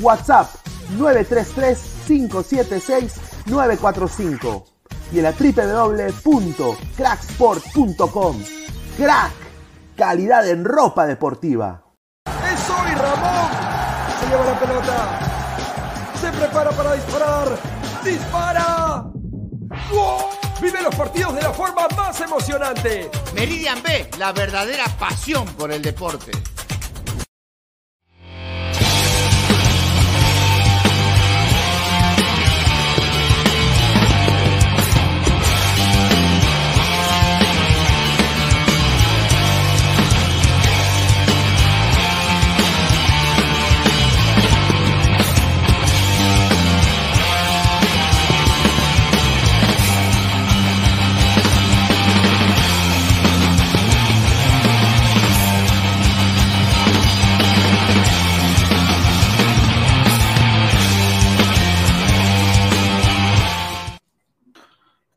WhatsApp 933-576 945 y en la www.cracksport.com. Crack, calidad en ropa deportiva. ¡Es hoy Ramón! Se lleva la pelota. Se prepara para disparar. ¡Dispara! Vive los partidos de la forma más emocionante. Meridian B, la verdadera pasión por el deporte.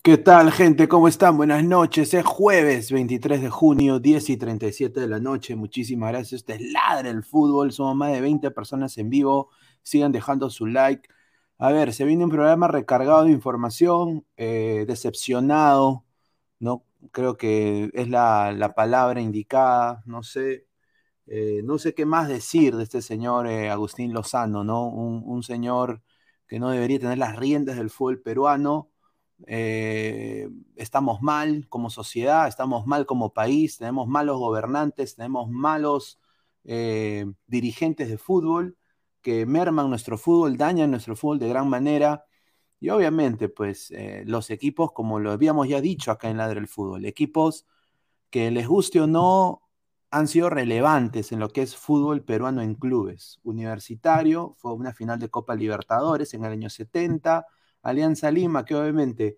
¿Qué tal, gente? ¿Cómo están? Buenas noches. Es jueves 23 de junio, 10 y 37 de la noche. Muchísimas gracias. Este es Ladre el Fútbol. Somos más de 20 personas en vivo. Sigan dejando su like. A ver, se viene un programa recargado de información, eh, decepcionado, ¿no? Creo que es la, la palabra indicada. No sé, eh, no sé qué más decir de este señor eh, Agustín Lozano, ¿no? Un señor que no debería tener las riendas del fútbol peruano eh, estamos mal como sociedad, estamos mal como país, tenemos malos gobernantes, tenemos malos eh, dirigentes de fútbol que merman nuestro fútbol, dañan nuestro fútbol de gran manera. Y obviamente, pues eh, los equipos, como lo habíamos ya dicho acá en Ladre el Fútbol, equipos que les guste o no, han sido relevantes en lo que es fútbol peruano en clubes. Universitario fue una final de Copa Libertadores en el año 70 Alianza Lima, que obviamente,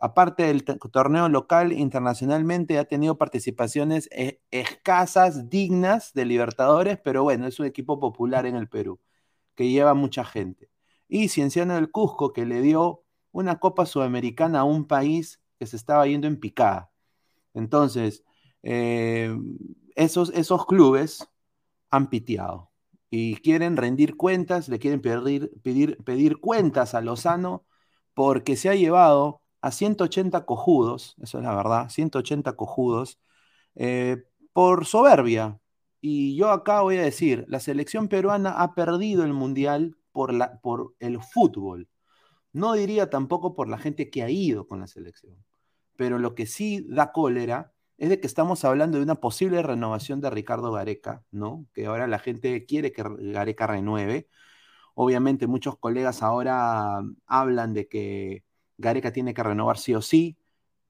aparte del torneo local, internacionalmente ha tenido participaciones eh, escasas, dignas de Libertadores, pero bueno, es un equipo popular en el Perú, que lleva mucha gente. Y Cienciano del Cusco, que le dio una Copa Sudamericana a un país que se estaba yendo en picada. Entonces, eh, esos, esos clubes han piteado y quieren rendir cuentas, le quieren pedir, pedir, pedir cuentas a Lozano porque se ha llevado a 180 cojudos, eso es la verdad, 180 cojudos, eh, por soberbia. Y yo acá voy a decir, la selección peruana ha perdido el mundial por, por el fútbol. No diría tampoco por la gente que ha ido con la selección. Pero lo que sí da cólera es de que estamos hablando de una posible renovación de Ricardo Gareca, ¿no? Que ahora la gente quiere que Gareca renueve. Obviamente muchos colegas ahora hablan de que Gareca tiene que renovar sí o sí,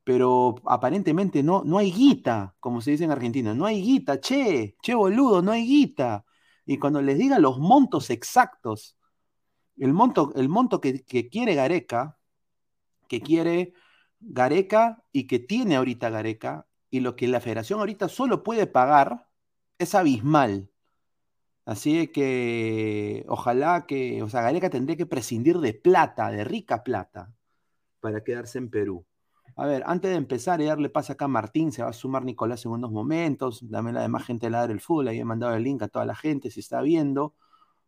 pero aparentemente no, no hay guita, como se dice en Argentina, no hay guita, che, che boludo, no hay guita. Y cuando les diga los montos exactos, el monto, el monto que, que quiere Gareca, que quiere Gareca y que tiene ahorita Gareca, y lo que la federación ahorita solo puede pagar, es abismal. Así que ojalá que, o sea, Gareca tendría que prescindir de plata, de rica plata, para quedarse en Perú. A ver, antes de empezar y darle paso acá a Martín, se va a sumar Nicolás en unos momentos, también la demás gente de Ladre el Fútbol, ahí he mandado el link a toda la gente si está viendo,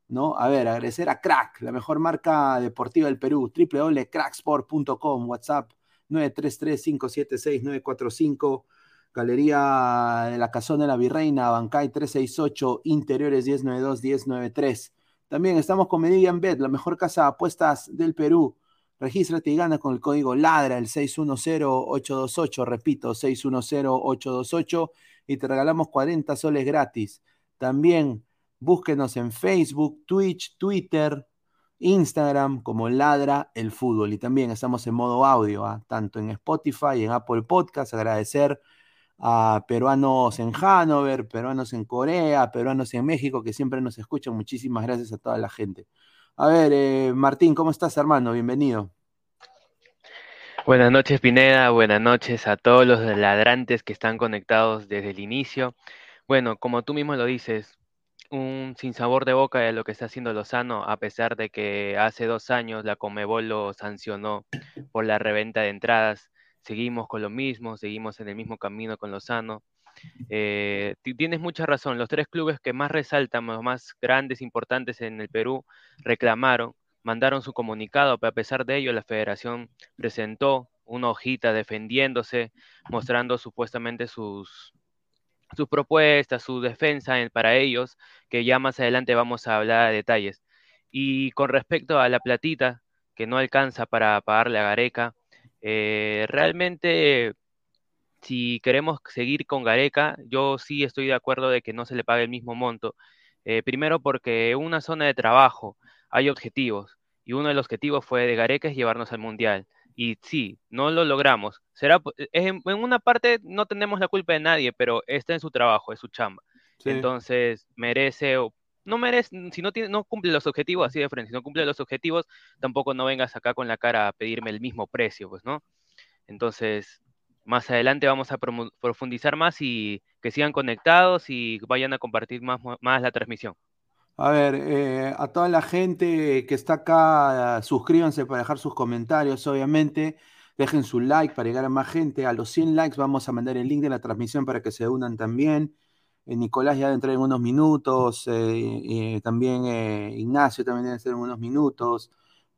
¿no? A ver, agradecer a Crack, la mejor marca deportiva del Perú, www.cracksport.com, WhatsApp 933-576-945, Galería de la Casona de la Virreina, Bancay 368, Interiores 1092-1093. También estamos con Meridian Bet, la mejor casa de apuestas del Perú. Regístrate y gana con el código LADRA, el 610-828, repito, 610-828, y te regalamos 40 soles gratis. También búsquenos en Facebook, Twitch, Twitter, Instagram como Ladra el Fútbol. Y también estamos en modo audio, ¿ah? tanto en Spotify en Apple Podcast. Agradecer a peruanos en Hanover, peruanos en Corea, peruanos en México, que siempre nos escuchan. Muchísimas gracias a toda la gente. A ver, eh, Martín, ¿cómo estás, hermano? Bienvenido. Buenas noches, Pineda. Buenas noches a todos los ladrantes que están conectados desde el inicio. Bueno, como tú mismo lo dices, un sinsabor de boca de lo que está haciendo Lozano, a pesar de que hace dos años la Comebol lo sancionó por la reventa de entradas seguimos con lo mismo, seguimos en el mismo camino con Lozano. Eh, tienes mucha razón, los tres clubes que más resaltan, los más grandes, importantes en el Perú, reclamaron mandaron su comunicado, pero a pesar de ello la federación presentó una hojita defendiéndose, mostrando supuestamente sus, propuestas, su defensa para ellos, que ya más adelante vamos a hablar de detalles. Y con respecto a la platita, que no alcanza para pagarle a Gareca, eh, realmente si queremos seguir con Gareca, yo sí estoy de acuerdo de que no se le pague el mismo monto. Eh, primero porque en una zona de trabajo hay objetivos y uno de los objetivos fue de Gareca es llevarnos al Mundial. Y sí, no lo logramos. Será, en, una parte no tenemos la culpa de nadie, pero está en su trabajo, es su chamba. Entonces merece, no merece, si no, tiene, no cumple los objetivos, así de frente, si no cumple los objetivos, tampoco no vengas acá con la cara a pedirme el mismo precio, pues, ¿no? Entonces, más adelante vamos a profundizar más y que sigan conectados y vayan a compartir más, más la transmisión. A ver, eh, a toda la gente que está acá, suscríbanse para dejar sus comentarios, obviamente. Dejen su like para llegar a más gente. A los 100 likes vamos a mandar el link de la transmisión para que se unan también. Eh, Nicolás ya debe entrar en unos minutos. Eh, también Ignacio también debe entrar en unos minutos.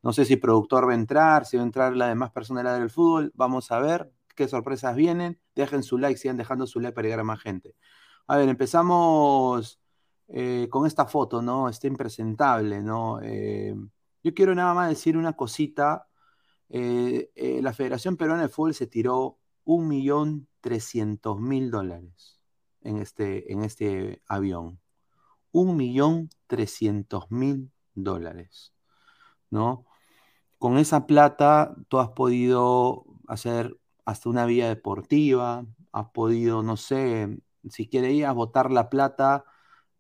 No sé si productor va a entrar, si va a entrar la demás personas del fútbol. Vamos a ver qué sorpresas vienen. Dejen su like, sigan dejando su like para llegar a más gente. A ver, empezamos eh, con esta foto, ¿no? Está impresentable, ¿no? Eh, yo quiero nada más decir una cosita. Eh, la Federación Peruana de Fútbol se tiró un millón trescientos mil dólares en este, en este avión. Un millón trescientos mil dólares, ¿no? Con esa plata tú has podido hacer hasta una vía deportiva, has podido, no sé, si querías botar la plata,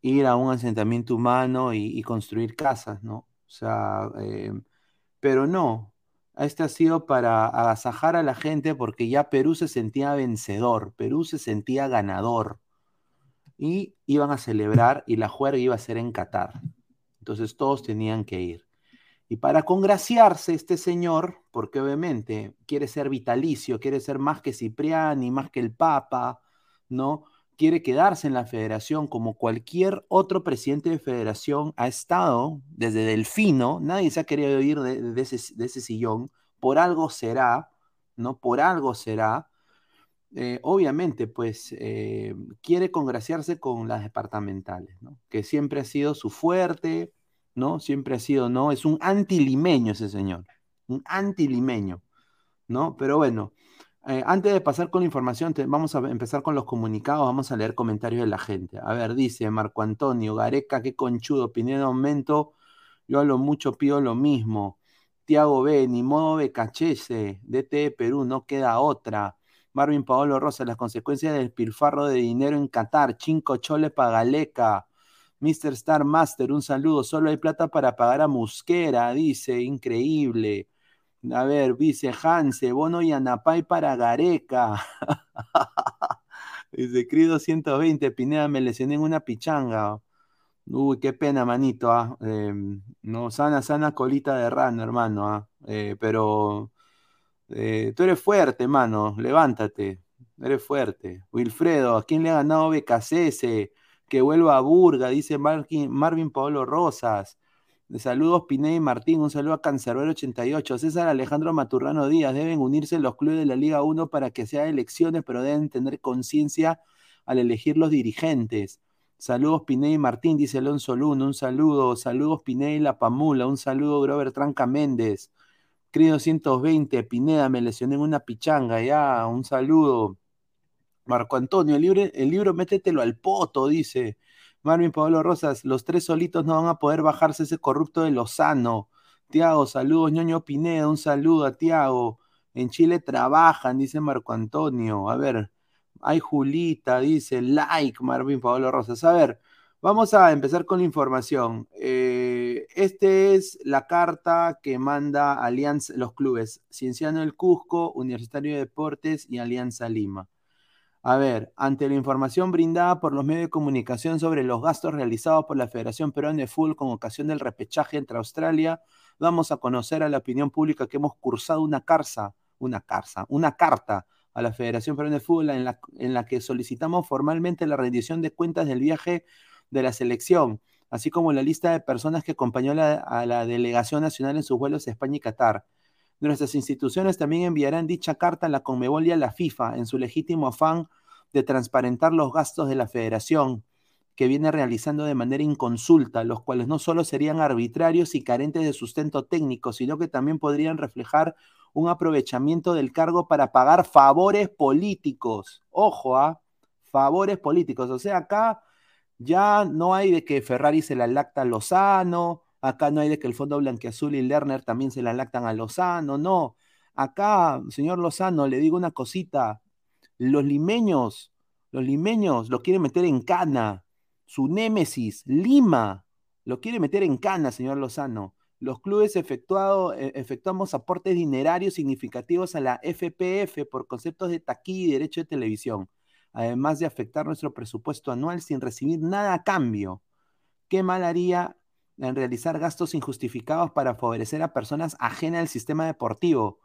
ir a un asentamiento humano y, construir casas, ¿no? O sea, eh, pero no, este ha sido para agasajar a la gente porque ya Perú se sentía vencedor, Perú se sentía ganador y iban a celebrar y la juerga iba a ser en Qatar. Entonces todos tenían que ir. Y para congraciarse este señor, porque obviamente quiere ser vitalicio, quiere ser más que Cipriani, más que el Papa, ¿no? Quiere quedarse en la federación como cualquier otro presidente de federación ha estado desde Delfino, nadie se ha querido ir de, ese, sillón, por algo será, ¿no? Por algo será. Eh, obviamente, pues eh, quiere congraciarse con las departamentales, ¿no? Que siempre ha sido su fuerte, ¿no? Siempre ha sido, ¿no? Es un antilimeño ese señor, un antilimeño, ¿no? Pero bueno, eh, antes de pasar con la información, vamos a empezar con los comunicados, vamos a leer comentarios de la gente. A ver, dice Marco Antonio, Gareca, qué conchudo, de aumento, yo a lo mucho pido lo mismo. Tiago B, ni modo Becachese, DT de Perú, no queda otra. Marvin Paolo Rosa, las consecuencias del pilfarro de dinero en Qatar, cinco chole pagaleca. Mr. Star Master, un saludo. Solo hay plata para pagar a Musquera, dice. Increíble. A ver, dice Hanse, Bono y Anapay para Gareca. dice Crido 120, Pineda, me lesioné en una pichanga. Uy, qué pena, manito. Ah. Em, no, sana, sana colita de rana, hermano. Ah. Eh, pero eh, tú eres fuerte, mano. Levántate. Eres fuerte. Wilfredo, ¿a quién le ha ganado BKCS? que vuelva a Burga, dice Marvin, Pablo Rosas. De saludos Pineda y Martín, un saludo a Cancerbero 88. César Alejandro Maturrano Díaz, deben unirse los clubes de la Liga 1 para que sea elecciones, pero deben tener conciencia al elegir los dirigentes. Saludos Pineda y Martín, dice Alonso Luna, un saludo. Saludos Pineda y La Pamula, un saludo Grover Tranca Méndez. Crido 120, Pineda, me lesioné en una pichanga, ya, un saludo. Marco Antonio, el libro, el libro métetelo al poto, dice. Marvin Pablo Rosas, los tres solitos no van a poder bajarse ese corrupto de Lozano. Tiago, saludos, ñoño Pineda, un saludo a Tiago. En Chile trabajan, dice Marco Antonio. A ver, hay Julita, dice, like, Marvin Pablo Rosas. A ver, vamos a empezar con la información. Eh, esta es la carta que manda Alianza, los clubes Cienciano del Cusco, Universitario de Deportes y Alianza Lima. A ver, ante la información brindada por los medios de comunicación sobre los gastos realizados por la Federación Peruana de Fútbol con ocasión del repechaje entre Australia, vamos a conocer a la opinión pública que hemos cursado una carta, una carta, una carta a la Federación Peruana de Fútbol en la, en la que solicitamos formalmente la rendición de cuentas del viaje de la selección así como la lista de personas que acompañó a la delegación nacional en sus vuelos a España y Qatar. Nuestras instituciones también enviarán dicha carta a la Conmebol y a la FIFA en su legítimo afán de transparentar los gastos de la federación que viene realizando de manera inconsulta, los cuales no solo serían arbitrarios y carentes de sustento técnico, sino que también podrían reflejar un aprovechamiento del cargo para pagar favores políticos. Ojo, a ¿ah? favores políticos. O sea, acá ya no hay de que Ferrari se la lacta a Lozano, Acá no hay de que el Fondo Blanqueazul y Lerner también se la lactan a Lozano, no. Acá, señor Lozano, le digo una cosita. Los limeños, los limeños lo quieren meter en cana. Su némesis, Lima, lo quiere meter en cana, señor Lozano. Los clubes efectuado, e, efectuamos aportes dinerarios significativos a la FPF por conceptos de taquilla y derecho de televisión, además de afectar nuestro presupuesto anual sin recibir nada a cambio. ¿Qué mal haría en realizar gastos injustificados para favorecer a personas ajenas al sistema deportivo.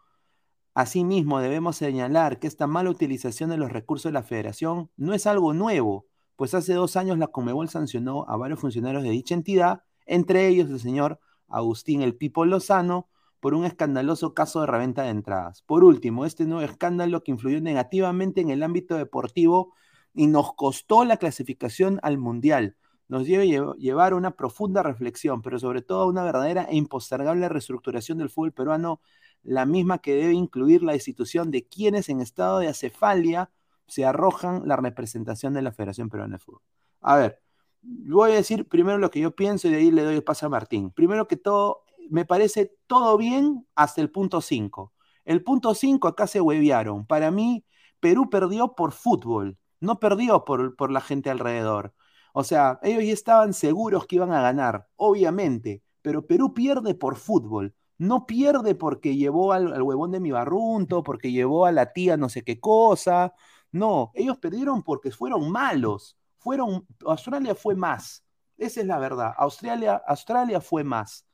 Asimismo, debemos señalar que esta mala utilización de los recursos de la federación no es algo nuevo, pues hace dos años la Comebol sancionó a varios funcionarios de dicha entidad, entre ellos el señor Agustín El Pipo Lozano, por un escandaloso caso de reventa de entradas. Por último, este nuevo escándalo que influyó negativamente en el ámbito deportivo y nos costó la clasificación al Mundial, nos debe llevar a una profunda reflexión, pero sobre todo a una verdadera e impostergable reestructuración del fútbol peruano, la misma que debe incluir la institución de quienes en estado de acefalia se arrojan la representación de la Federación Peruana de Fútbol. A ver, voy a decir primero lo que yo pienso y de ahí le doy el paso a Martín. Primero que todo, me parece todo bien hasta el punto 5. El punto 5 acá se hueviaron. Para mí, Perú perdió por fútbol, no perdió por, por la gente alrededor. O sea, ellos ya estaban seguros que iban a ganar, obviamente, pero Perú pierde por fútbol. No pierde porque llevó al, huevón de mi barrunto, porque llevó a la tía no sé qué cosa. No, ellos perdieron porque fueron malos. Fueron, Australia fue más. Esa es la verdad. Australia, Australia fue más.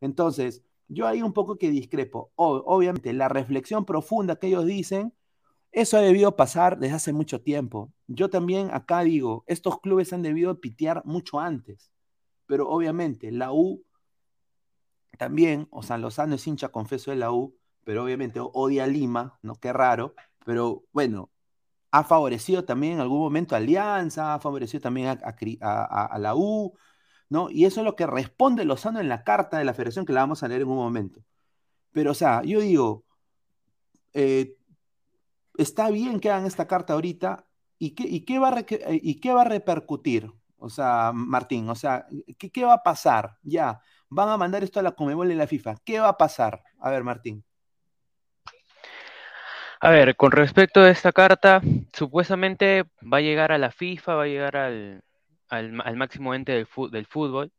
Entonces, yo ahí un poco que discrepo. obviamente, la reflexión profunda que ellos dicen eso ha debido pasar desde hace mucho tiempo. Yo también acá digo, estos clubes han debido pitear mucho antes, pero obviamente la U también, o sea, Lozano es hincha, confeso, de la U, pero obviamente odia a Lima, ¿no? Qué raro, pero bueno, ha favorecido también en algún momento a Alianza, ha favorecido también a, la U, ¿no? Y eso es lo que responde Lozano en la carta de la federación que la vamos a leer en un momento. Pero, o sea, yo digo, eh, está bien que hagan esta carta ahorita y qué, qué, va, a y qué va a repercutir, o sea, Martín, o sea, ¿qué, ¿qué, va a pasar? Ya, van a mandar esto a la Comebol y la FIFA, ¿qué va a pasar? A ver, Martín. A ver, con respecto a esta carta, supuestamente va a llegar a la FIFA, va a llegar al, al, máximo ente del, fútbol,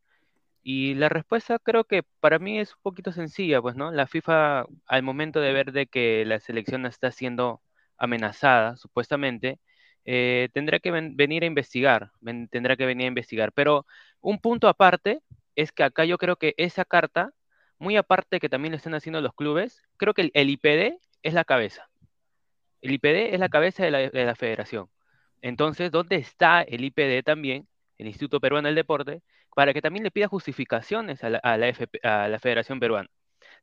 y la respuesta creo que para mí es un poquito sencilla, pues, ¿no? La FIFA, al momento de ver de que la selección está siendo amenazada, supuestamente, eh, tendrá que venir a investigar, tendrá que venir a investigar. Pero un punto aparte es que acá yo creo que esa carta, muy aparte que también lo están haciendo los clubes, creo que el, IPD es la cabeza. El IPD es la cabeza de la, federación. Entonces, ¿dónde está el IPD también, el Instituto Peruano del Deporte, para que también le pida justificaciones a la, la Federación Peruana?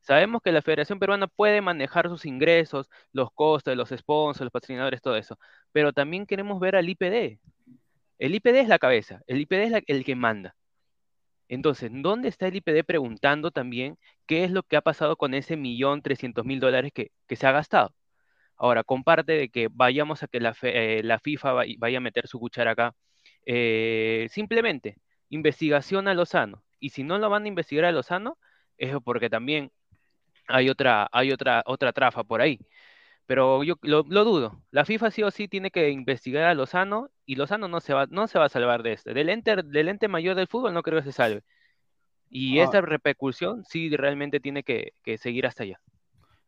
Sabemos que la Federación Peruana puede manejar sus ingresos, los costes, los sponsors, los patrocinadores, todo eso, pero también queremos ver al IPD. El IPD es la cabeza, el IPD es el que manda. Entonces, ¿dónde está el IPD preguntando también qué es lo que ha pasado con ese millón trescientos mil dólares que, se ha gastado? Ahora, comparte de que vayamos a que la, eh, FIFA vaya a meter su cuchara acá. Eh, simplemente, investigación a Lozano. Y si no lo van a investigar a Lozano, es porque también hay otra, hay otra, otra trafa por ahí. Pero yo lo, dudo. La FIFA sí o sí tiene que investigar a Lozano y Lozano no se va, no se va a salvar de este. Del ente, del ente mayor del fútbol no creo que se salve. Y ah. esta repercusión sí realmente tiene que, seguir hasta allá.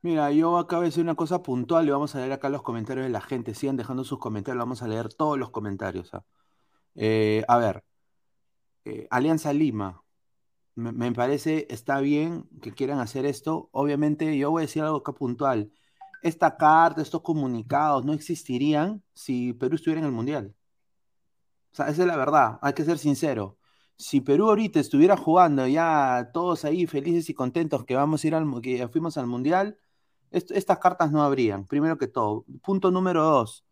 Mira, yo acabo de decir una cosa puntual y vamos a leer acá los comentarios de la gente. Sigan dejando sus comentarios, vamos a leer todos los comentarios. ¿ah? Eh, a ver, eh, Alianza Lima, me, parece, está bien que quieran hacer esto. Obviamente, yo voy a decir algo acá puntual. Esta carta, estos comunicados no existirían si Perú estuviera en el Mundial. O sea, esa es la verdad, hay que ser sincero. si Perú ahorita estuviera jugando ya todos ahí felices y contentos que vamos a ir al que fuimos al mundial, estas cartas no habrían, primero que todo. Punto número dos.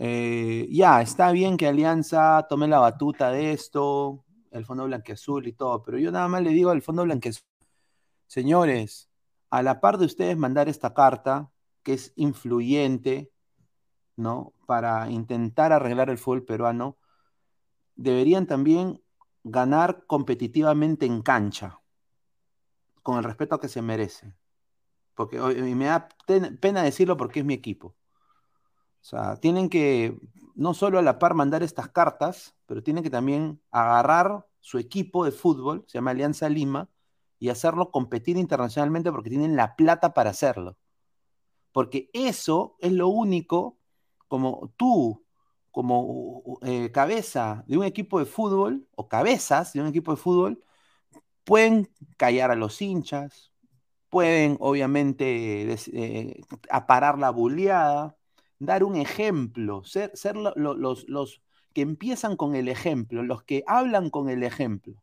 Eh, ya, está bien que Alianza tome la batuta de esto, el Fondo Blanqueazul y todo, pero yo nada más le digo al Fondo Blanqueazul, señores, a la par de ustedes mandar esta carta, que es influyente, ¿no? Para intentar arreglar el fútbol peruano, deberían también ganar competitivamente en cancha, con el respeto que se merece. Porque me da pena decirlo porque es mi equipo. Sea, tienen que no solo a la par mandar estas cartas, pero tienen que también agarrar su equipo de fútbol, se llama Alianza Lima, y hacerlo competir internacionalmente porque tienen la plata para hacerlo. Porque eso es lo único, como tú, como eh, cabeza de un equipo de fútbol, o cabezas de un equipo de fútbol, pueden callar a los hinchas, pueden obviamente eh, aparar la bulleada, dar un ejemplo, ser, los, que empiezan con el ejemplo, los que hablan con el ejemplo.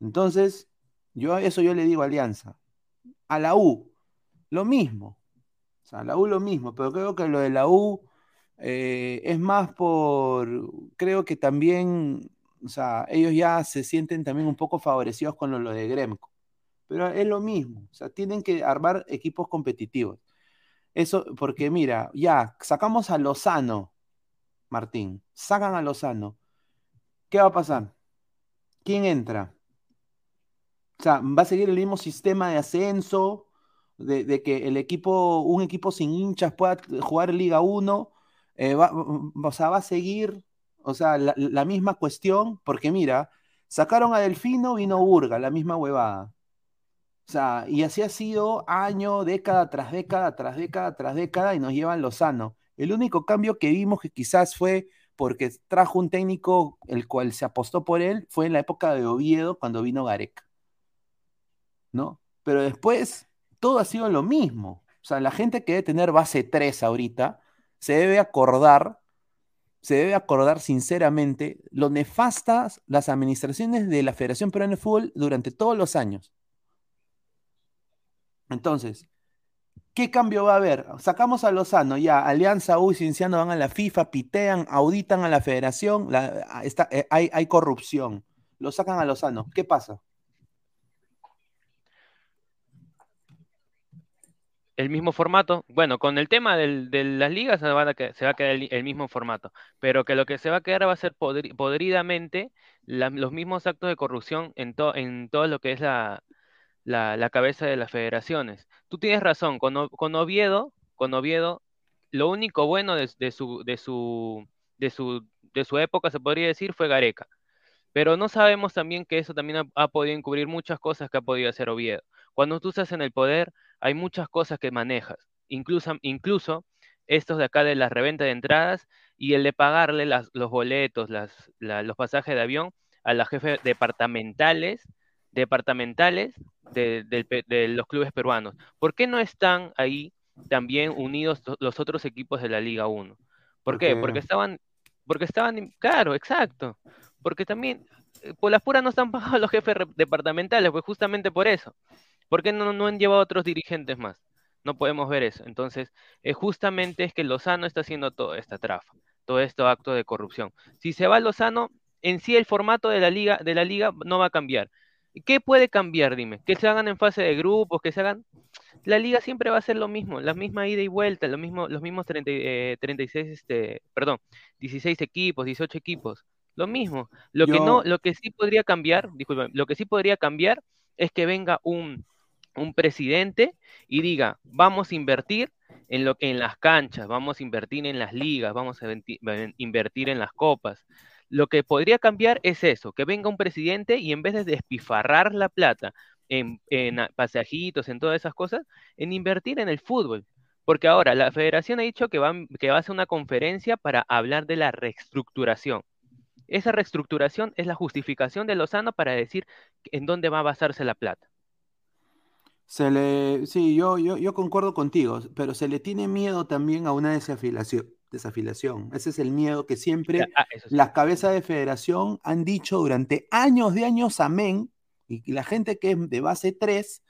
Entonces, yo eso yo le digo a Alianza. A la U, lo mismo. O sea, a la U lo mismo, pero creo que lo de la U eh, es más por, creo que también, o sea, ellos ya se sienten también un poco favorecidos con lo, de Gremco. Pero es lo mismo, o sea, tienen que armar equipos competitivos. Eso, porque mira, ya, sacamos a Lozano, Martín, sacan a Lozano. ¿Qué va a pasar? ¿Quién entra? O sea, va a seguir el mismo sistema de ascenso, de, que el equipo, un equipo sin hinchas pueda jugar Liga 1. Eh, o sea, va a seguir, o sea, la, misma cuestión, porque mira, sacaron a Delfino, vino Burga, la misma huevada. O sea, y así ha sido año, década tras década, tras década, tras década, y nos llevan Lozano. El único cambio que vimos que quizás fue porque trajo un técnico el cual se apostó por él, fue en la época de Oviedo, cuando vino Gareca. ¿no? Pero después todo ha sido lo mismo. O sea, la gente que debe tener base 3 ahorita se debe acordar, se debe acordar sinceramente lo nefastas las administraciones de la Federación Peruana de Fútbol durante todos los años. Entonces, ¿qué cambio va a haber? Sacamos a Lozano, ya, Alianza U y Cienciano van a la FIFA, pitean, auditan a la federación, eh, hay, hay corrupción. Lo sacan a Lozano. ¿Qué pasa? el mismo formato. Bueno, con el tema de las ligas se va a, quedar el, mismo formato, pero que lo que se va a quedar va a ser podridamente los mismos actos de corrupción en, en todo lo que es la, cabeza de las federaciones. Tú tienes razón, con, Oviedo, con Oviedo, lo único bueno de, su, de, su, de, su, de su época, se podría decir, fue Gareca. Pero no sabemos también que eso también ha, podido encubrir muchas cosas que ha podido hacer Oviedo. Cuando tú estás en el poder, hay muchas cosas que manejas, incluso, incluso estos de acá de la reventa de entradas y el de pagarle los boletos, los pasajes de avión a las jefes departamentales, departamentales de, los clubes peruanos. ¿Por qué no están ahí también unidos los otros equipos de la Liga 1? ¿Por qué? Porque estaban, porque estaban, claro, exacto. Porque también, eh, por las puras no están pagados los jefes departamentales, pues justamente por eso. ¿Por qué no, no han llevado otros dirigentes más? No podemos ver eso. Entonces, eh, justamente es que Lozano está haciendo toda esta trafa, todo este acto de corrupción. Si se va Lozano, en sí el formato de la liga, de la liga no va a cambiar. ¿Qué puede cambiar? Dime. Que se hagan en fase de grupos, que se hagan. La liga siempre va a ser lo mismo, la misma ida y vuelta, lo mismo, los mismos 30, 36, eh, este, perdón, 16 equipos, 18 equipos. Lo mismo. Lo que no, lo que sí podría cambiar, disculpen, lo que sí podría cambiar es que venga un un presidente y diga, vamos a invertir en, lo, en las canchas, vamos a invertir en las ligas, vamos a invertir en las copas. Lo que podría cambiar es eso, que venga un presidente y en vez de despifarrar la plata en, pasajitos, en todas esas cosas, en invertir en el fútbol. Porque ahora la federación ha dicho que va, que va a hacer una conferencia para hablar de la reestructuración. Esa reestructuración es la justificación de Lozano para decir en dónde va a basarse la plata. Se le, sí, yo, yo, yo concuerdo contigo, pero se le tiene miedo también a una desafiliación, desafiliación. Ese es el miedo que siempre ah, las cabezas de federación han dicho durante años de años, amén, y la gente que es de base 3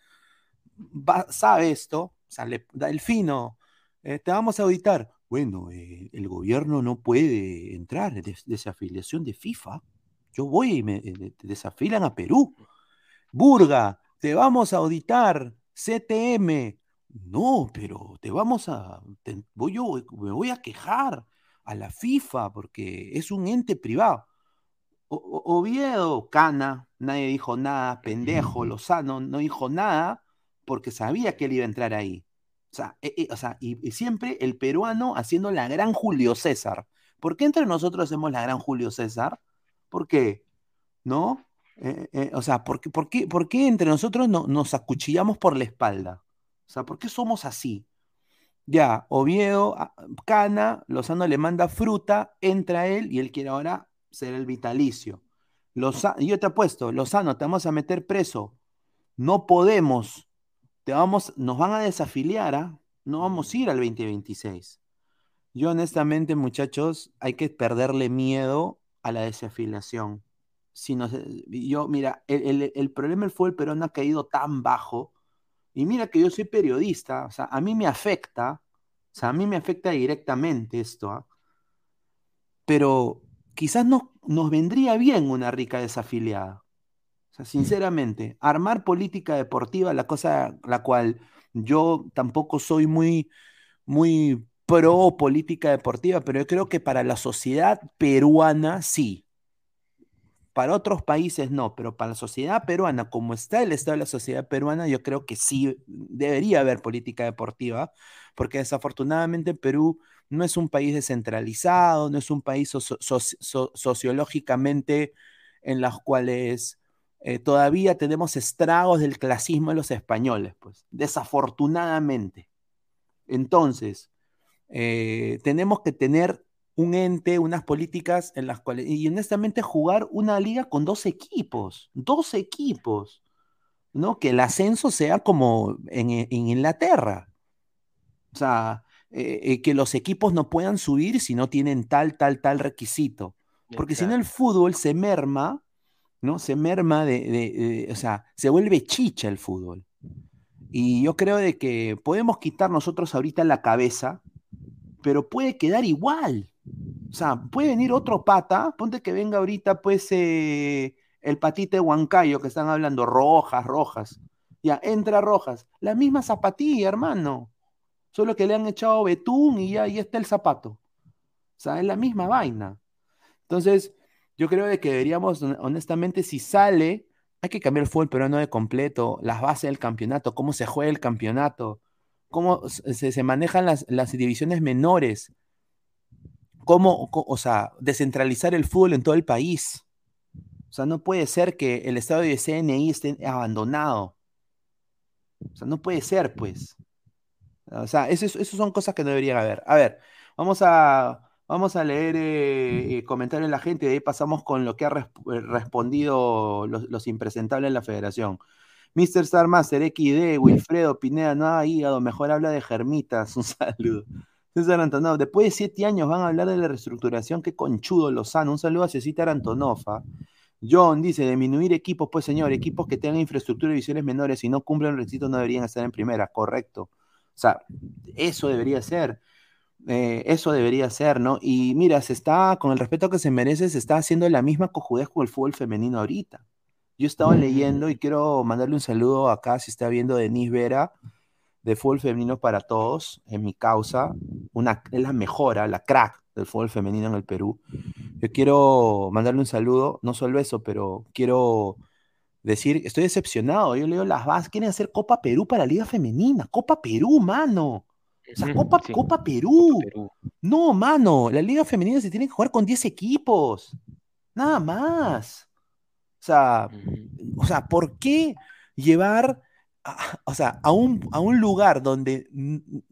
sabe esto, o sea, le da el fino, eh, te vamos a auditar. Bueno, eh, el gobierno no puede entrar, de, desafiliación de FIFA. Yo voy y me eh, desafilan a Perú. Burga, te vamos a auditar, CTM, no, pero te vamos a, voy yo, me voy a quejar a la FIFA porque es un ente privado. Oviedo, Cana, nadie dijo nada, pendejo, Lozano no dijo nada porque sabía que él iba a entrar ahí. O sea, e, e, o sea y, siempre el peruano haciendo la gran Julio César. ¿Por qué entre nosotros hacemos la gran Julio César? ¿Por qué? ¿No? Eh, eh, o sea, ¿por qué, por qué, por qué entre nosotros no, nos acuchillamos por la espalda? O sea, ¿por qué somos así? Ya, Oviedo, ah, Cana, Lozano le manda fruta, entra él y él quiere ahora ser el vitalicio. Lozano, yo te apuesto, Lozano, te vamos a meter preso. No podemos, te vamos, nos van a desafiliar, ¿ah? no vamos a ir al 2026. Yo honestamente, muchachos, hay que perderle miedo a la desafiliación. Si yo, mira, el, el problema del fútbol peruano ha caído tan bajo y mira que yo soy periodista, o sea, a mí me afecta, o sea, a mí me afecta directamente esto, ¿ah? pero quizás no, nos vendría bien una rica desafiliada. O sea, sinceramente, armar política deportiva, la cosa la cual yo tampoco soy muy, muy pro política deportiva, pero yo creo que para la sociedad peruana sí para otros países no, pero para la sociedad peruana, como está el estado de la sociedad peruana, yo creo que sí debería haber política deportiva, porque desafortunadamente Perú no es un país descentralizado, no es un país sociológicamente en los cuales eh, todavía tenemos estragos del clasismo de los españoles, pues, desafortunadamente. Entonces, eh, tenemos que tener un ente, unas políticas en las cuales, y honestamente jugar una liga con dos equipos, dos equipos, ¿no? Que el ascenso sea como en, Inglaterra. O sea, eh, eh, que los equipos no puedan subir si no tienen tal, tal, tal requisito. Porque si no el fútbol se merma, ¿no? Se merma de, o sea, se vuelve chicha el fútbol. Y yo creo de que podemos quitar nosotros ahorita la cabeza, pero puede quedar igual. O sea, puede venir otro pata, ponte que venga ahorita pues eh, el patite Huancayo que están hablando, rojas, rojas. Ya, entra rojas. La misma zapatilla, hermano. Solo que le han echado betún y ya ahí está el zapato. O sea, es la misma vaina. Entonces, yo creo de que deberíamos, honestamente, si sale, hay que cambiar el fútbol peruano de completo, las bases del campeonato, cómo se juega el campeonato, cómo se, se manejan las, las divisiones menores cómo, o sea, descentralizar el fútbol en todo el país. O sea, no puede ser que el estado de CNI esté abandonado. O sea, no puede ser, pues. O sea, esas son cosas que no deberían haber. A ver, vamos a, vamos a leer eh, eh, comentarios de la gente y ahí pasamos con lo que ha eh, respondido los, impresentables de la federación. Mr. Star Master, XD, Wilfredo Pineda, no ha hígado, mejor habla de germitas. Un saludo. César Antonov, después de siete años van a hablar de la reestructuración, qué conchudo Lozano. Un saludo a Cecita Antonofa. John dice, disminuir equipos, pues señor, equipos que tengan infraestructura y visiones menores y no cumplen los requisitos no deberían estar en primera, correcto. O sea, eso debería ser. Eh, eso debería ser, ¿no? Y mira, se está, con el respeto que se merece, se está haciendo la misma cojudez con el fútbol femenino ahorita. Yo estaba leyendo y quiero mandarle un saludo acá, si está viendo Denise Vera, de fútbol femenino para todos, en mi causa, una, es la mejora, la crack del fútbol femenino en el Perú. Yo quiero mandarle un saludo, no solo eso, pero quiero decir, estoy decepcionado, yo leo las bases, quieren hacer Copa Perú para la Liga Femenina, Copa Perú, mano. O sea, Copa, Copa, Perú. No, mano, la Liga Femenina se tiene que jugar con 10 equipos. Nada más. O sea, o sea, ¿por qué llevar o sea, a un, a un lugar donde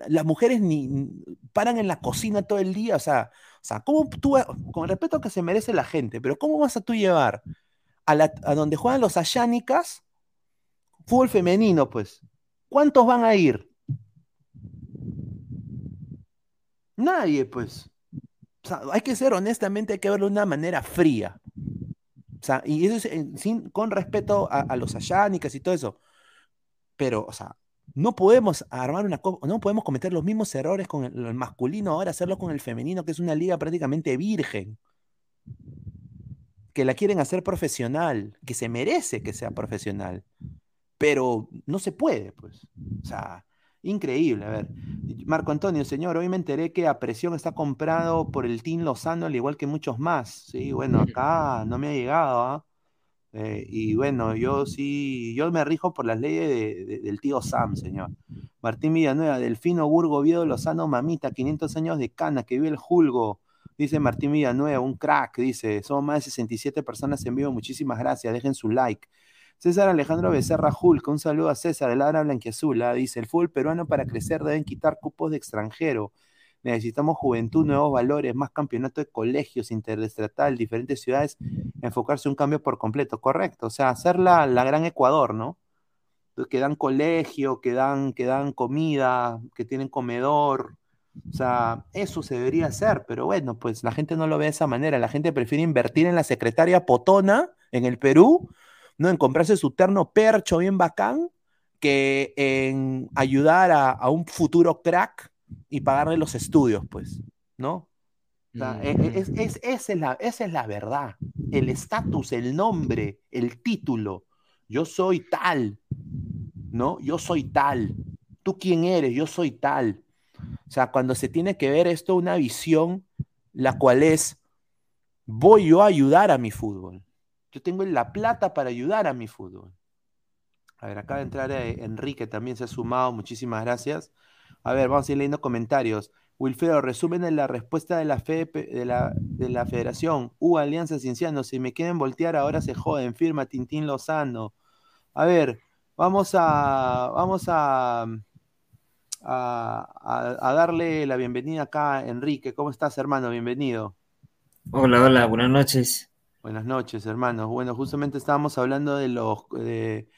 las mujeres ni paran en la cocina todo el día, o sea, o sea, ¿cómo tú, con el respeto que se merece la gente, pero cómo vas a tú llevar a, la, a donde juegan los ayánicas, fútbol femenino, pues? ¿Cuántos van a ir? Nadie, pues. O sea, hay que ser honestamente, hay que verlo de una manera fría. O sea, y eso es sin, con respeto a, los ayánicas y todo eso. Pero, o sea, no podemos armar una no podemos cometer los mismos errores con el, masculino ahora hacerlo con el femenino, que es una liga prácticamente virgen. Que la quieren hacer profesional, que se merece que sea profesional. Pero no se puede, pues. O sea, Increíble, a ver. Marco Antonio, señor, hoy me enteré que a presión está comprado por el Team Lozano, al igual que muchos más. Sí, bueno, acá no me ha llegado, ¿ah? Eh, y bueno, yo sí, yo me rijo por las leyes del tío Sam, señor. Martín Villanueva, Delfino Burgo, Viedo Lozano, mamita, 500 años de cana, que vive el Julgo. Dice Martín Villanueva, un crack, dice, somos más de 67 personas en vivo, muchísimas gracias, dejen su like. César Alejandro Becerra Hulk, un saludo a César, el Ara Blanquiazul, ¿ah? dice, el fútbol peruano para crecer deben quitar cupos de extranjero. Necesitamos juventud, nuevos valores, más campeonato de colegios, interestatal, diferentes ciudades, enfocarse un cambio por completo, correcto. O sea, hacer la, gran Ecuador, ¿no? Que dan colegio, que dan, que dan comida, que tienen comedor. O sea, eso se debería hacer, pero bueno, pues la gente no lo ve de esa manera. La gente prefiere invertir en la secretaria Potona en el Perú ¿no? En comprarse su terno percho bien bacán, que en ayudar a, un futuro crack y pagarle los estudios, pues, ¿no? E, e, es, es, esa, es la, esa es la verdad. El estatus, el nombre, el título. Yo soy tal, ¿no? Yo soy tal. ¿Tú quién eres? Yo soy tal. O sea, cuando se tiene que ver esto, una visión, la cual es, voy yo a ayudar a mi fútbol. Yo tengo la plata para ayudar a mi fútbol. A ver, acaba de entrar eh, Enrique, también se ha sumado, muchísimas gracias. A ver, vamos a ir leyendo comentarios. Wilfredo, resumen de la respuesta de la, fe, de la, de la Federación. U Alianza Cienciano, si me quieren voltear ahora se joden, firma Tintín Lozano. A ver, vamos a, vamos a, a, a darle la bienvenida acá a Enrique. ¿Cómo estás, hermano? Bienvenido. Hola, hola, buenas noches. Buenas noches, hermanos. Bueno, justamente estábamos hablando de los de,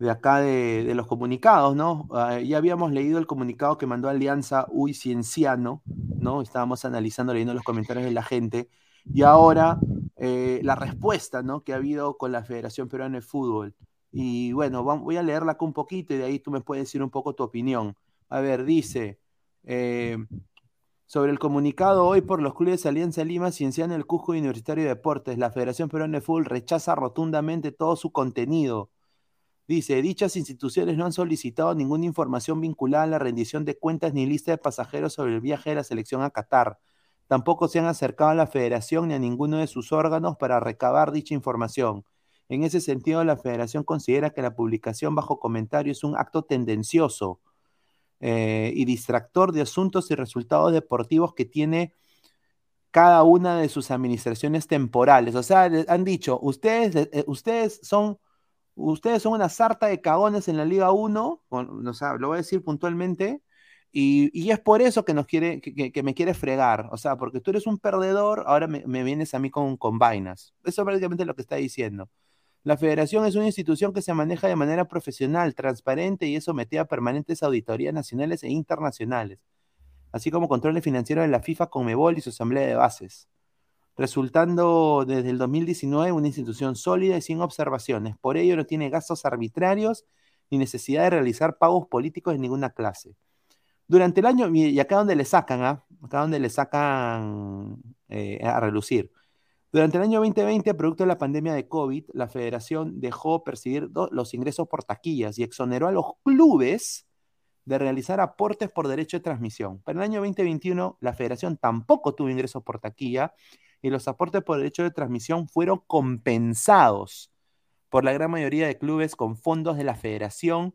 acá de, los comunicados, ¿no? Ah, ya habíamos leído el comunicado que mandó Alianza Uy Cienciano, ¿no? Estábamos analizando, leyendo los comentarios de la gente. Y ahora eh, la respuesta, ¿no? Que ha habido con la Federación Peruana de Fútbol. Y bueno, voy a leerla acá un poquito y de ahí tú me puedes decir un poco tu opinión. A ver, dice. Eh, sobre el comunicado hoy por los clubes Alianza Lima, Cienciano, el Cusco Universitario de Deportes, la Federación Peruana de Fútbol rechaza rotundamente todo su contenido. Dice, dichas instituciones no han solicitado ninguna información vinculada a la rendición de cuentas ni lista de pasajeros sobre el viaje de la selección a Qatar. Tampoco se han acercado a la federación ni a ninguno de sus órganos para recabar dicha información. En ese sentido, la federación considera que la publicación bajo comentario es un acto tendencioso eh, y distractor de asuntos y resultados deportivos que tiene cada una de sus administraciones temporales. O sea, han dicho, ustedes, eh, ustedes son ustedes son una sarta de cagones en la Liga 1, o lo voy a decir puntualmente, y, es por eso que, nos quiere, que, me quiere fregar, o sea, porque tú eres un perdedor, ahora me, vienes a mí con, con vainas. Eso es prácticamente lo que está diciendo. La federación es una institución que se maneja de manera profesional, transparente y es sometida a permanentes auditorías nacionales e internacionales, así como controles financieros de la FIFA, Conmebol y su asamblea de bases, resultando desde el 2019 una institución sólida y sin observaciones. Por ello no tiene gastos arbitrarios ni necesidad de realizar pagos políticos de ninguna clase. Durante el año, y acá donde le sacan, ¿ah? acá donde le sacan eh, a relucir. Durante el año 2020, producto de la pandemia de COVID, la federación dejó percibir los ingresos por taquillas y exoneró a los clubes de realizar aportes por derecho de transmisión. Para el año 2021, la federación tampoco tuvo ingresos por taquilla y los aportes por derecho de transmisión fueron compensados por la gran mayoría de clubes con fondos de la federación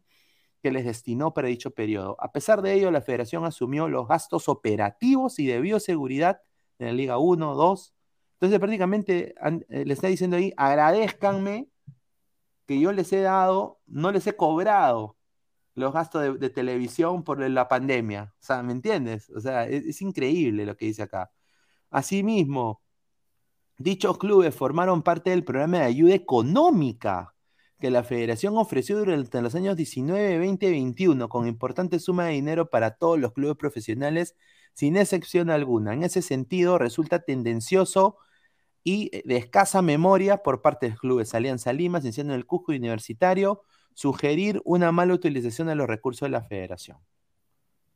que les destinó para dicho periodo. A pesar de ello, la federación asumió los gastos operativos y de bioseguridad de la Liga 1, 2, entonces prácticamente eh, le está diciendo ahí, agradezcanme que yo les he dado, no les he cobrado los gastos de, televisión por la pandemia. O sea, ¿me entiendes? O sea, es, increíble lo que dice acá. Asimismo, dichos clubes formaron parte del programa de ayuda económica que la federación ofreció durante los años 19, 20 y 21 con importante suma de dinero para todos los clubes profesionales sin excepción alguna. En ese sentido, resulta tendencioso y de escasa memoria por parte de los clubes Alianza Lima, Cienciano del Cusco Universitario, sugerir una mala utilización de los recursos de la federación.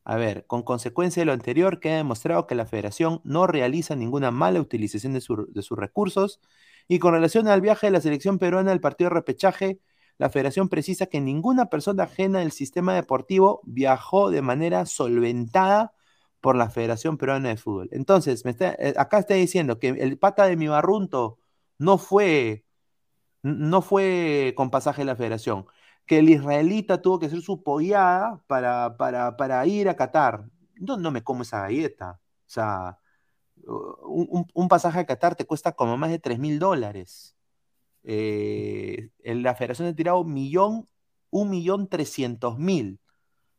A ver, con consecuencia de lo anterior, queda demostrado que la federación no realiza ninguna mala utilización de, sus recursos y con relación al viaje de la selección peruana al partido de repechaje, la federación precisa que ninguna persona ajena del sistema deportivo viajó de manera solventada por la Federación Peruana de Fútbol. Entonces, eh, acá está diciendo que el pata de mi barrunto no fue, no fue con pasaje de la federación, que el israelita tuvo que hacer su pollada para, para, ir a Qatar. No, no me como esa galleta. O sea, un, pasaje a Qatar te cuesta como más de 3 mil dólares. Eh, la federación ha tirado millón, un millón trescientos mil.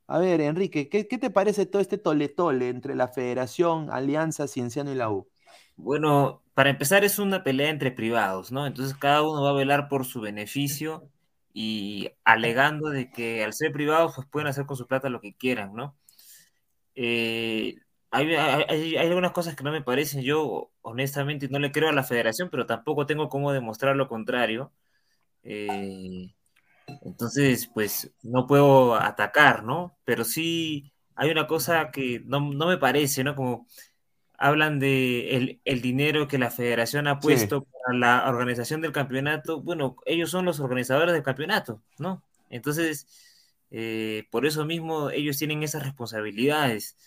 A ver, Enrique, ¿qué, te parece todo este tole-tole entre la Federación, Alianza, Cienciano y la U? Bueno, para empezar es una pelea entre privados, ¿no? Entonces cada uno va a velar por su beneficio y alegando de que al ser privados pues pueden hacer con su plata lo que quieran, ¿no? Eh, hay, algunas cosas que no me parecen, yo honestamente no le creo a la federación, pero tampoco tengo cómo demostrar lo contrario. Eh, entonces, pues no puedo atacar, ¿no? Pero sí hay una cosa que no, me parece, ¿no? Como hablan de el, dinero que la federación ha puesto para la organización del campeonato. Bueno, ellos son los organizadores del campeonato, ¿no? Entonces, eh, por eso mismo ellos tienen esas responsabilidades.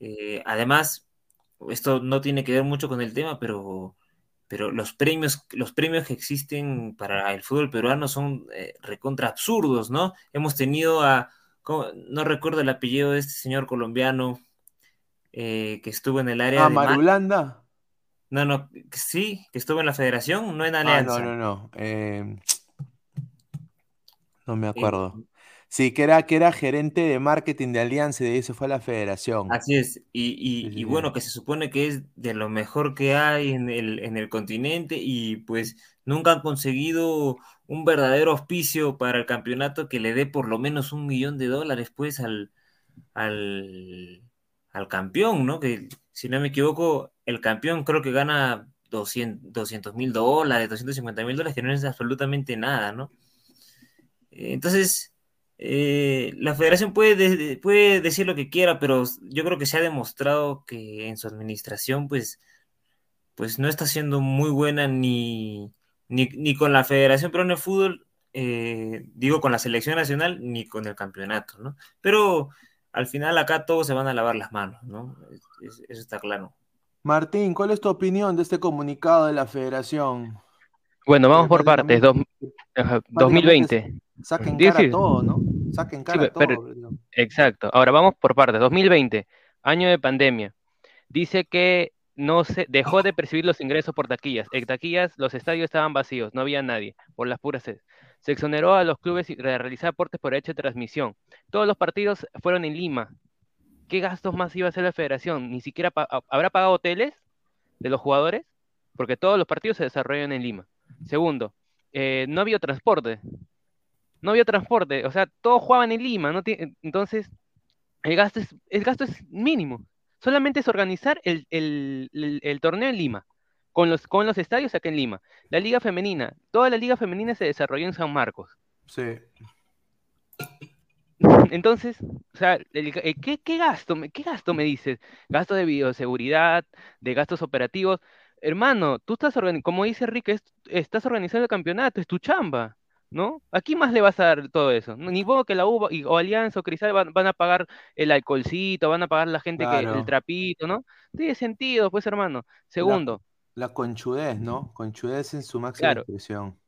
Eh, además, esto no tiene que ver mucho con el tema, pero pero los premios, los premios que existen para el fútbol peruano son eh, recontra absurdos, ¿no? Hemos tenido a, no recuerdo el apellido de este señor colombiano eh, que estuvo en el área ah, Marulanda. No, no, sí, que estuvo en la federación, no en Alianza. Ah, no, no, no. Eh, no me acuerdo. Sí, que era, que era gerente de marketing de Alianza y de eso fue a la federación. Así es, y, bueno, que se supone que es de lo mejor que hay en el, en el continente y pues nunca han conseguido un verdadero auspicio para el campeonato que le dé por lo menos un millón de dólares pues al, al, campeón, ¿no? Que si no me equivoco, el campeón creo que gana 200 mil dólares, 250 mil dólares, que no es absolutamente nada, ¿no? Entonces eh, la federación puede, puede decir lo que quiera, pero yo creo que se ha demostrado que en su administración, pues, pues no está siendo muy buena ni, ni, con la Federación Peruana de Fútbol, eh, digo con la selección nacional, ni con el campeonato, ¿no? Pero al final acá todos se van a lavar las manos, ¿no? eso está claro. Martín, ¿cuál es tu opinión de este comunicado de la federación? Bueno, vamos por partes. 2020. Saquen cara todo, ¿no? Saquen cara todo. exacto. Ahora vamos por partes. 2020, año de pandemia. Dice que no se dejó de percibir los ingresos por taquillas. En taquillas los estadios estaban vacíos, no había nadie, por las puras sedes. Se exoneró a los clubes de realizar aportes por hecho de transmisión. Todos los partidos fueron en Lima. ¿Qué gastos más iba a hacer la federación? Ni siquiera habrá pagado hoteles de los jugadores, porque todos los partidos se desarrollan en Lima. Segundo, eh, no había transporte no había transporte, o sea, todos jugaban en Lima, entonces el gasto, es, el gasto es mínimo. Solamente es organizar el, torneo en Lima, con los, con los estadios acá en Lima. La liga femenina, toda la liga femenina se desarrolló en San Marcos. Sí. Entonces, o sea, ¿qué, ¿qué, gasto, ¿qué gasto me dices? Gasto de bioseguridad, de gastos operativos. Hermano, tú estás organizando, como dice Rick, estás organizando el campeonato, es tu chamba. ¿no? ¿A quién más le vas a dar todo eso? Ni modo que la U o Alianza o Cristal van, a pagar el alcoholcito, van a pagar la gente que el trapito, ¿no? Tiene sentido, pues, hermano. Segundo. La, conchudez, ¿no? Conchudez en su máxima expresión.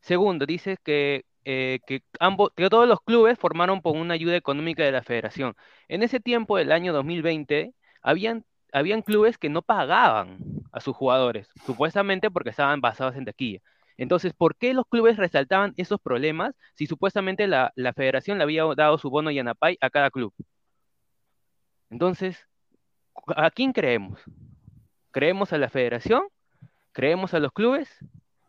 Segundo, dice que, eh, que, ambos, que todos los clubes formaron por una ayuda económica de la federación. En ese tiempo, del año 2020, habían, habían clubes que no pagaban a sus jugadores, supuestamente porque estaban basados en taquilla. Entonces, ¿por qué los clubes resaltaban esos problemas si supuestamente la, federación le había dado su bono Yanapay a cada club? Entonces, ¿a quién creemos? ¿Creemos a la federación? ¿Creemos a los clubes?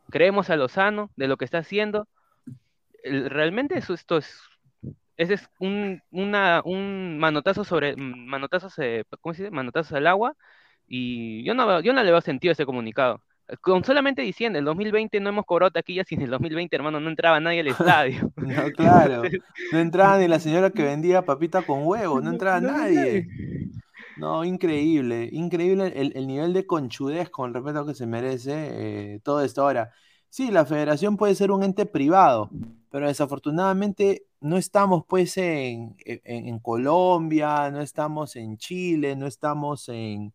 ¿Creemos a Lozano de lo que está haciendo? Realmente eso, esto es ese es un, una, un manotazo sobre, manotazos, ¿cómo se dice? Manotazos al agua, y yo no, yo no le veo sentido ese comunicado. Con solamente diciendo, el 2020 no hemos cobrado taquillas y en el 2020, hermano, no entraba nadie al estadio. no, claro. No entraba ni la señora que vendía papita con huevo, no entraba nadie. No, increíble, increíble el, nivel de conchudez con respecto a lo que se merece eh, todo esto. Ahora, sí, la federación puede ser un ente privado, pero desafortunadamente no estamos pues en, en Colombia, no estamos en Chile, no estamos en,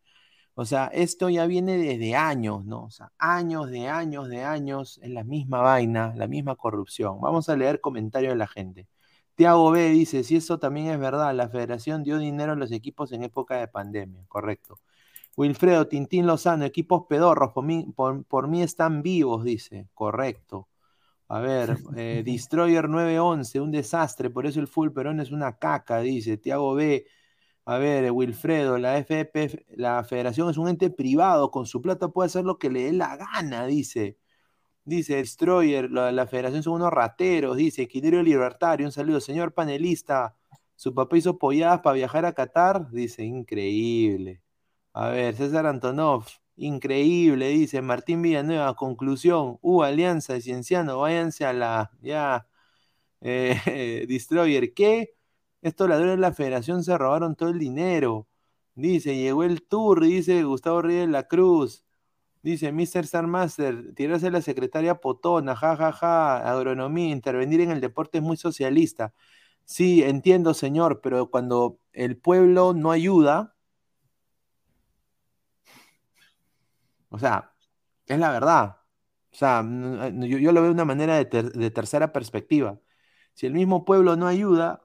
o sea, esto ya viene desde años, ¿no? O sea, años de años de años en la misma vaina, la misma corrupción. Vamos a leer comentarios de la gente. Tiago B dice, si eso también es verdad, la federación dio dinero a los equipos en época de pandemia, correcto. Wilfredo Tintín Lozano, equipos pedorros, por mí, por, mí están vivos, dice, correcto. A ver, eh, Destroyer 911, un desastre, por eso el full perón es una caca, dice. Tiago B, a ver, Wilfredo, la FP, la federación es un ente privado, con su plata puede hacer lo que le dé la gana, dice. Dice Destroyer, la, federación son unos rateros, dice Equilibrio Libertario, un saludo, señor panelista. Su papá hizo polladas para viajar a Qatar, dice, increíble. A ver, César Antonov, increíble, dice Martín Villanueva, conclusión, uh, Alianza de Cienciano, váyanse a la, ya, eh, Destroyer, ¿qué? Estos ladrones de la federación se robaron todo el dinero. Dice, llegó el tour, dice Gustavo Ríos de la Cruz. Dice, Mr. Star Master, tirarse la secretaria potona, jajaja, ja, ja, agronomía, intervenir en el deporte es muy socialista. Sí, entiendo, señor, pero cuando el pueblo no ayuda, o sea, es la verdad. O sea, yo, lo veo de una manera de, de tercera perspectiva. Si el mismo pueblo no ayuda,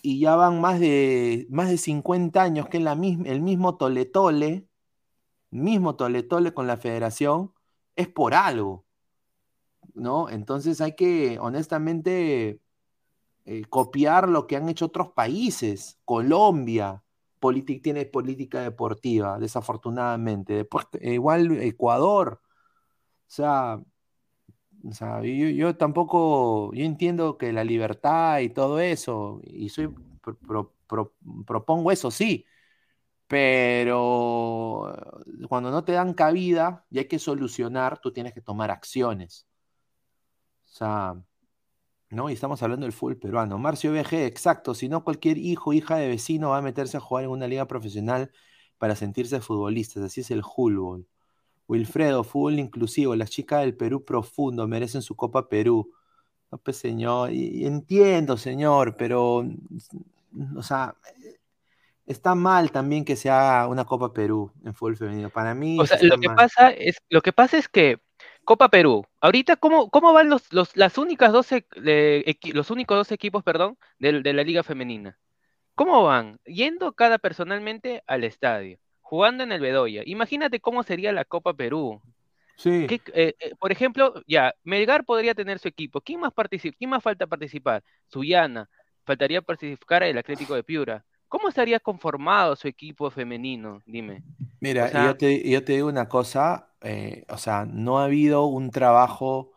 y ya van más de, más de 50 años que la misma, el mismo toletole, mismo toletole con la federación, es por algo, ¿no? Entonces hay que, honestamente, eh, copiar lo que han hecho otros países. Colombia tiene política deportiva, desafortunadamente. igual Ecuador. O sea, o sea, yo, tampoco, yo entiendo que la libertad y todo eso, y soy, propongo eso, sí, pero cuando no te dan cabida y hay que solucionar, tú tienes que tomar acciones. O sea, ¿no? Y estamos hablando del fútbol peruano. Marcio BG, exacto, si no cualquier hijo o hija de vecino va a meterse a jugar en una liga profesional para sentirse futbolistas, así es el fútbol. Wilfredo, fútbol inclusivo, las chicas del Perú profundo merecen su Copa Perú. No, pues señor, entiendo, señor, pero, o sea, está mal también que se haga una Copa Perú en fútbol femenino. Para mí. O sea, lo que, pasa es, lo que pasa es que Copa Perú, ahorita, ¿cómo, cómo van los, los, las únicas 12, los únicos dos equipos, perdón, de, de la Liga Femenina? ¿Cómo van? Yendo cada personalmente al estadio jugando en el Bedoya. Imagínate cómo sería la Copa Perú. Sí. Eh, eh, por ejemplo, ya, Melgar podría tener su equipo. ¿Quién más, participa? ¿Quién más falta participar? Suyana. Faltaría participar el Atlético de Piura. ¿Cómo estaría conformado su equipo femenino? Dime. Mira, yo, te, digo una cosa, eh, o sea, no ha habido un trabajo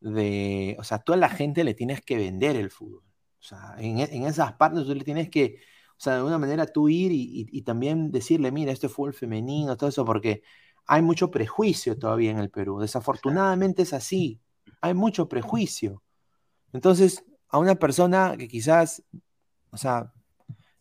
de, o sea, toda la gente le tienes que vender el fútbol. O sea, en, en esas partes tú le tienes que, o sea, de alguna manera tú ir y, también decirle, mira, este fútbol femenino, todo eso, porque hay mucho prejuicio todavía en el Perú. Desafortunadamente es así. Hay mucho prejuicio. Entonces, a una persona que quizás, o sea,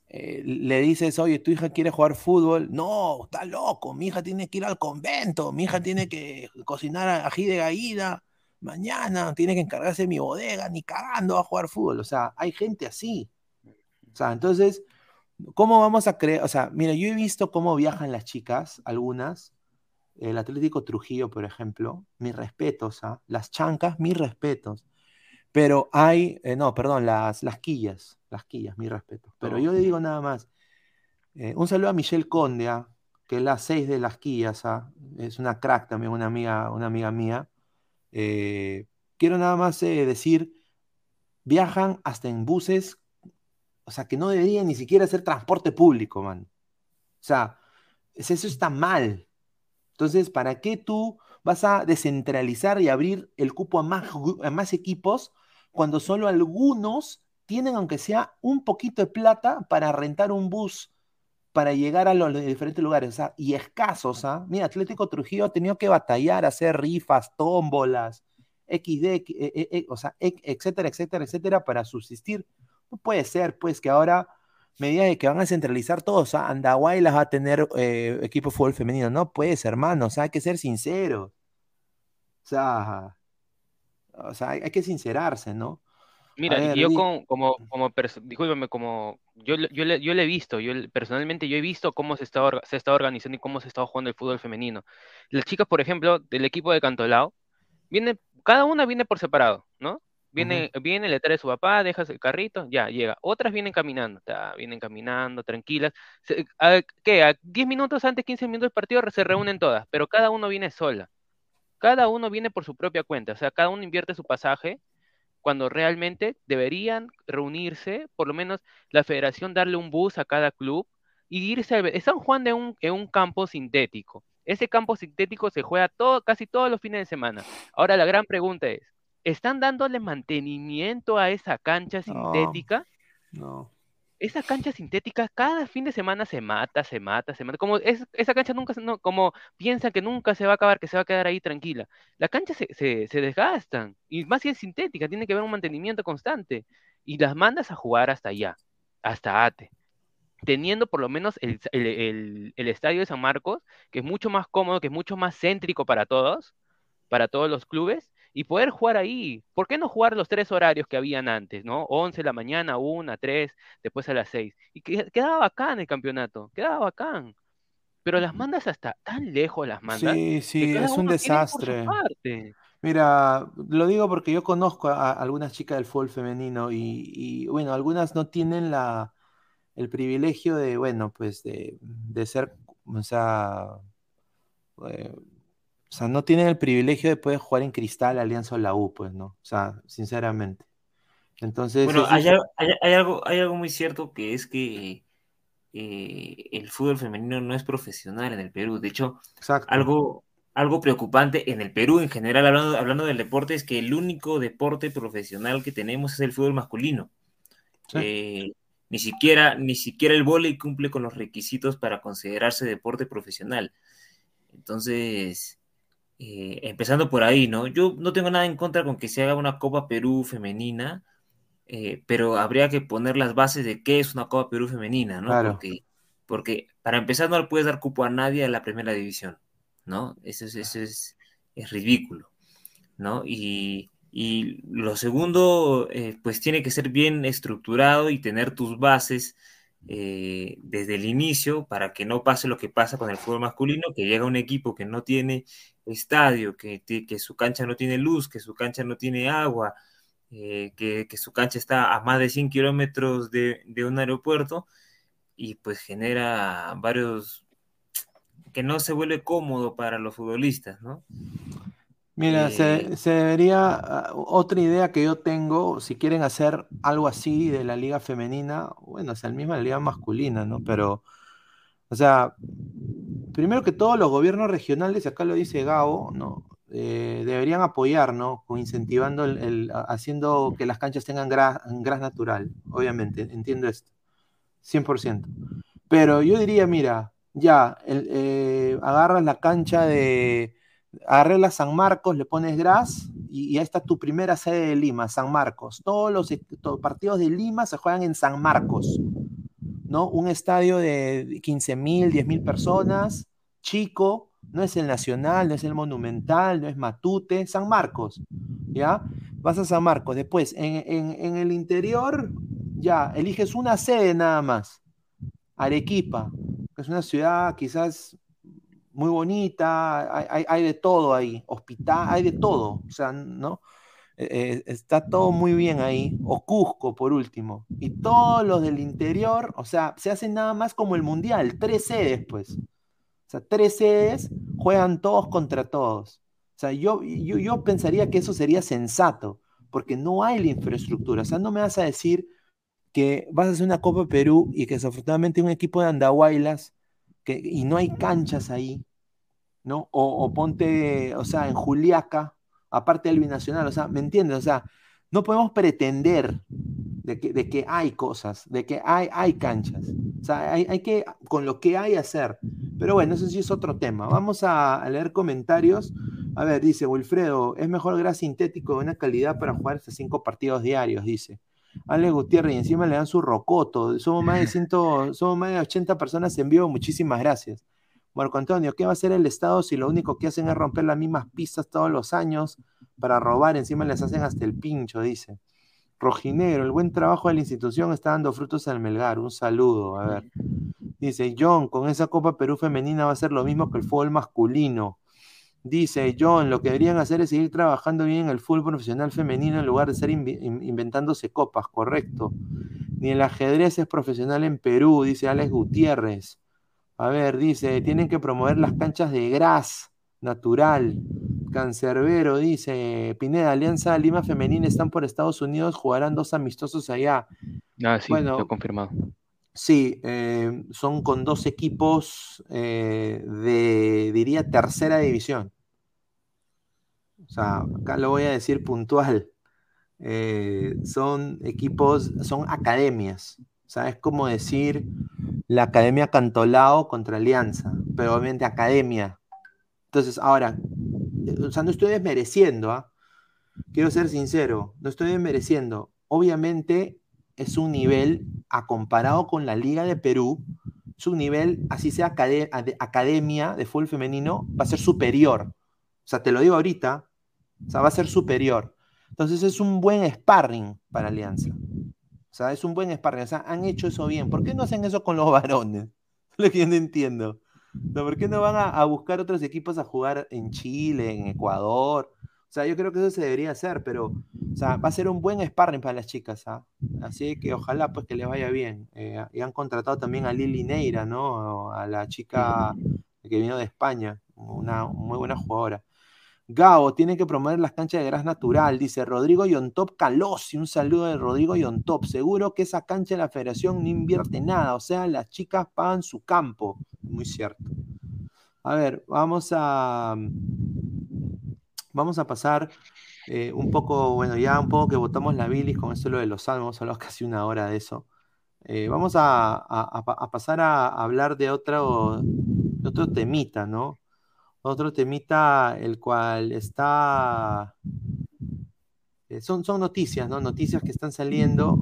eh, le dices, oye, tu hija quiere jugar fútbol. No, está loco, mi hija tiene que ir al convento, mi hija tiene que cocinar ají de gallina, mañana tiene que encargarse de mi bodega, ni cagando a jugar fútbol. O sea, hay gente así. O sea, entonces, ¿Cómo vamos a creer? O sea, mira, yo he visto cómo viajan las chicas, algunas. El Atlético Trujillo, por ejemplo, mis respetos, ¿ah? Las chancas, mis respetos. Pero hay, eh, no, perdón, las, las quillas, las quillas, mis respetos. Pero yo le digo nada más, eh, un saludo a Michelle Conde, ¿ah? que es la seis de las quillas, ¿ah? es una crack también, una amiga, una amiga mía. Eh, quiero nada más decir, viajan hasta en buses o sea, que no debería ni siquiera ser transporte público, man. O sea, eso está mal. Entonces, ¿para qué tú vas a descentralizar y abrir el cupo a más, a más equipos cuando solo algunos tienen aunque sea un poquito de plata para rentar un bus para llegar a los, diferentes lugares, sea, y escasos, ¿ah? Mira, Atlético Trujillo ha tenido que batallar, hacer rifas, tómbolas, XD, e, e, e, o sea, etcétera, etcétera, etcétera, para subsistir. No puede ser, pues, que ahora, medida de que van a centralizar todo, o sea, Andahuay las va a tener eh, equipo de fútbol femenino. No puede ser, hermano, o sea, hay que ser sinceros. O sea, o sea, hay, que sincerarse, ¿no? Mira, yo como, como, como discúlpame, como yo, yo, le, yo le he visto, yo personalmente yo he visto cómo se está, se está organizando y cómo se está jugando el fútbol femenino. Las chicas, por ejemplo, del equipo de Cantolao, vienen, cada una viene por separado, ¿no? Viene, viene, le trae a su papá, dejas el carrito, ya, llega. Otras vienen caminando, vienen caminando, tranquilas. a, ¿Qué? A 10 minutos antes, 15 minutos del partido se reúnen todas, pero cada uno viene sola. Cada uno viene por su propia cuenta, o sea, cada uno invierte su pasaje cuando realmente deberían reunirse, por lo menos la federación darle un bus a cada club y irse a... Están jugando en un, en un campo sintético. Ese campo sintético se juega todo, casi todos los fines de semana. Ahora la gran pregunta es, ¿están dándole mantenimiento a esa cancha sintética? no esa cancha sintética cada fin de semana se mata, se mata, se mata. Como esa cancha nunca, no, como piensan que nunca se va a acabar, que se va a quedar ahí tranquila. La cancha se, se, desgastan. Y más si es sintética, tiene que haber un mantenimiento constante. Y las mandas a jugar hasta allá, hasta ATE. Teniendo por lo menos el, el estadio de San Marcos, que es mucho más cómodo, que es mucho más céntrico para todos, para todos los clubes, y poder jugar ahí. ¿Por qué no jugar los tres horarios que habían antes, ¿no? 11 de la mañana, 1, 3, después a las 6. Y quedaba bacán el campeonato, quedaba bacán. Pero las mandas hasta tan lejos las mandas. Sí, sí, es un desastre. Mira, lo digo porque yo conozco a, algunas chicas del fútbol femenino y, bueno, algunas no tienen la, el privilegio de, bueno, pues de, de ser, o sea, eh, o sea, no tienen el privilegio de poder jugar en Cristal, Alianza o la U, pues, ¿no? O sea, sinceramente. Entonces. Bueno, hay, algo, hay algo muy cierto que es que eh, el fútbol femenino no es profesional en el Perú. De hecho, algo, algo preocupante en el Perú en general, hablando, hablando del deporte, es que el único deporte profesional que tenemos es el fútbol masculino. Eh, ni siquiera, ni siquiera el vóley cumple con los requisitos para considerarse deporte profesional. Entonces, eh, empezando por ahí, ¿no? Yo no tengo nada en contra con que se haga una Copa Perú femenina, eh, pero habría que poner las bases de qué es una Copa Perú femenina, ¿no? Porque, porque para empezar no le puedes dar cupo a nadie a la primera división, ¿no? Eso es, eso es, es ridículo, ¿no? Y, y lo segundo, eh, pues tiene que ser bien estructurado y tener tus bases eh, desde el inicio para que no pase lo que pasa con el fútbol masculino, que llega un equipo que no tiene estadio, que, que su cancha no tiene luz, que su cancha no tiene agua, eh, que, su cancha está a más de 100 kilómetros de, de un aeropuerto y pues genera varios que no se vuelve cómodo para los futbolistas, ¿no? Mira, se, debería, ah, otra idea que yo tengo, si quieren hacer algo así de la liga femenina, bueno, o sea, el mismo la liga masculina, ¿no? Pero, o sea, primero que todo, los gobiernos regionales, acá lo dice Gabo, ¿no? Eh, deberían apoyar, ¿no? Incentivando, el, haciendo que las canchas tengan gras, natural, obviamente, entiendo esto, 100%. Pero yo diría, mira, ya, eh, agarras la cancha de arreglas San Marcos, le pones Gras y, ahí está tu primera sede de Lima, San Marcos. Todos los partidos de Lima se juegan en San Marcos, ¿no? Un estadio de 15 mil, 10 mil personas, chico, no es el Nacional, no es el Monumental, no es Matute, San Marcos, ¿ya? Vas a San Marcos. Después, en el interior, ya, eliges una sede nada más, Arequipa, que es una ciudad quizás muy bonita, hay, de todo ahí, hospital, hay de todo, o sea, ¿no? Eh, está todo muy bien ahí, o Cusco por último, y todos los del interior, o sea, se hacen nada más como el Mundial, tres sedes pues, o sea, tres sedes juegan todos contra todos, o sea, yo, yo, yo pensaría que eso sería sensato, porque no hay la infraestructura, o sea, no me vas a decir que vas a hacer una Copa Perú y que desafortunadamente un equipo de Andahuaylas que, y no hay canchas ahí, ¿no? O, ponte, o sea, en Juliaca, aparte del binacional, o sea, ¿me entiendes? O sea, no podemos pretender de que, de que hay cosas, de que hay, hay canchas. O sea, hay, hay que, con lo que hay hacer. Pero bueno, eso sí es otro tema. Vamos a, leer comentarios. A ver, dice Wilfredo, es mejor gras sintético de una calidad para jugar hasta cinco partidos diarios, dice. Ale Gutiérrez, y encima le dan su rocoto. Somos más de, ciento, somos más de 80 personas en vivo, muchísimas gracias. Marco Antonio, ¿qué va a hacer el Estado si lo único que hacen es romper las mismas pistas todos los años para robar? Encima les hacen hasta el pincho, dice. Rojinegro, el buen trabajo de la institución está dando frutos al Melgar. Un saludo, a ver. Dice John, con esa Copa Perú femenina va a ser lo mismo que el fútbol masculino. Dice John, lo que deberían hacer es seguir trabajando bien en el fútbol profesional femenino en lugar de ser inventándose copas, correcto. Ni el ajedrez es profesional en Perú, dice Alex Gutiérrez. A ver, dice, tienen que promover las canchas de gras natural. Cancerbero dice, Pineda, Alianza Lima Femenina están por Estados Unidos, jugarán dos amistosos allá. Ah, sí, bueno, lo confirmado. Sí, eh, son con dos equipos eh, de, diría, tercera división. O sea, acá lo voy a decir puntual. Eh, son equipos, son academias. O sea, es como decir la Academia Cantolao contra Alianza, pero obviamente Academia. Entonces, ahora, o sea, no estoy desmereciendo, ¿ah? quiero ser sincero, no estoy desmereciendo. Obviamente es un nivel, a comparado con la Liga de Perú, es un nivel, así sea academia de fútbol femenino, va a ser superior. O sea, te lo digo ahorita, o sea, va a ser superior. Entonces es un buen sparring para Alianza. O sea, es un buen sparring. O sea, han hecho eso bien. ¿Por qué no hacen eso con los varones? Lo que yo no entiendo. ¿Por qué no van a, buscar otros equipos a jugar en Chile, en Ecuador? O sea, yo creo que eso se debería hacer, pero o sea, va a ser un buen sparring para las chicas. ¿ah? Así que ojalá pues que les vaya bien. Eh, y han contratado también a Lili Neira, ¿no? A la chica que vino de España, una muy buena jugadora. Gao, tiene que promover las canchas de gras natural, dice Rodrigo Yontop Calosi. Un saludo de Rodrigo Yontop. Seguro que esa cancha de la federación no invierte nada, o sea, las chicas pagan su campo. Muy cierto. A ver, vamos a. Vamos a pasar eh, un poco, bueno, ya un poco que votamos la bilis con eso lo de los salmos, hablamos casi una hora de eso. Eh, vamos a, pasar a hablar de otro, de otro temita, ¿no? Otro temita, el cual está... Eh, son, son noticias, ¿no? Noticias que están saliendo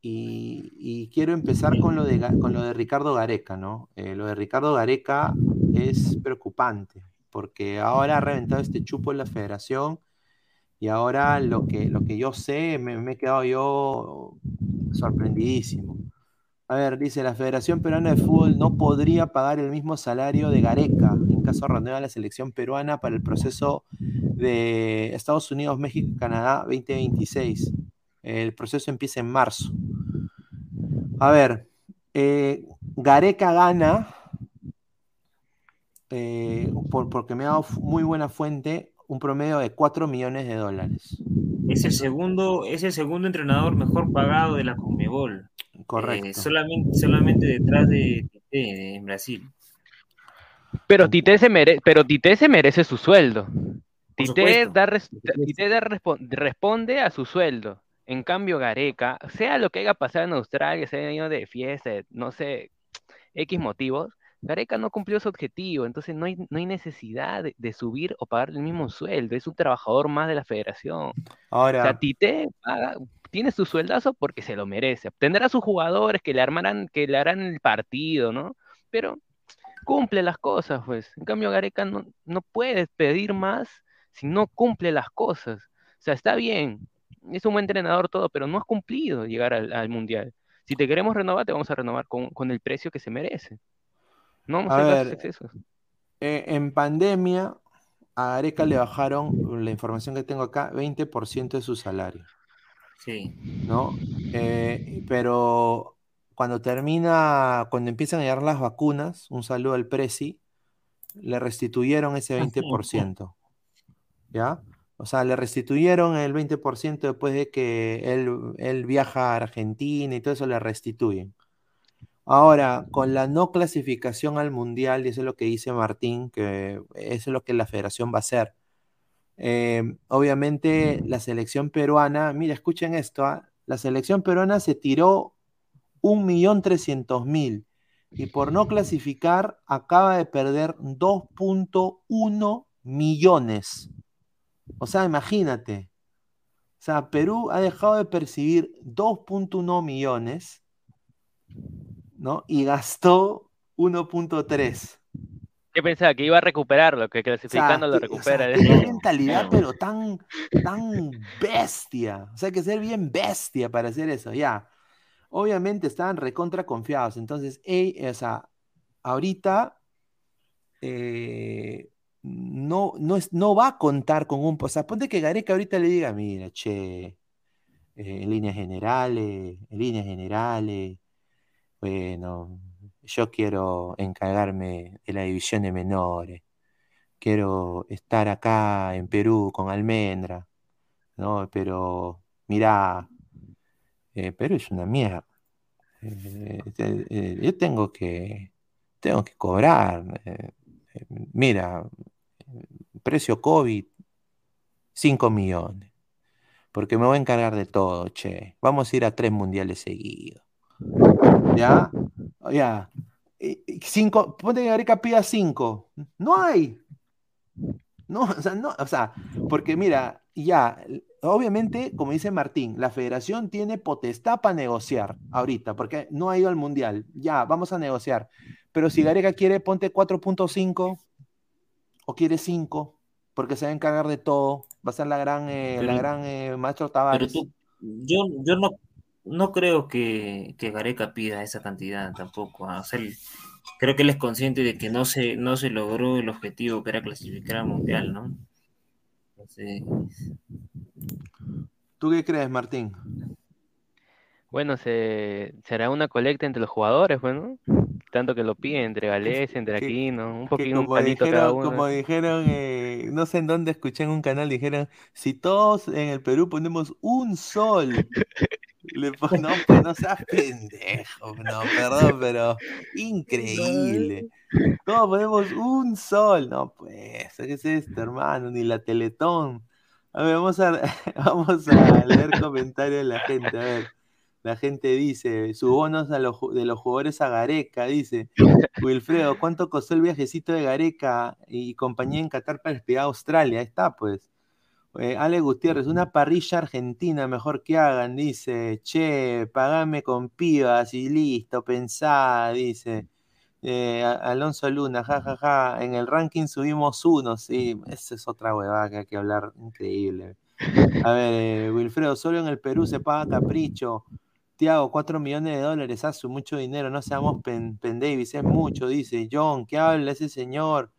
y, quiero empezar con lo de, con lo de Ricardo Gareca, ¿no? Eh, lo de Ricardo Gareca es preocupante porque ahora ha reventado este chupo en la federación y ahora lo que, lo que yo sé, me, me he quedado yo sorprendidísimo. A ver, dice, la Federación Peruana de Fútbol no podría pagar el mismo salario de Gareca en caso renueva la selección peruana para el proceso de Estados Unidos, México y Canadá 2026. El proceso empieza en marzo. A ver, eh, Gareca gana, eh, porque me ha dado muy buena fuente, un promedio de 4 millones de dólares. Es el segundo, es el segundo entrenador mejor pagado de la Conmebol. Correcto. Eh, solamente, solamente detrás de Tite en Brasil. Pero Tite se, pero Tite se merece su sueldo. Tite, da, responde a su sueldo. En cambio, Gareca, sea lo que haya pasado en Australia, sea año de fiesta, no sé, X motivos, Gareca no cumplió su objetivo, entonces no hay, no hay necesidad de, subir o pagar el mismo sueldo, es un trabajador más de la federación. Ahora, o sea, Tite paga, tiene su sueldazo porque se lo merece. Tendrá sus jugadores que le armarán, que le harán el partido, ¿no? Pero cumple las cosas, pues. En cambio, Gareca no, no puede pedir más si no cumple las cosas. O sea, está bien, es un buen entrenador todo, pero no has cumplido llegar al, mundial. Si te queremos renovar, te vamos a renovar con, el precio que se merece. No vamos a, ver, excesos. Eh, en pandemia, a Gareca le bajaron, la información que tengo acá, 20% de su salario. Sí. ¿No? Eh, pero cuando termina, cuando empiezan a llegar las vacunas, un saludo al Prezi, le restituyeron ese 20%. ¿Ya? O sea, le restituyeron el 20% después de que él, él viaja a Argentina y todo eso le restituyen. Ahora, con la no clasificación al Mundial, y eso es lo que dice Martín, que eso es lo que la federación va a hacer, eh, obviamente la selección peruana, mira, escuchen esto, ¿ah? la selección peruana se tiró un millón trescientos mil y por no clasificar acaba de perder 2.1 millones. O sea, imagínate. O sea, Perú ha dejado de percibir 2.1 millones, ¿no? Y gastó 1.3. Yo pensaba que iba a recuperarlo, que clasificando lo recupera. O sea, mentalidad, pero tan, tan bestia. O sea, hay que ser bien bestia para hacer eso, ya. Obviamente estaban recontra confiados. Entonces, o sea, ahorita eh, no, no, es, no va a contar con un. O sea, ponte que Gareca ahorita le diga, mira, che, eh, en líneas generales, en líneas generales, bueno, yo quiero encargarme de la división de menores, quiero estar acá en Perú con Almendra, ¿no? Pero mira, eh, Perú es una mierda. Eh, yo tengo que, tengo que cobrar. mira, precio COVID, 5 millones. Porque me voy a encargar de todo, che. Vamos a ir a tres mundiales seguidos. ¿Ya? Ya. Cinco, ponte que Gareca pida cinco. No hay. No, o sea, no, o sea, porque mira, ya, obviamente, como dice Martín, la federación tiene potestad para negociar ahorita, porque no ha ido al mundial. Ya, vamos a negociar. Pero si Gareca quiere, ponte 4.5 o quiere 5, porque se va a encargar de todo. Va a ser la gran, eh, la gran eh, maestro Tavares. Pero yo, yo no, no creo que, que, Gareca pida esa cantidad tampoco. ¿ah? creo que él es consciente de que no se, no se logró el objetivo que era clasificar al mundial, ¿no? ¿Tú qué crees, Martín? Bueno, se, será una colecta entre los jugadores, bueno. Tanto que lo piden entre Galés, entre Aquino, un poquito, un palito cada uno. Como dijeron, eh, no sé en dónde escuché en un canal, dijeron, si todos en el Perú ponemos un sol, le no, pues no seas pendejo, no, perdón, pero increíble. Todos ponemos un sol, no, pues, ¿qué es esto, hermano? Ni la Teletón. A ver, vamos a, vamos a leer comentarios de la gente, a ver. La gente dice, su bonos de los jugadores a Gareca, dice. Wilfredo, ¿cuánto costó el viajecito de Gareca y compañía en Qatar para despegar a Australia? Ahí está, pues. Eh, Ale Gutiérrez, una parrilla argentina mejor que hagan, dice. Che, pagame con pibas y listo, pensá, dice. Eh, Alonso Luna, jajaja, ja, ja. en el ranking subimos uno, sí, esa es otra huevada que hay que hablar, increíble. A ver, eh, Wilfredo, solo en el Perú se paga capricho. Tiago, 4 millones de dólares, hace mucho dinero, no seamos pen, Davis, es mucho, dice John, ¿qué habla ese señor?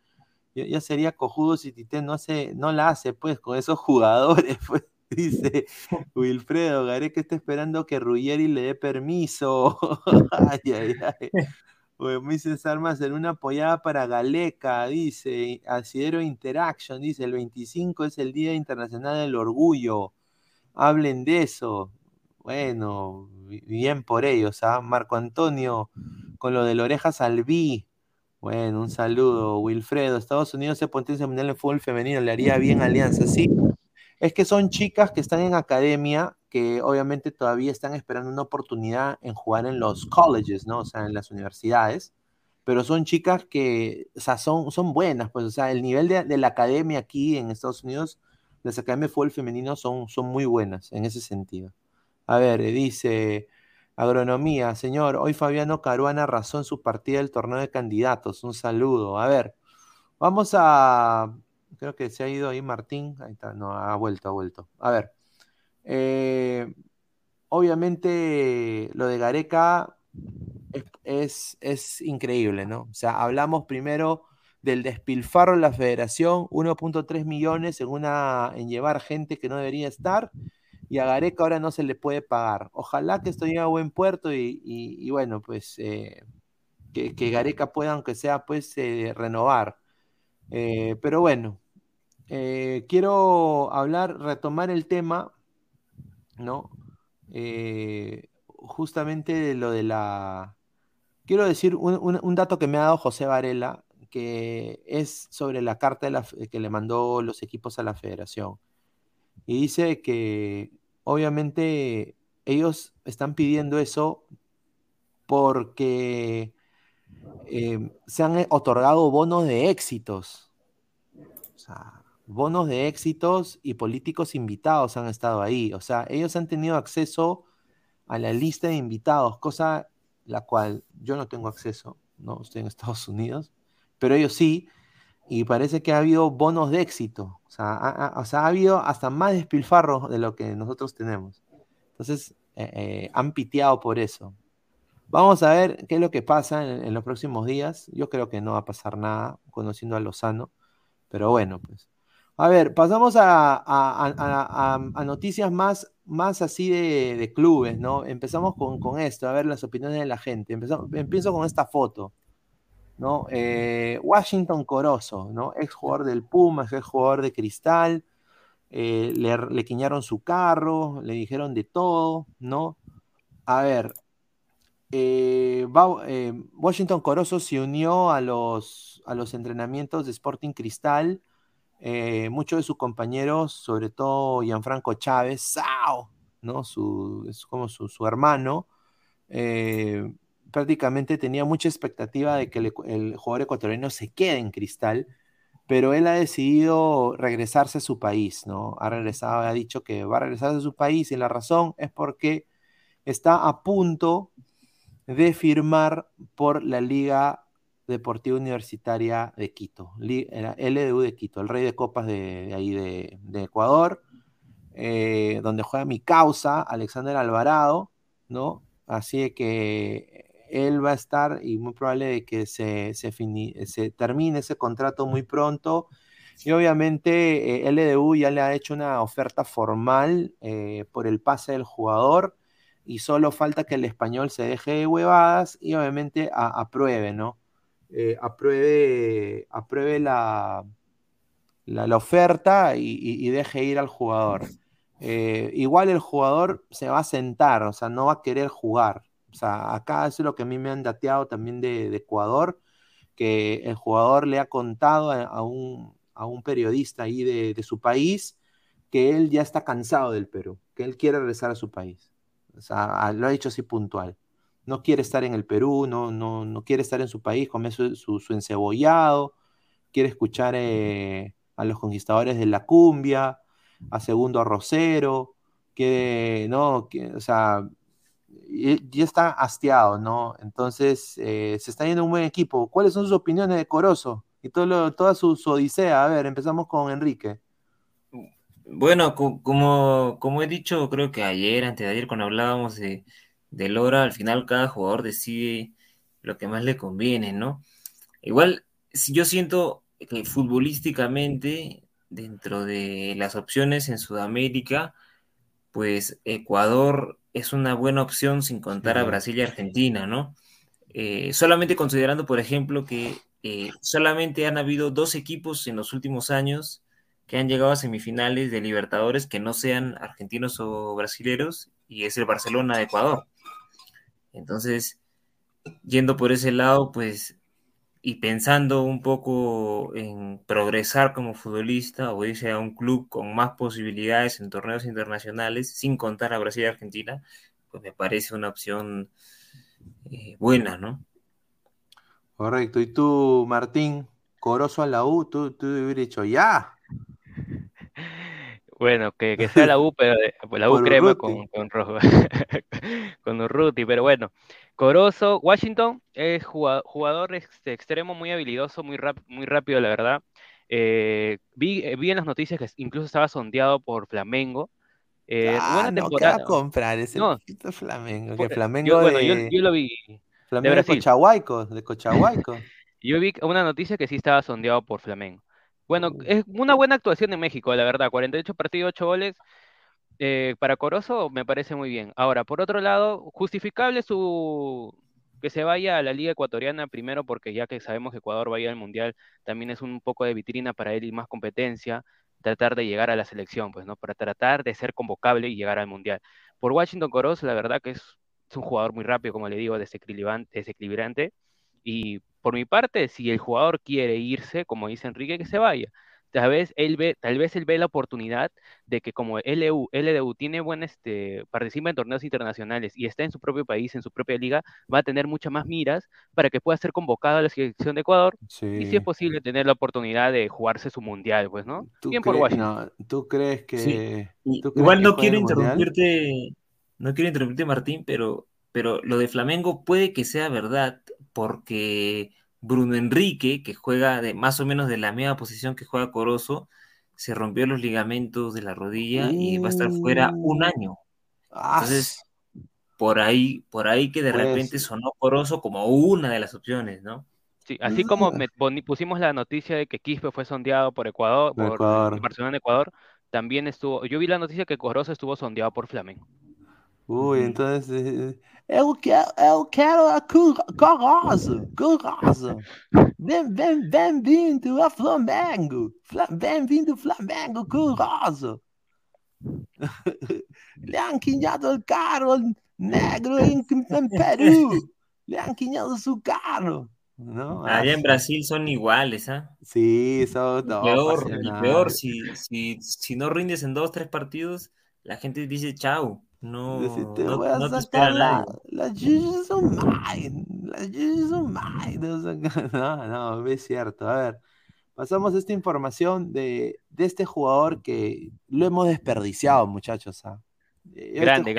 Ya, sería cojudo si Tite no, hace, no la hace, pues, con esos jugadores, pues, dice Wilfredo, Gareca está esperando que Ruggeri le dé permiso. ay, ay, ay. Dice Armas en una apoyada para Galeca, dice Asidero Interaction, dice el 25 es el Día Internacional del Orgullo. Hablen de eso. Bueno, bien por ellos, ¿ah? Marco Antonio, con lo de la oreja salví. Bueno, un saludo. Wilfredo, Estados Unidos se potencia mundial en fútbol femenino, le haría bien alianza, sí. Es que son chicas que están en academia, que obviamente todavía están esperando una oportunidad en jugar en los colleges, ¿no? O sea, en las universidades. Pero son chicas que, o sea, son, son buenas, pues, o sea, el nivel de, de la academia aquí en Estados Unidos, las academias de fútbol femenino son, son muy buenas en ese sentido. A ver, dice Agronomía, señor, hoy Fabiano Caruana razón su partida del torneo de candidatos. Un saludo. A ver, vamos a. Creo que se ha ido ahí Martín. Ahí está, no, ha vuelto, ha vuelto. A ver. Eh, obviamente lo de Gareca es, es, increíble, ¿no? O sea, hablamos primero del despilfarro en la federación, 1.3 millones en, una, en llevar gente que no debería estar, y a Gareca ahora no se le puede pagar. Ojalá que esto llegue a buen puerto y, bueno, pues eh, que, Gareca pueda, aunque sea, pues eh, renovar. Eh, pero bueno, quiero hablar, retomar el tema, ¿no? justamente de lo de la... Quiero decir un, dato que me ha dado José Varela, que es sobre la carta que le mandó los equipos a la federación. Y dice que obviamente ellos están pidiendo eso porque eh, se han otorgado bonos de éxitos. O sea, bonos de éxitos y políticos invitados han estado ahí. O sea, ellos han tenido acceso a la lista de invitados, cosa la cual yo no tengo acceso, ¿no? Estoy en Estados Unidos, pero ellos sí, y parece que ha habido bonos de éxito. O sea, ha, habido hasta más despilfarro de lo que nosotros tenemos. Entonces, eh, eh, han piteado por eso. Vamos a ver qué es lo que pasa en, los próximos días. Yo creo que no va a pasar nada conociendo a Lozano, pero bueno, pues. A ver, pasamos a, noticias más, más así de, clubes, ¿no? Empezamos con, esto, a ver las opiniones de la gente. empiezo con esta foto, ¿no? Eh, Washington Corozo, ¿no? Ex jugador del Pumas, ex jugador de Cristal. Eh, le, le quiñaron su carro, le dijeron de todo, ¿no? A ver, eh, Washington Corozo se unió a los, a los entrenamientos de Sporting Cristal. Muchos de sus compañeros, sobre todo Gianfranco Chávez, ¡sao! ¿no? Su, es como su, hermano, prácticamente tenía mucha expectativa de que el, jugador ecuatoriano se quede en Cristal, pero él ha decidido regresarse a su país, ¿no? Ha regresado, ha dicho que va a regresar a su país y la razón es porque está a punto de firmar por la Liga Deportiva Universitaria de Quito, LDU de Quito, el rey de copas de, ahí de, Ecuador, eh, donde juega mi causa, Alexander Alvarado, ¿no? Así que él va a estar y muy probable de que se, se, termine ese contrato muy pronto. Y obviamente eh, LDU ya le ha hecho una oferta formal eh, por el pase del jugador y solo falta que el español se deje de huevadas y obviamente apruebe, ¿no? Eh, apruebe, apruebe la, la, oferta y, deje ir al jugador. Eh, igual el jugador se va a sentar, o sea, no va a querer jugar. Sea, acá es lo que a mí me han dateado también de, Ecuador, que el jugador le ha contado a, un, periodista ahí de, su país que él ya está cansado del Perú, que él quiere regresar a su país. O sea, lo ha dicho así puntual. No quiere estar en el Perú, no, no, no quiere estar en su país, comer su, su, encebollado, quiere escuchar eh, a los conquistadores de la cumbia, a Segundo Arrocero, que, no, que, o sea, ya está hastiado, ¿no? Entonces, eh, se está yendo un buen equipo. ¿Cuáles son sus opiniones de Corozo? Y todo toda su, su, odisea. A ver, empezamos con Enrique. Bueno, como, como he dicho, creo que ayer, antes de ayer, cuando hablábamos de, de Lora, al final cada jugador decide lo que más le conviene, ¿no? Igual, yo siento que futbolísticamente, dentro de las opciones en Sudamérica, pues Ecuador es una buena opción sin contar a Brasil y Argentina, ¿no? Eh, solamente considerando, por ejemplo, que eh, solamente han habido dos equipos en los últimos años que han llegado a semifinales de Libertadores que no sean argentinos o brasileros, y es el Barcelona de Ecuador. Entonces, yendo por ese lado, pues, y pensando un poco en progresar como futbolista o irse a un club con más posibilidades en torneos internacionales, sin contar a Brasil y Argentina, pues me parece una opción eh, buena, ¿no? Correcto. ¿Y tú, Martín, Corozo a la U, tú, tú hubieras dicho ya? Bueno, que, sea la U, pero pues, la U crema con, con, con Urruti, pero bueno. Corozo, Washington es jugador, este, extremo muy habilidoso, muy, muy rápido, la verdad. Eh, vi, eh, vi, en las noticias que incluso estaba sondeado por Flamengo. Eh, ah, no, ¿qué va a comprar ese no, Flamengo? Que Flamengo yo, bueno, yo, lo vi. Flamengo de, Cochahuayco, de Cochahuayco. yo vi una noticia que sí estaba sondeado por Flamengo. Bueno, es una buena actuación en México, la verdad. 48 partidos, 8 goles. Eh, para Corozo me parece muy bien. Ahora, por otro lado, justificable su que se vaya a la Liga Ecuatoriana primero porque ya que sabemos que Ecuador va a ir al Mundial, también es un poco de vitrina para él y más competencia, tratar de llegar a la selección, pues, ¿no? Para tratar de ser convocable y llegar al Mundial. Por Washington Corozo, la verdad que es, un jugador muy rápido, como le digo, desequilibrante, y por mi parte, si el jugador quiere irse, como dice Enrique, que se vaya. tal vez él ve, tal vez él ve la oportunidad de que como LU, LDU tiene buen, este, participa en torneos internacionales y está en su propio país, en su propia liga, va a tener muchas más miras para que pueda ser convocado a la selección de Ecuador y si es posible tener la oportunidad de jugarse su mundial, pues, ¿no? Bien por Washington. ¿Tú crees que... Igual no quiero interrumpirte, no quiero interrumpirte Martín, pero, pero lo de Flamengo puede que sea verdad porque Bruno Enrique, que juega de más o menos de la misma posición que juega Corozo, se rompió los ligamentos de la rodilla y va a estar fuera un año. Entonces, por ahí, por ahí que de pues repente sonó Corozo como una de las opciones, ¿no? Sí, así como pusimos la noticia de que Quispe fue sondeado por Ecuador, por, Barcelona de Ecuador, también estuvo, yo vi la noticia que Corozo estuvo sondeado por Flamengo. Uy, entonces. Eu quero, eu quero a Corozo, Corozo. Vem, vem, bem-vindo a Flamengo. Bem-vindo Flamengo, Corozo. Le han quinhado el carro negro en, en Perú. Le han quinhado su carro. ¿no? Allá en Brasil son iguales, ¿ah? Sí, son peor, peor si, si, si no rindes en dos, tres partidos, la gente dice chao. No, te no, voy a no sacar la, las son mine, las son mine. No, no, es cierto. A ver, pasamos esta información de, de este jugador que lo hemos desperdiciado, muchachos. ¿ah? Eh, Grande,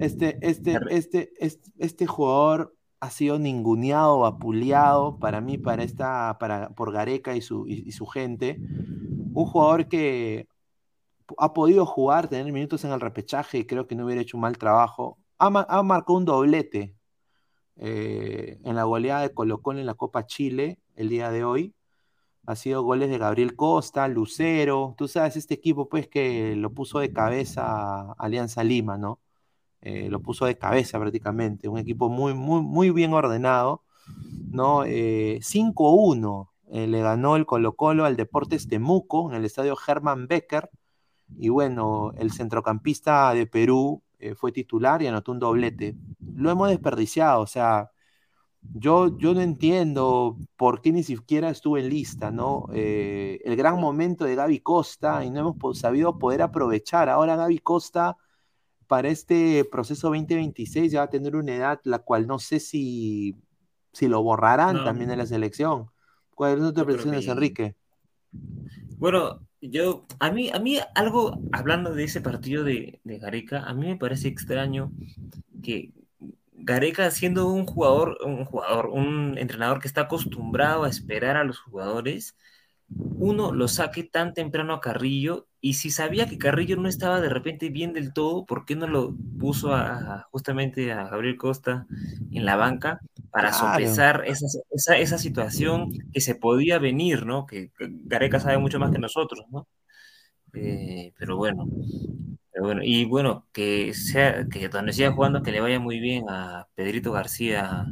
este, este, este, este, este, jugador ha sido ninguneado, vapuleado para mí, para esta, para, por Gareca y su, y su gente. Un jugador que ha podido jugar, tener minutos en el repechaje y creo que no hubiera hecho un mal trabajo. Ha, marcado un doblete eh, en la goleada de Colo Colo en la Copa Chile el día de hoy. Ha sido goles de Gabriel Costa, Lucero. Tú sabes, este equipo pues que lo puso de cabeza Alianza Lima, ¿no? Eh, lo puso de cabeza prácticamente. Un equipo muy, muy, muy bien ordenado, ¿no? 5-1 eh, le ganó el Colo Colo al Deportes Temuco en el estadio Herman Becker y bueno, el centrocampista de Perú eh, fue titular y anotó un doblete. Lo hemos desperdiciado, o sea, yo, yo no entiendo por qué ni siquiera estuvo en lista, ¿no? Eh, el gran momento de Gaby Costa y no hemos sabido poder aprovechar. Ahora Gaby Costa para este proceso 2026 ya va a tener una edad la cual no sé si, si lo borrarán también en la selección. ¿Cuáles son tus impresiones, Enrique? Bueno, yo, a mí, a mí algo, hablando de ese partido de, de Gareca, a mí me parece extraño que Gareca siendo un jugador, un jugador, un entrenador que está acostumbrado a esperar a los jugadores, uno lo saque tan temprano a Carrillo y si sabía que Carrillo no estaba de repente bien del todo, ¿por qué no lo puso a, justamente a Gabriel Costa en la banca para sopesar esa, esa, situación que se podía venir, ¿no? Que, Gareca sabe mucho más que nosotros, ¿no? Eh, pero bueno, bueno, y bueno, que sea, que donde siga jugando, que le vaya muy bien a Pedrito García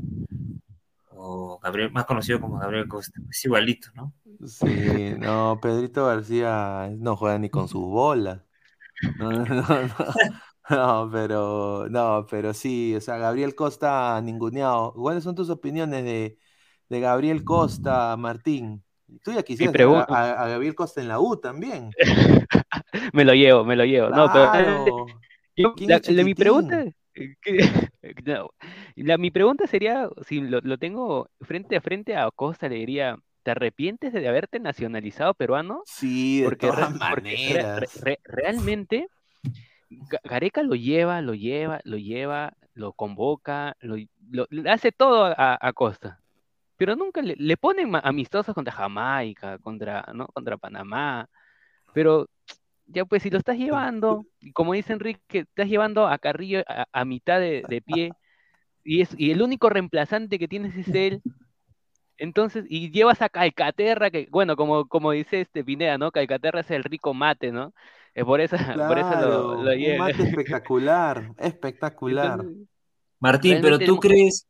o Gabriel, más conocido como Gabriel Costa, es igualito, ¿no? Sí, no, Pedrito García no juega ni con sus bolas. No, no, no, pero, no, pero sí, o sea, Gabriel Costa ninguneado. ¿Cuáles son tus opiniones de, de Gabriel Costa, Martín? Tú ya quisieras a, Gabriel Costa en la U también. me lo llevo, me lo llevo. No, pero mi pregunta, la, mi pregunta sería, si lo, lo, tengo frente a frente a Costa, le diría, ¿te arrepientes de haberte nacionalizado peruano? Sí, de porque, todas maneras. realmente Gareca lo lleva, lo lleva, lo lleva, lo convoca, lo, hace todo a, Costa. Pero nunca le, ponen amistosos contra Jamaica, contra, ¿no? contra Panamá. Pero ya pues si lo estás llevando, como dice Enrique, estás llevando a Carrillo a, mitad de, de, pie, y, es, y el único reemplazante que tienes es él, entonces, y llevas a Calcaterra, que, bueno, como, como dice este Pineda, ¿no? Calcaterra es el rico mate, ¿no? Es por eso, por eso lo, lo Un mate espectacular, espectacular. Martín, pero tú crees,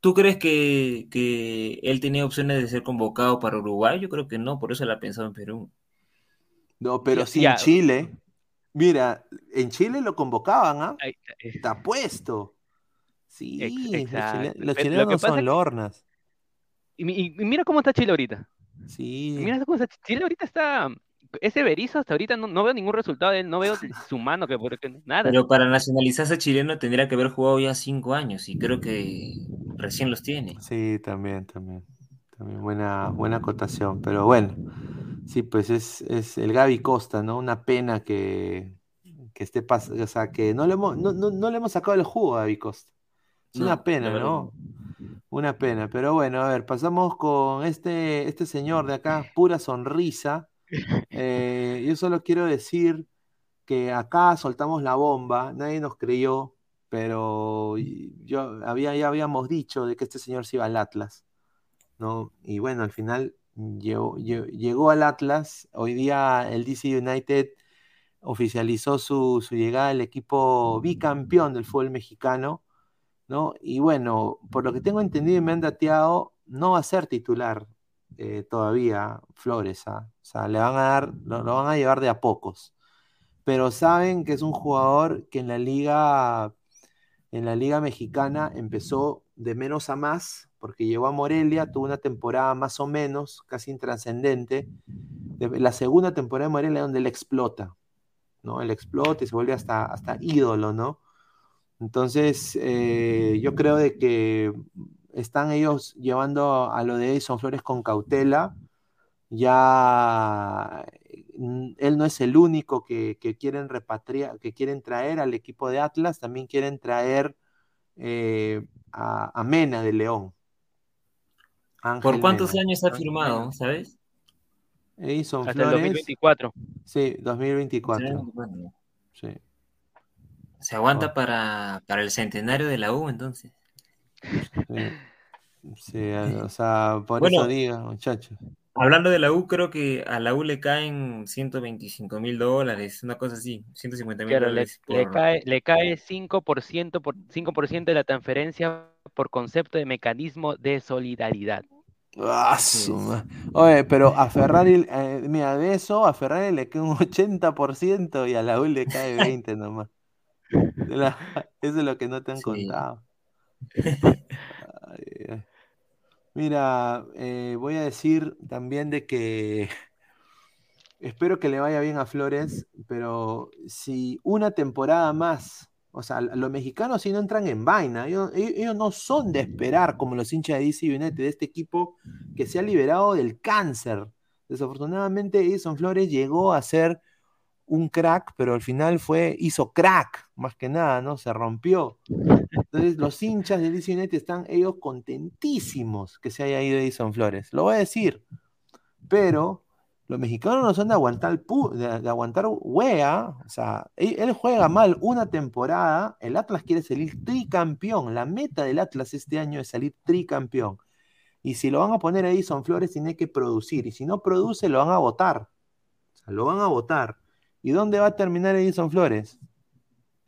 ¿tú crees que, que, él tenía opciones de ser convocado para Uruguay? Yo creo que no, por eso la ha pensado en Perú. No, pero sí en Chile. Mira, en Chile lo convocaban, ¿ah? Está puesto. Sí, los, chilenos, son lornas. Y, mira cómo está Chile ahorita. Sí. Mira esa cosa, Chile ahorita está. Ese Berizzo hasta ahorita no, no veo ningún resultado de él, no veo su mano, que porque nada. Pero para nacionalizarse chileno tendría que haber jugado ya cinco años y creo que recién los tiene. Sí, también, también. También buena, buena acotación. Pero bueno, sí, pues es, es el Gaby Costa, ¿no? Una pena que, que esté pasando, o sea, que no le hemos, no, no, no le hemos sacado el jugo a Gaby Costa. Es No, una pena, verdad ¿no? Una pena, pero bueno, a ver, pasamos con este, este señor de acá, pura sonrisa. Eh, yo solo quiero decir que acá soltamos la bomba, nadie nos creyó, pero yo había, ya habíamos dicho de que este señor se iba al Atlas, ¿no? Y bueno, al final llegó, lle- llegó al Atlas, hoy día el DC United oficializó su, su llegada al equipo bicampeón del fútbol mexicano. ¿No? Y bueno, por lo que tengo entendido y me han dateado, no va a ser titular eh, todavía Flores, ¿ah? O sea, le van a dar, lo, van a llevar de a pocos. Pero saben que es un jugador que en la liga, en la liga mexicana empezó de menos a más, porque llegó a Morelia, tuvo una temporada más o menos, casi intrascendente. De- La segunda temporada de Morelia donde él explota, ¿no? Él explota y se vuelve hasta, hasta ídolo, ¿no? Entonces, eh, yo creo de que están ellos llevando a lo de Edison Flores con cautela. Ya mm, él no es el único que, que quieren repatriar, que quieren traer al equipo de Atlas, también quieren traer eh, a, a Mena de León. ¿Por Ángel cuántos Mena. años ha firmado, sabes? Edison Hasta el Flores, 2024. sí, 2024. Bueno, Sí. Se aguanta Oh. para, para el centenario de la U, entonces. Sí, Sí, o sea, por Bueno. eso digo, muchachos. Hablando de la U, creo que a la U le caen 125 mil dólares, una cosa así, 150 mil Claro, dólares. le por- cae, le cae 5%, por, 5% de la transferencia por concepto de mecanismo de solidaridad. Ah, su ma- Oye, pero a Ferrari, eh, mira, de eso a Ferrari le cae un 80% y a la U le cae 20 nomás. La- eso es lo que no te han Sí. contado. Ay, ay. Mira, eh, voy a decir también de que espero que le vaya bien a Flores, pero si una temporada más, o sea, los mexicanos si no entran en vaina, ellos, ellos- ellos no son de esperar como los hinchas de DC United, de este equipo que se ha liberado del cáncer. Desafortunadamente, Edison Flores llegó a ser un crack, pero al final fue, hizo crack, más que nada, ¿no? Se rompió. Entonces, los hinchas de DC United están ellos contentísimos que se haya ido Edison Flores. Lo voy a decir. Pero los mexicanos no son de aguantar, pu- de, aguantar wea. O sea, él, juega mal una temporada. El Atlas quiere salir tricampeón. La meta del Atlas este año es salir tricampeón. Y si lo van a poner Edison Flores, tiene que producir. Y si no produce, lo van a votar. Lo van a votar. ¿Y dónde va a terminar Edison Flores?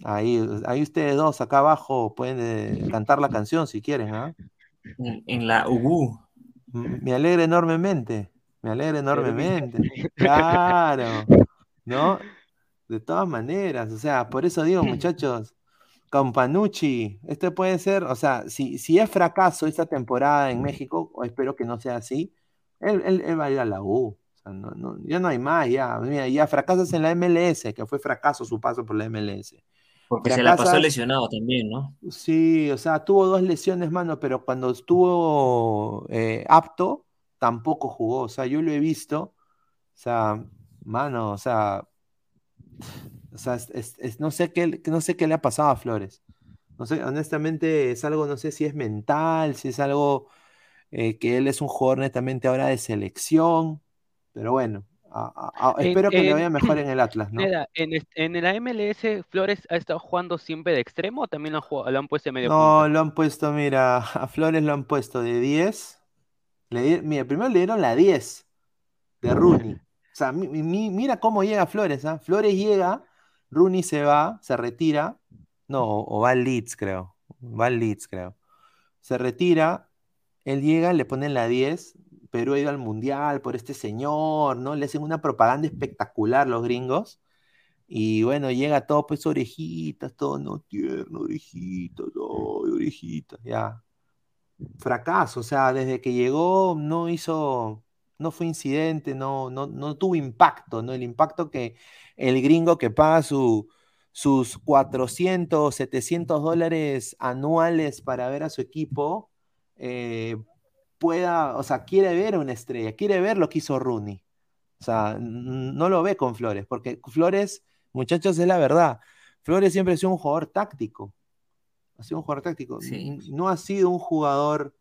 Ahí, ahí ustedes dos acá abajo pueden eh, cantar la canción si quieren, ¿ah? En, en la UBU. M- Me alegra enormemente, me alegra enormemente. Claro, ¿no? De todas maneras, o sea, por eso digo, muchachos, Campanucci, este puede ser, o sea, si, si es fracaso esta temporada en México, o espero que no sea así, él, él- él va a ir a la U. O sea, no, no- ya no hay más, ya, mira, ya fracasas en la MLS, que fue fracaso su paso por la MLS. Porque se la pasó lesionado también, ¿no? Sí, o sea, tuvo dos lesiones, mano, pero cuando estuvo eh, apto, tampoco jugó. O sea, yo lo he visto. O sea, mano, o sea, o sea, es- es- es- no sé qué, no sé qué le ha pasado a Flores. No sé, honestamente es algo, no sé si es mental, si es algo eh, que él es un jugador netamente ahora de selección, pero bueno, a- a- a- En- espero que le en- vaya mejor en el Atlas, ¿no? En, en la MLS, ¿Flores ha estado jugando siempre de extremo o también lo han, jugado- lo han puesto de medio No, lo han puesto, mira, a Flores lo han puesto de 10. Le di- mira, primero le dieron la 10 de Rooney. O sea, mi- mi- mira cómo llega Flores, ¿ah? Flores llega, Rooney se va, se retira. No, o, o va al Leeds, creo. Va al Leeds, creo. Se retira, él llega, le ponen la 10. Perú ha ido al Mundial por este señor, ¿no? Le hacen una propaganda espectacular los gringos. Y bueno, llega todo, pues orejitas, todo, no tierno, orejitas, ay, orejitas, ya. Fracaso, o sea, desde que llegó no hizo, no fue incidente, no, no, no tuvo impacto, ¿no? El impacto que el gringo que paga su, sus 400, 700 dólares anuales para ver a su equipo, eh, pueda, o sea, quiere ver una estrella, quiere ver lo que hizo Rooney. O sea, no lo ve con Flores, porque Flores, muchachos, es la verdad. Flores siempre ha sido un jugador táctico. Ha sido un jugador táctico. No ha sido un jugador,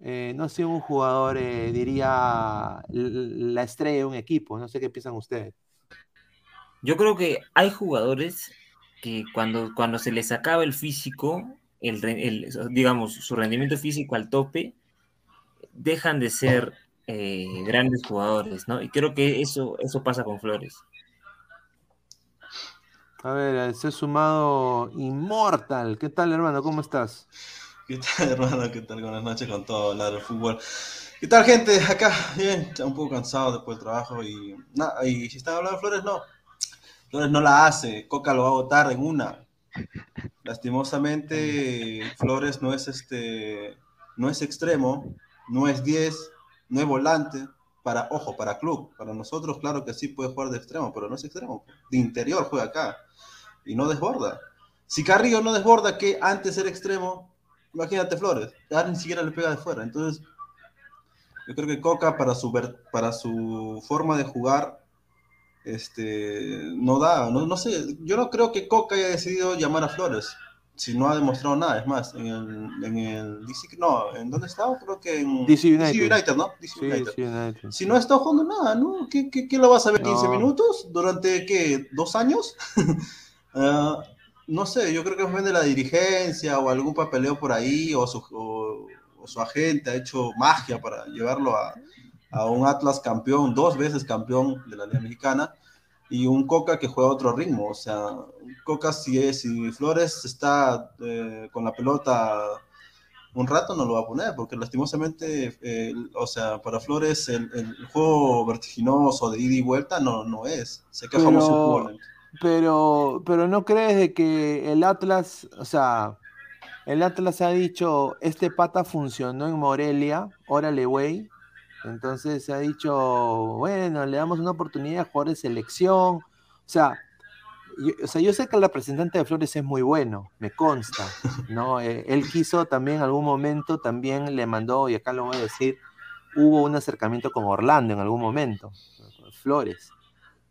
eh, no ha sido un jugador, eh, diría, la estrella de un equipo. No sé qué piensan ustedes. Yo creo que hay jugadores que cuando, cuando se les acaba el físico, el, digamos, su rendimiento físico al tope, dejan de ser eh, grandes jugadores, ¿no? Y creo que eso, eso pasa con Flores. A ver, se ha sumado Immortal. ¿Qué tal, hermano? ¿Cómo estás? ¿Qué tal, hermano? ¿Qué tal? Buenas noches con todo hablar del fútbol. ¿Qué tal, gente? Acá, bien, ya un poco cansado después del trabajo y nada, y si están hablando de Flores, no. Flores no la hace, Coca lo va a votar en una. Lastimosamente, Flores no es este, no es extremo, no es 10, no es volante, para, ojo, para club, para nosotros, claro que sí puede jugar de extremo, pero no es extremo, de interior juega acá y no desborda. Si Carrillo no desborda, que antes era extremo, imagínate Flores, ya ni siquiera le pega de fuera. Entonces, yo creo que Coca para su, para su forma de jugar, este, no da, no, no sé, yo no creo que Coca haya decidido llamar a Flores si no ha demostrado nada. Es más, en el, en el DC, no, ¿en dónde estaba? Creo que en DC United, ¿no? DC United. Si no ha estado jugando nada, ¿no? ¿Qué, qué, qué lo vas a ver 15 minutos? ¿Durante qué? ¿Dos años? Ah, no sé, yo creo que depende de la dirigencia o algún papeleo por ahí o su, o, su agente ha hecho magia para llevarlo a, a un Atlas campeón, dos veces campeón de la Liga Mexicana y un Coca que juega otro ritmo. O sea, Coca si, es, si Flores está eh, con la pelota un rato no lo va a poner, porque lastimosamente, eh, o sea, para Flores el, juego vertiginoso de ida y vuelta no, no es. Se quejamos pero, pero, pero no crees de que el Atlas, o sea, el Atlas ha dicho, este pata funcionó en Morelia, órale, güey, entonces se ha dicho, bueno, le damos una oportunidad a jugar de selección. O sea, yo, o sea, yo sé que el representante de Flores es muy bueno, me consta, ¿no? Eh, él quiso también en algún momento, también le mandó, y acá lo voy a decir, hubo un acercamiento con Orlando en algún momento, Flores,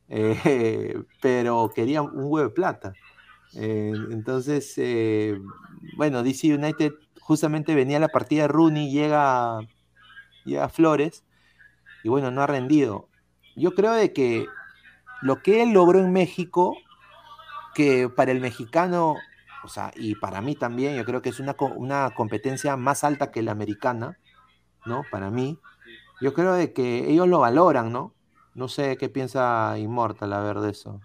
eh, pero quería un huevo de plata. Eh, entonces, bueno, DC United justamente venía la partida de Rooney, llega a Flores, y bueno, no ha rendido. Yo creo de que lo que él logró en México, que para el mexicano, o sea, y para mí también, yo creo que es una, una competencia más alta que la americana, ¿no? Para mí. Yo creo de que ellos lo valoran, ¿no? No sé qué piensa Immortal a ver de eso.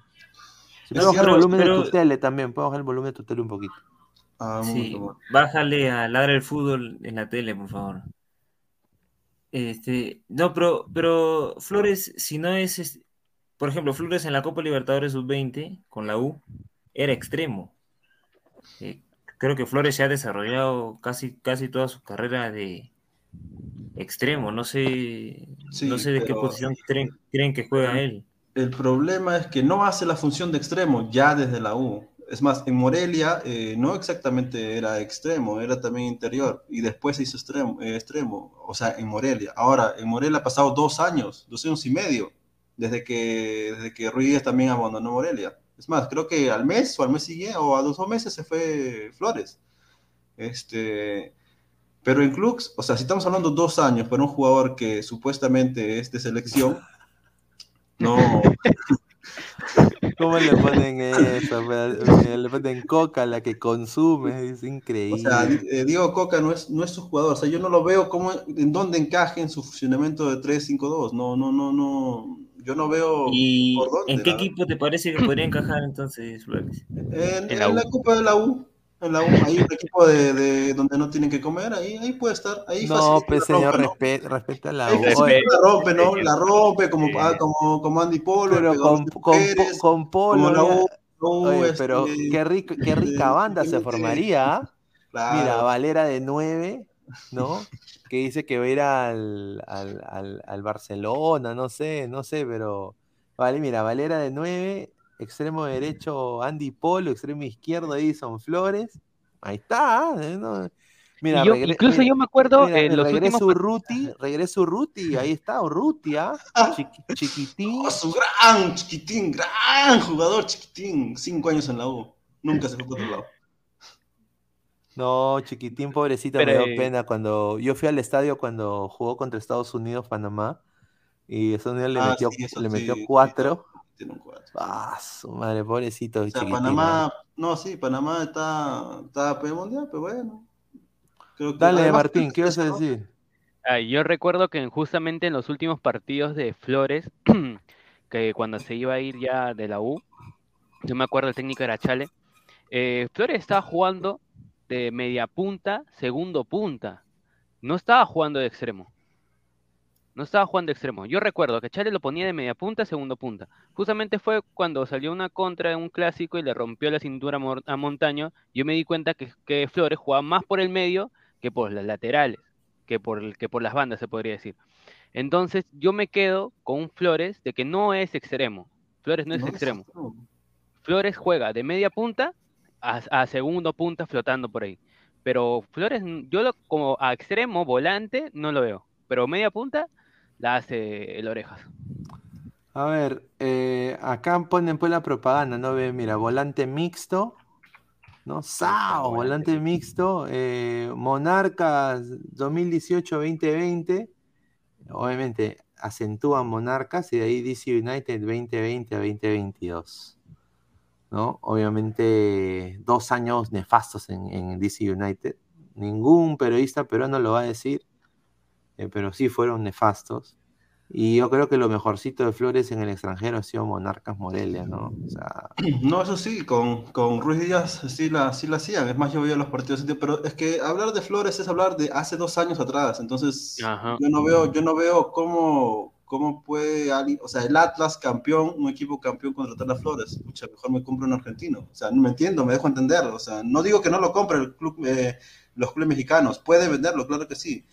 Si puedo bajar el volumen de tu tele también, puedo bajar el volumen de tu tele un poquito. Ah, sí, bájale a Ladra el Fútbol en la tele, por favor. Este, no, pero, pero Flores, si no es, por ejemplo, Flores en la Copa Libertadores Sub-20 con la U, era extremo. Eh, creo que Flores se ha desarrollado casi, casi toda su carrera de extremo. No sé, no sé de qué posición creen, creen que juega él. El problema es que no hace la función de extremo ya desde la U. Es más, en Morelia eh, no exactamente era extremo, era también interior y después se hizo extremo, eh, extremo, o sea, en Morelia. Ahora, en Morelia ha pasado dos años, dos años y medio, desde que, desde que Ruiz también abandonó Morelia. Es más, creo que al mes o al mes siguiente o a dos meses se fue Flores. Este, pero en clubs, o sea, si estamos hablando dos años para un jugador que supuestamente es de selección, no, ¿Cómo le ponen eso? Le ponen Coca, la que consume, es increíble. O sea, eh, Diego Coca no es, no es su jugador, o sea, yo no lo veo como en dónde encaje en su funcionamiento de 3-5-2, no, no, no, no, yo no veo ¿Y ¿En qué equipo te parece que podría encajar entonces, Flores? En, la, Copa de la U. En la U, hay un equipo de, de, donde no tienen que comer, ahí, ahí puede estar. Ahí no, pues señor, respeta, respeta la U. La rompe, ¿no? La rompe como, ah, como, como Andy Polo. Pero con, con, con, Polo. La U, Oye, pero este, qué, rico, qué rica banda se formaría. Mira, Valera de 9, ¿no? Que dice que va a ir al, al, al, al Barcelona, no sé, no sé, pero. Vale, mira, Valera de 9, extremo derecho Andy Polo, extremo izquierdo Edison Flores. Ahí está. ¿eh? ¿no? Mira, yo- incluso mira, yo me acuerdo mira, en los regresa últimos Urruti, regresa Urruti, ahí está Urruti, ¿ah? Chiqui- chiquitín. Oh, su gran chiquitín, gran jugador chiquitín. Cinco años en la U. Nunca se fue por otro lado. No, chiquitín, pobrecito, Pero, me dio eh, pena cuando yo fui al estadio cuando jugó contra Estados Unidos, Panamá, y Estados Unidos le Ah, metió, sí, eso le metió sí, cuatro. Tiene un cuatro. Ah, su madre, pobrecito, O sea, chiquitín. Panamá, no, sí, Panamá está, está a mundial, pero bueno. Creo que- Dale, además, Martín, ¿qué vas a decir? Ah, yo recuerdo que en- justamente en los últimos partidos de Flores, que cuando se iba a ir ya de la U, yo me acuerdo el técnico era Chale, eh, Flores estaba jugando de media punta, segundo punta, no estaba jugando de extremo. No estaba jugando de extremo. Yo recuerdo que Chale lo ponía de media punta, segundo punta. Justamente fue cuando salió una contra en un clásico y le rompió la cintura a a Montaño. Yo me di cuenta que, que Flores jugaba más por el medio que por las laterales, que por, el- que por las bandas, se podría decir. Entonces, yo me quedo con un Flores de que no es extremo. Flores no es No, extremo. no. Flores juega de media punta a, a segundo punta flotando por ahí. Pero Flores, yo lo- como a extremo, volante, no lo veo. Pero media punta la hace el Orejas. A ver, eh, acá ponen pues la propaganda, ¿no? Ve, mira, volante mixto, ¿no? ¡Sao! Volante mixto, eh, Monarcas 2018-2020, obviamente acentúan Monarcas y de ahí DC United 2020 a 2022, ¿no? Obviamente dos años nefastos en, en DC United, ningún periodista peruano lo va a decir, eh, pero sí fueron nefastos. Y yo creo que lo mejorcito de Flores en el extranjero ha sido Monarcas Morelia, ¿no? O sea, No, eso sí, con, con Ruiz Díaz sí la, sí la hacían. Es más, yo veía los partidos, pero es que hablar de Flores es hablar de hace dos años atrás. Entonces, Ajá. yo no veo, yo no veo cómo, cómo puede alguien, o sea, el Atlas campeón, un equipo campeón contratar a Flores. Pucha, mejor me compro un argentino. O sea, no me entiendo, me dejo entender. O sea, no digo que no lo compre el club, eh, los clubes mexicanos, puede venderlo, claro que sí.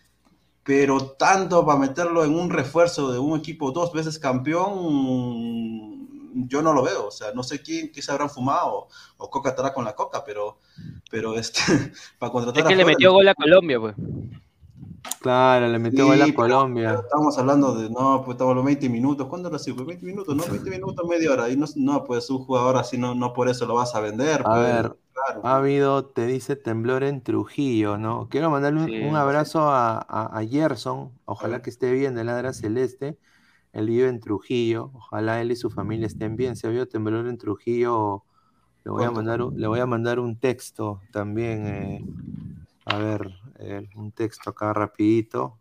Pero tanto para meterlo en un refuerzo de un equipo dos veces campeón, yo no lo veo. O sea, no sé quién, qué se habrán fumado o Coca estará con la Coca, pero, pero este, para contratar Es que a le Flores- metió gol a Colombia, pues. Claro, le metió Sí, gol a Colombia. Estamos hablando de, no, pues estamos a los 20 minutos. ¿Cuándo así? Pues 20 minutos, ¿no? 20 minutos, media hora. Y no, no pues un jugador así, no, no por eso lo vas a vender. A pues, ver, claro. ha habido, te dice temblor en Trujillo, ¿no? Quiero mandarle un, Sí. un abrazo a, a, a Gerson, ojalá que esté bien de Ladra Celeste. Él vive en Trujillo, ojalá él y su familia estén bien. Si ha habido temblor en Trujillo, le voy a mandar, un- le voy a mandar un texto también. eh, a ver, eh, un texto acá rapidito.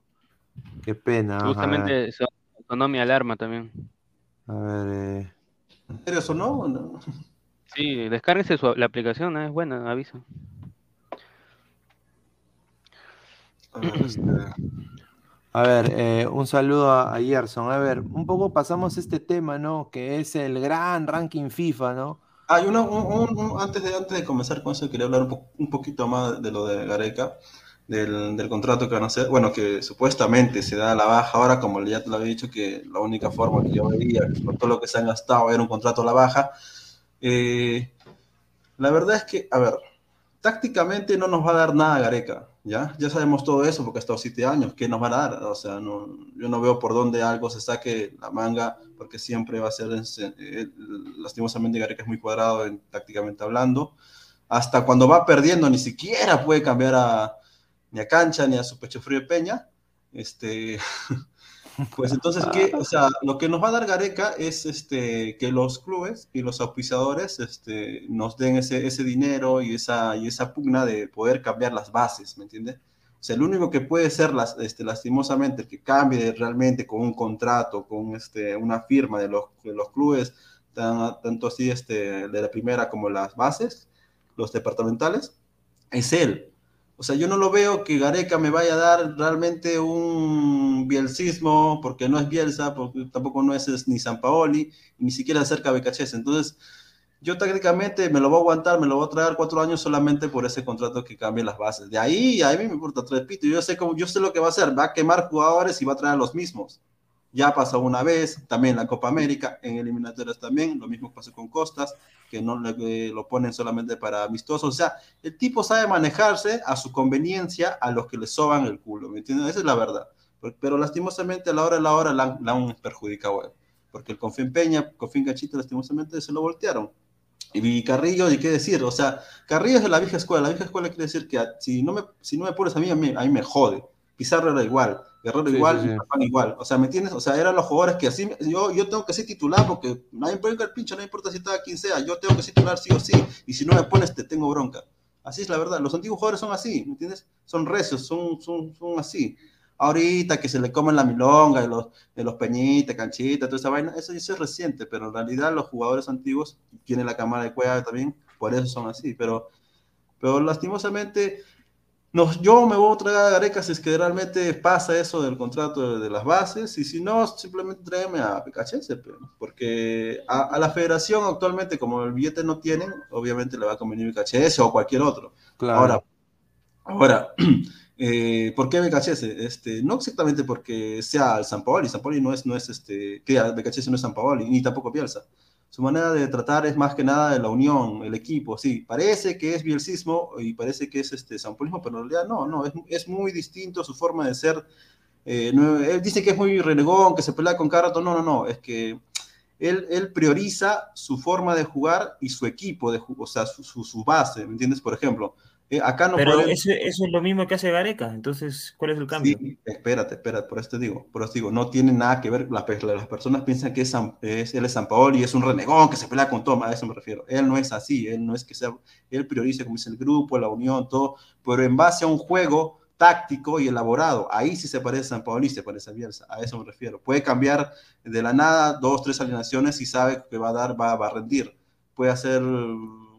Qué pena. Justamente so- sonó mi alarma también. A ver, eh, ¿En serio eso no? ¿O no? Sí, descárguese su- la aplicación, ¿eh? es buena, aviso. A ver, este, A ver, eh, un saludo a, a Gerson. A ver, un poco pasamos este tema, ¿no? Que es el gran ranking FIFA, ¿no? Hay uno, un- un- un- antes, de, antes de comenzar con eso, quería hablar un, po- un poquito más de lo de Gareca, del, del contrato que van a hacer. Bueno, que supuestamente se da la baja ahora, como ya te lo había dicho, que la única forma que yo veía, por todo lo que se han gastado, era un contrato a la baja. Eh, la verdad es que, a ver, tácticamente no nos va a dar nada Gareca, ¿ya? Ya sabemos todo eso porque ha estado siete años, ¿qué nos va a dar? O sea, no, yo no veo por dónde algo se saque la manga, porque siempre va a ser, eh, lastimosamente Gareca es muy cuadrado en, tácticamente hablando, hasta cuando va perdiendo ni siquiera puede cambiar a, ni a cancha ni a su pecho frío de Peña, este... Pues entonces, ¿qué? O sea, lo que nos va a dar Gareca es este, que los clubes y los auspiciadores este, nos den ese, ese dinero y esa, y esa pugna de poder cambiar las bases, ¿me entiendes? O sea, el único que puede ser las, este, lastimosamente el que cambie realmente con un contrato, con este, una firma de los, de los clubes, tan- tanto así este, de la primera como las bases, los departamentales, es él. O sea, yo no lo veo que Gareca me vaya a dar realmente un bielcismo, porque no es Bielsa, porque tampoco no es, ni San Paoli, ni siquiera cerca de Becachese. Entonces, yo técnicamente me lo voy a aguantar, me lo voy a traer cuatro años solamente por ese contrato que cambie las bases. De ahí, a mí me importa tres pitos. Yo sé, cómo, yo sé lo que va a hacer. Va a quemar jugadores y va a traer a los mismos. Ya pasó una vez, también la Copa América, en eliminatorias también, lo mismo pasó con Costas, que no le, lo ponen solamente para amistosos. O sea, el tipo sabe manejarse a su conveniencia a los que le soban el culo, ¿me entiendes? Esa es la verdad. Pero, lastimosamente a la hora de la hora la, la han perjudicado, porque el Confín Peña, Confín Cachito, lastimosamente se lo voltearon. Y Carrillo, ¿y qué decir? O sea, Carrillo es de la vieja escuela. La vieja escuela quiere decir que si no me, si no me pones a mí, a mí, a mí me jode. Pizarro era igual, Guerrero igual, y igual. O sea, ¿me entiendes? O sea, eran los jugadores que así, yo, yo tengo que ser titular porque nadie puede el pincho, no importa si estaba quien sea, yo tengo que ser titular sí o sí, y si no me pones te tengo bronca. Así es la verdad, los antiguos jugadores son así, ¿me entiendes? Son recios, son, son, son así ahorita que se le comen la milonga de los, de los peñitas, canchitas, toda esa vaina, eso, eso es reciente, pero en realidad los jugadores antiguos tienen la cámara de cueva también, por eso son así, pero, pero lastimosamente no, yo me voy a traer a Gareca si es que realmente pasa eso del contrato de, las bases, y si no, simplemente tráeme a PKHS, porque a, la federación actualmente, como el billete no tienen, obviamente le va a convenir PKHS o cualquier otro. Claro. Ahora, ahora Eh, ¿Por qué BKHS? Este, no exactamente porque sea el San Paoli, San Paoli no es, no es este, que BKHS no es San Paoli, ni tampoco Bielsa. Su manera de tratar es más que nada de la unión, el equipo, sí, parece que es bielsismo y parece que es este Paulismo, pero en realidad no, no, es, es muy distinto su forma de ser. Eh, él dice que es muy renegón, que se pelea con Carato, no, no, no, es que él, él, prioriza su forma de jugar y su equipo, de, o sea, su, su, su base, ¿me entiendes? Por ejemplo, eh, acá no Pero eso, es lo mismo que hace Gareca, entonces, ¿cuál es el cambio? Sí, espérate, espérate, por eso te digo, por eso digo, no tiene nada que ver, las, las personas piensan que es, es, él es San Paolo y es un renegón que se pelea con Toma, a eso me refiero. Él no es así, él no es que sea, él prioriza como dice el grupo, la unión, todo, pero en base a un juego táctico y elaborado, ahí sí se parece a San Paolo y se parece a Bielsa, a eso me refiero. Puede cambiar de la nada dos, tres alineaciones y sabe que va a dar, va, va a rendir. Puede hacer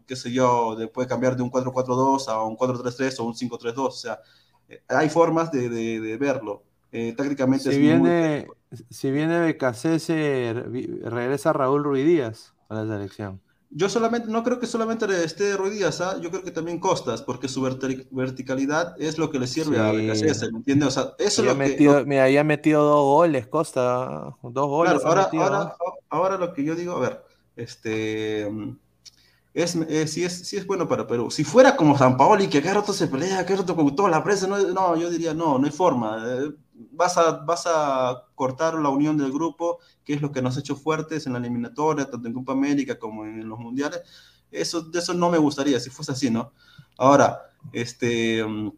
qué sé yo, de, puede cambiar de un 4-4-2 a un 4-3-3 o un 5-3-2, o sea, eh, hay formas de, de, de verlo. Eh, tácticamente si, viene, si viene BKC, regresa Raúl Ruiz Díaz a la selección. Yo solamente, no creo que solamente esté Ruiz Díaz, ¿ah? yo creo que también Costas, porque su verticalidad es lo que le sirve a BKC, ¿me entiendes? O sea, eso lo metido, que... Mira, ahí ha metido dos goles, Costa, dos goles. ahora, ahora, ahora lo que yo digo, a ver, este es, eh, sí, es, es bueno para Perú. Si fuera como San Paoli, que cada rato se pelea, cada rato con toda la prensa, no, no, yo diría, no, no hay forma. Eh, vas, a, vas a cortar la unión del grupo, que es lo que nos ha hecho fuertes en la eliminatoria, tanto en Copa América como en los mundiales. Eso, de eso no me gustaría, si fuese así, ¿no? Ahora, este, mm,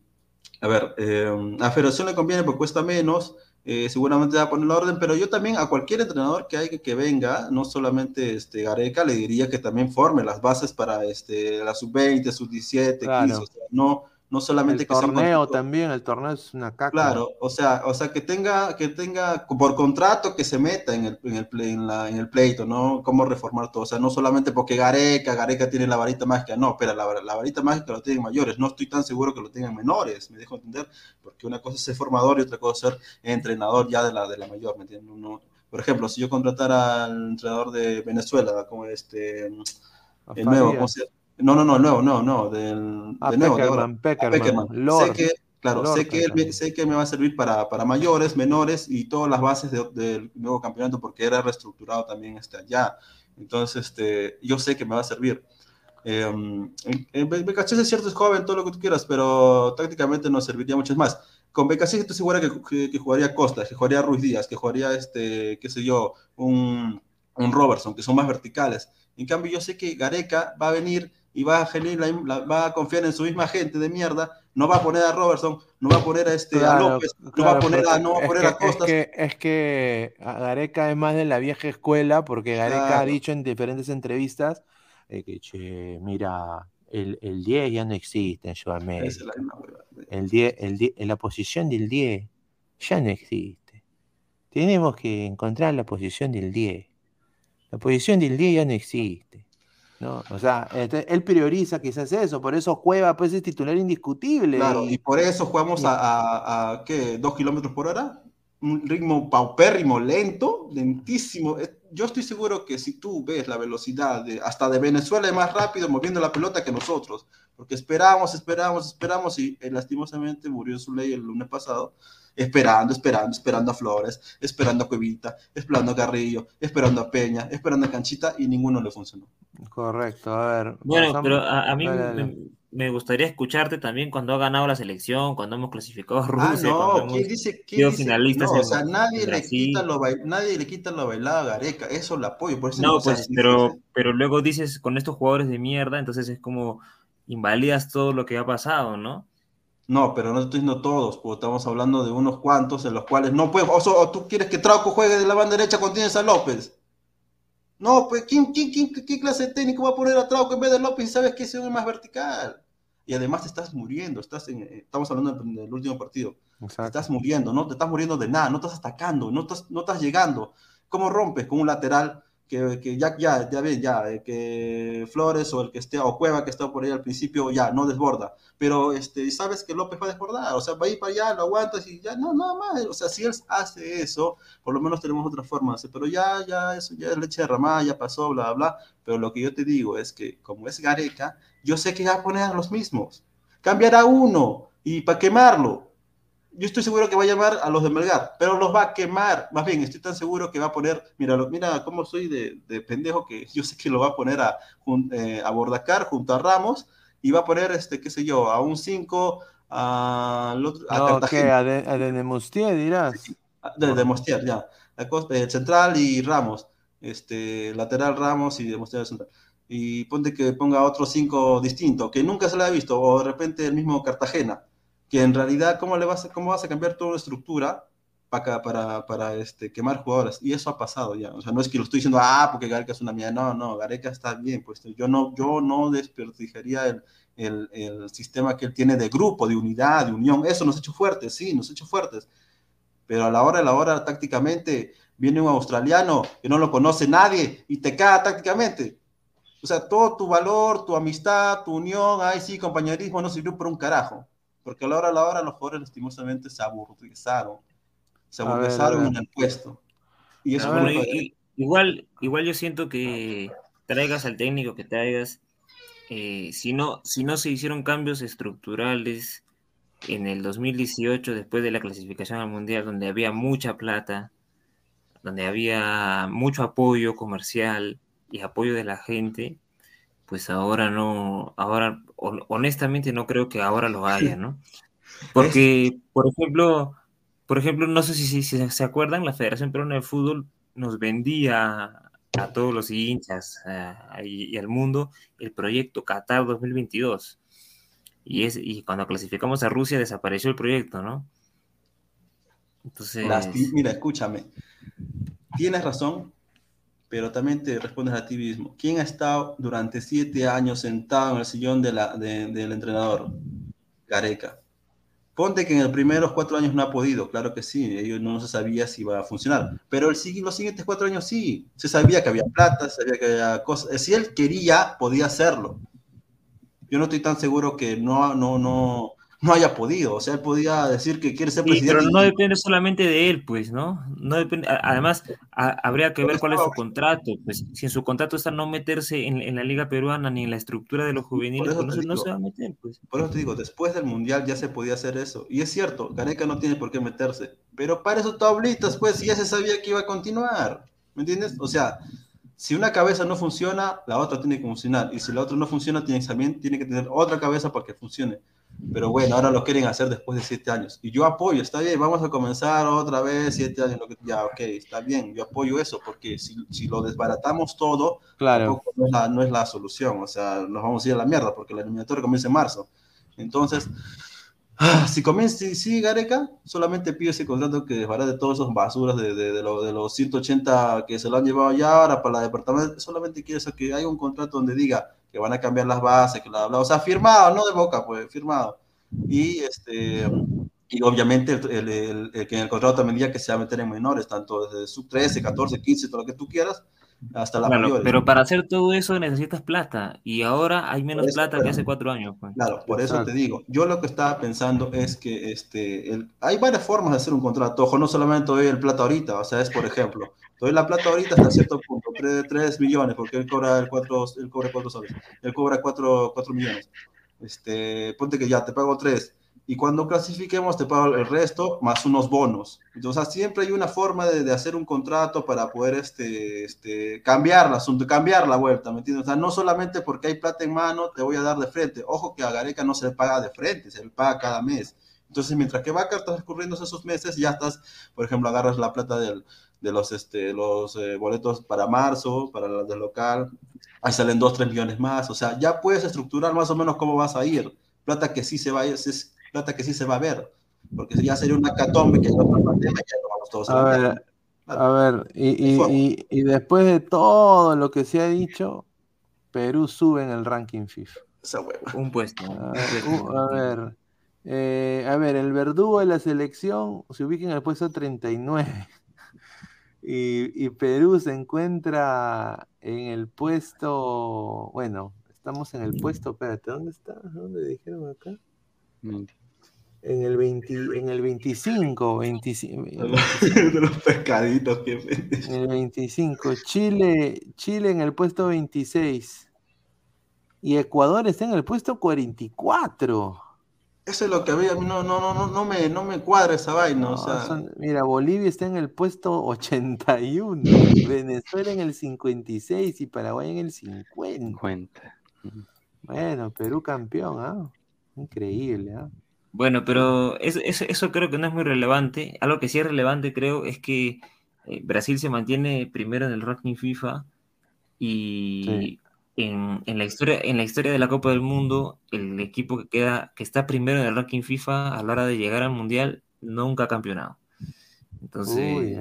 a ver, eh, a Federación le conviene porque cuesta menos, eh, seguramente va a poner la orden, pero yo también a cualquier entrenador que hay que venga, no solamente este Gareca, le diría que también forme las bases para este, la sub-20, sub-17, no, no solamente el torneo también, el torneo es una caca. Claro, o sea, o sea que tenga, que tenga por contrato que se meta en el, en el, en la, en el pleito, ¿no? Cómo reformar todo. O sea, no solamente porque Gareca, Gareca tiene la varita mágica, no, pero la, la varita mágica lo tienen mayores. No estoy tan seguro que lo tengan menores, me dejo entender, porque una cosa es ser formador y otra cosa es ser entrenador ya de la, de la mayor, ¿me entiendes? Uno, por ejemplo, si yo contratara al entrenador de Venezuela, como este, el nuevo, ¿cómo se llama? No, no, no, nuevo, no, no, del, ah, de nuevo, Peckerman, Peckerman, sé que, claro, sé, que él, sé que me va a servir para, para mayores, menores y todas las bases del nuevo campeonato porque era reestructurado también este, allá. Entonces, este, yo sé que me va a servir. Eh, en, es cierto, es joven, todo lo que tú quieras, pero tácticamente nos serviría mucho más. Con Becasés estoy segura que, que, jugaría Costa, que jugaría Ruiz Díaz, que jugaría, este, qué sé yo, un, un Robertson, que son más verticales. En cambio, yo sé que Gareca va a venir y va a, va a confiar en su misma gente de mierda, no va a poner a Robertson, no va a poner a, este, a López, no va a poner a, no va a, poner a Costas. Es que, es que Gareca es más de la vieja escuela, porque Gareca ha dicho en diferentes entrevistas eh, que, che, mira, el, el 10 ya no existe en Sudamérica. el 10, el 10, la posición del 10 ya no existe. Tenemos que encontrar la posición del 10. La posición del 10 ya no existe. ¿No? O sea, este, él prioriza quizás eso, por eso Cueva pues es titular indiscutible. Claro, y, por eso jugamos a, a, ¿qué? ¿Dos kilómetros por hora? un ritmo paupérrimo, lento, lentísimo. Eh, yo estoy seguro que si tú ves la velocidad de, hasta de Venezuela es más rápido moviendo la pelota que nosotros, porque esperamos, esperamos, esperamos y eh, lastimosamente murió su ley el lunes pasado, esperando, esperando, esperando a Flores, esperando a Cuevita, esperando a Carrillo, esperando a Peña, esperando a Canchita y ninguno le funcionó. Correcto, a ver. Bueno, pero a, mí me gustaría escucharte también cuando ha ganado la selección, cuando hemos clasificado a ah, Rusia. Ah, no, ¿quién dice, quién dice? No, o sea, nadie le, quita lo nadie le quita lo bailado a Gareca, eso lo apoyo. Por eso no, pues, pero, pero luego dices con estos jugadores de mierda, entonces es como invalidas todo lo que ha pasado, ¿no? No, pero no estoy diciendo todos, porque estamos hablando de unos cuantos en los cuales no puedes. O, tú quieres que Trauco juegue de la banda derecha cuando tienes a López. No, pues, ¿quién, quién, quién, qué clase de técnico va a poner a Trauco en vez de López y sabes que ese es más vertical? Y además te estás muriendo, estás en, eh, estamos hablando del, último partido. estás muriendo, no te estás muriendo de nada, no estás atacando, no estás, no estás llegando. ¿Cómo rompes con un lateral que, ya, ya, ya ya, eh, que Flores o el que esté, o Cueva que estaba por ahí al principio, ya, no desborda. Pero este, sabes que López va a desbordar, o sea, va a ir para allá, lo aguantas y ya, no, nada más. O sea, si él hace eso, por lo menos tenemos otra forma. Pero ya, ya, eso ya es leche derramada, ya pasó, bla, bla. Pero lo que yo te digo es que, como es Gareca, yo sé que va a poner a los mismos. Cambiará uno y para quemarlo yo estoy seguro que va a llamar a los de Melgar, pero los va a quemar. Más bien, estoy tan seguro que va a poner, mira, mira cómo soy de, pendejo que yo sé que lo va a poner a, eh, a Bordacar junto a Ramos y va a poner, este, qué sé yo, a un 5 a, a Cartagena. ¿A, de, a de dirás? De, de ya. El central y Ramos. Este, lateral Ramos y Demostier central. Y ponte que ponga otro 5 distinto, que nunca se le ha visto, o de repente el mismo Cartagena que en realidad, ¿cómo, le vas, a, cómo vas a cambiar toda una estructura para, para, para este, quemar jugadores? Y eso ha pasado ya. O sea, no es que lo estoy diciendo, ah, porque Gareca es una mierda. No, no, Gareca está bien. Pues yo no, yo no desperdiciaría el, el, el, sistema que él tiene de grupo, de unidad, de unión. Eso nos ha hecho fuertes, sí, nos ha hecho fuertes. Pero a la hora de la hora, tácticamente, viene un australiano que no lo conoce nadie y te cae tácticamente. O sea, todo tu valor, tu amistad, tu unión, ay, sí, compañerismo, no sirvió por un carajo porque a la hora a la hora los jugadores lastimosamente se aburguesaron, se aburguesaron en el puesto. Y eso igual, igual yo siento que traigas al técnico que traigas, eh, si, no, si no se hicieron cambios estructurales en el 2018, después de la clasificación al Mundial, donde había mucha plata, donde había mucho apoyo comercial y apoyo de la gente, pues ahora no, ahora honestamente no creo que ahora lo haya, ¿no? Porque, por ejemplo, por ejemplo, no sé si, se acuerdan, la Federación Peruana de Fútbol nos vendía a todos los hinchas y, al mundo el proyecto Qatar 2022. Y, es, y cuando clasificamos a Rusia desapareció el proyecto, ¿no? Entonces... Mira, escúchame. Tienes razón, pero también te respondes a ti mismo. ¿Quién ha estado durante siete años sentado en el sillón de del entrenador? Gareca. Ponte que en los primeros cuatro años no ha podido, claro que sí, ellos no se sabía si iba a funcionar, pero el, los siguientes cuatro años sí, se sabía que había plata, se sabía que había cosas, si él quería, podía hacerlo. Yo no estoy tan seguro que no, no, no, no haya podido. O sea, él podía decir que quiere ser presidente. pero no depende solamente de él, pues, ¿no? no depende, además, habría que ver cuál es su contrato. Pues, si en su contrato está no meterse en, la Liga Peruana ni en la estructura de los juveniles, pues, no, se va a meter, pues. Por eso te digo, después del Mundial ya se podía hacer eso. Y es cierto, Gareca no tiene por qué meterse. Pero para eso tablitas, pues, ya se sabía que iba a continuar. ¿Me entiendes? O sea, si una cabeza no funciona, la otra tiene que funcionar. Y si la otra no funciona, tiene, también tiene que tener otra cabeza para que funcione. Pero bueno, ahora lo quieren hacer después de siete años. Y yo apoyo, está bien, vamos a comenzar otra vez siete años. ya, ok, está bien, yo apoyo eso, porque si, si lo desbaratamos todo, claro. no, es la, no es la solución. O sea, nos vamos a ir a la mierda, porque la eliminatoria comienza en marzo. Entonces, ah, si comienza, si, si, Gareca, solamente pido ese contrato que desbarate todos esos basuras de, de, de, lo, de, los 180 que se lo han llevado ya ahora para la departamento. Solamente quiero eso, que haya un contrato donde diga que van a cambiar las bases, que la bla, o sea, firmado, no de boca, pues, firmado. Y, este, y obviamente el, el, el, que en el contrato también diga que se va a meter en menores, tanto desde sub 13, 14, 15, todo lo que tú quieras, hasta la Claro, pero para hacer todo eso necesitas plata y ahora hay menos eso, plata que hace cuatro años. pues. Claro, por eso Exacto. te digo, yo lo que estaba pensando es que este, el- hay varias formas de hacer un contrato, ojo, no solamente doy el plata ahorita, o sea, es por ejemplo, doy la plata ahorita hasta cierto punto, 3, millones, porque él cobra el 4, él cobra 4 soles, él cobra 4, millones, este, ponte que ya te pago 3, y cuando clasifiquemos te pago el resto más unos bonos. Entonces, o sea, siempre hay una forma de, de hacer un contrato para poder este, este, cambiar el asunto, cambiar la vuelta, ¿me entiendes? O sea, no solamente porque hay plata en mano te voy a dar de frente. Ojo que a Gareca no se le paga de frente, se le paga cada mes. Entonces, mientras que va transcurriendo esos meses, ya estás, por ejemplo, agarras la plata del, de los, este, los eh, boletos para marzo, para la del local, ahí salen 2, 3 millones más, o sea, ya puedes estructurar más o menos cómo vas a ir. Plata que sí se va a ir, plata que sí se va a ver, porque ya sería una catombe que hay otra pandemia y ya no vamos todos a ver, a ver, y, y- y- y después de todo lo que se ha dicho, Perú sube en el ranking FIFA. Esa hueva. Un puesto. A ver, u- a ver, eh, a ver, el verdugo de la selección se ubica en el puesto 39. Y, y Perú se encuentra en el puesto, bueno, estamos en el puesto, espérate, ¿dónde está? ¿Dónde dijeron acá? En el 20, en el 25, 25, de los pescaditos que en el 25. Chile, Chile en el puesto 26. Y Ecuador está en el puesto 44. Eso es lo que había, a mí no, no, no, no, no me, no me cuadra esa vaina, o No, sea, son- mira, Bolivia está en el puesto 81, Venezuela en el 56 y Paraguay en el 50. Bueno, Perú campeón, ¿ah? Increíble, ¿ah? Bueno, pero eso, eso, eso creo que no es muy relevante. Algo que sí es relevante, creo, es que eh, Brasil se mantiene primero en el ranking FIFA y en, en la historia, en la historia de la Copa del Mundo, el equipo que queda, que está primero en el ranking FIFA a la hora de llegar al Mundial, nunca ha campeonado. Entonces, Uy,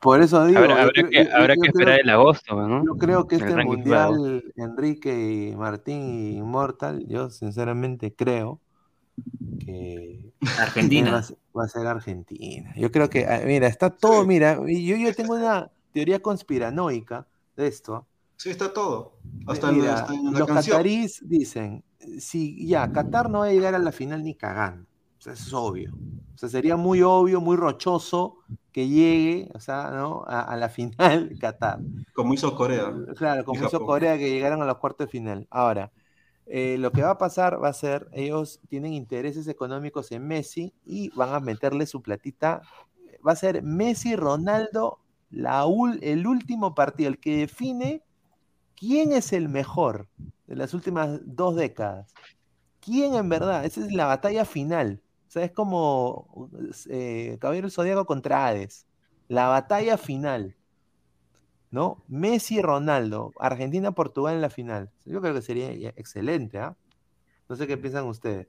Por eso digo, Habrá, que, yo- habrá yo que creo- esperar el agosto, ¿no? Yo creo que este mundial, Enrique y Martín y Immortal, yo sinceramente creo que Argentina. va a ser, va a ser Argentina. Yo creo que, ah, mira, está todo, mira, y yo, yo tengo una teoría conspiranoica de esto. sí está todo, hasta, en- Mira, hasta en la los canción. catarís dicen, si ya, Qatar no va a llegar a la final ni cagando. O sea, eso es obvio. O sea, sería muy obvio, muy rochoso que llegue, o sea, ¿no? A, a la final Qatar. Como hizo Corea. Claro, como hizo. Corea que llegaron a los cuartos de final. Ahora, eh, lo que va a pasar va a ser, ellos tienen intereses económicos en Messi y van a meterle su platita. Va a ser Messi, Ronaldo, la el último partido, el que define quién es el mejor de las últimas dos décadas. ¿Quién en verdad? Esa es la batalla final. O sea, es como eh, Caballero Zodíaco contra Hades. La batalla final. ¿No? Messi Ronaldo, Argentina-Portugal en la final. Yo creo que sería ya excelente, ¿ah? No sé qué piensan ustedes.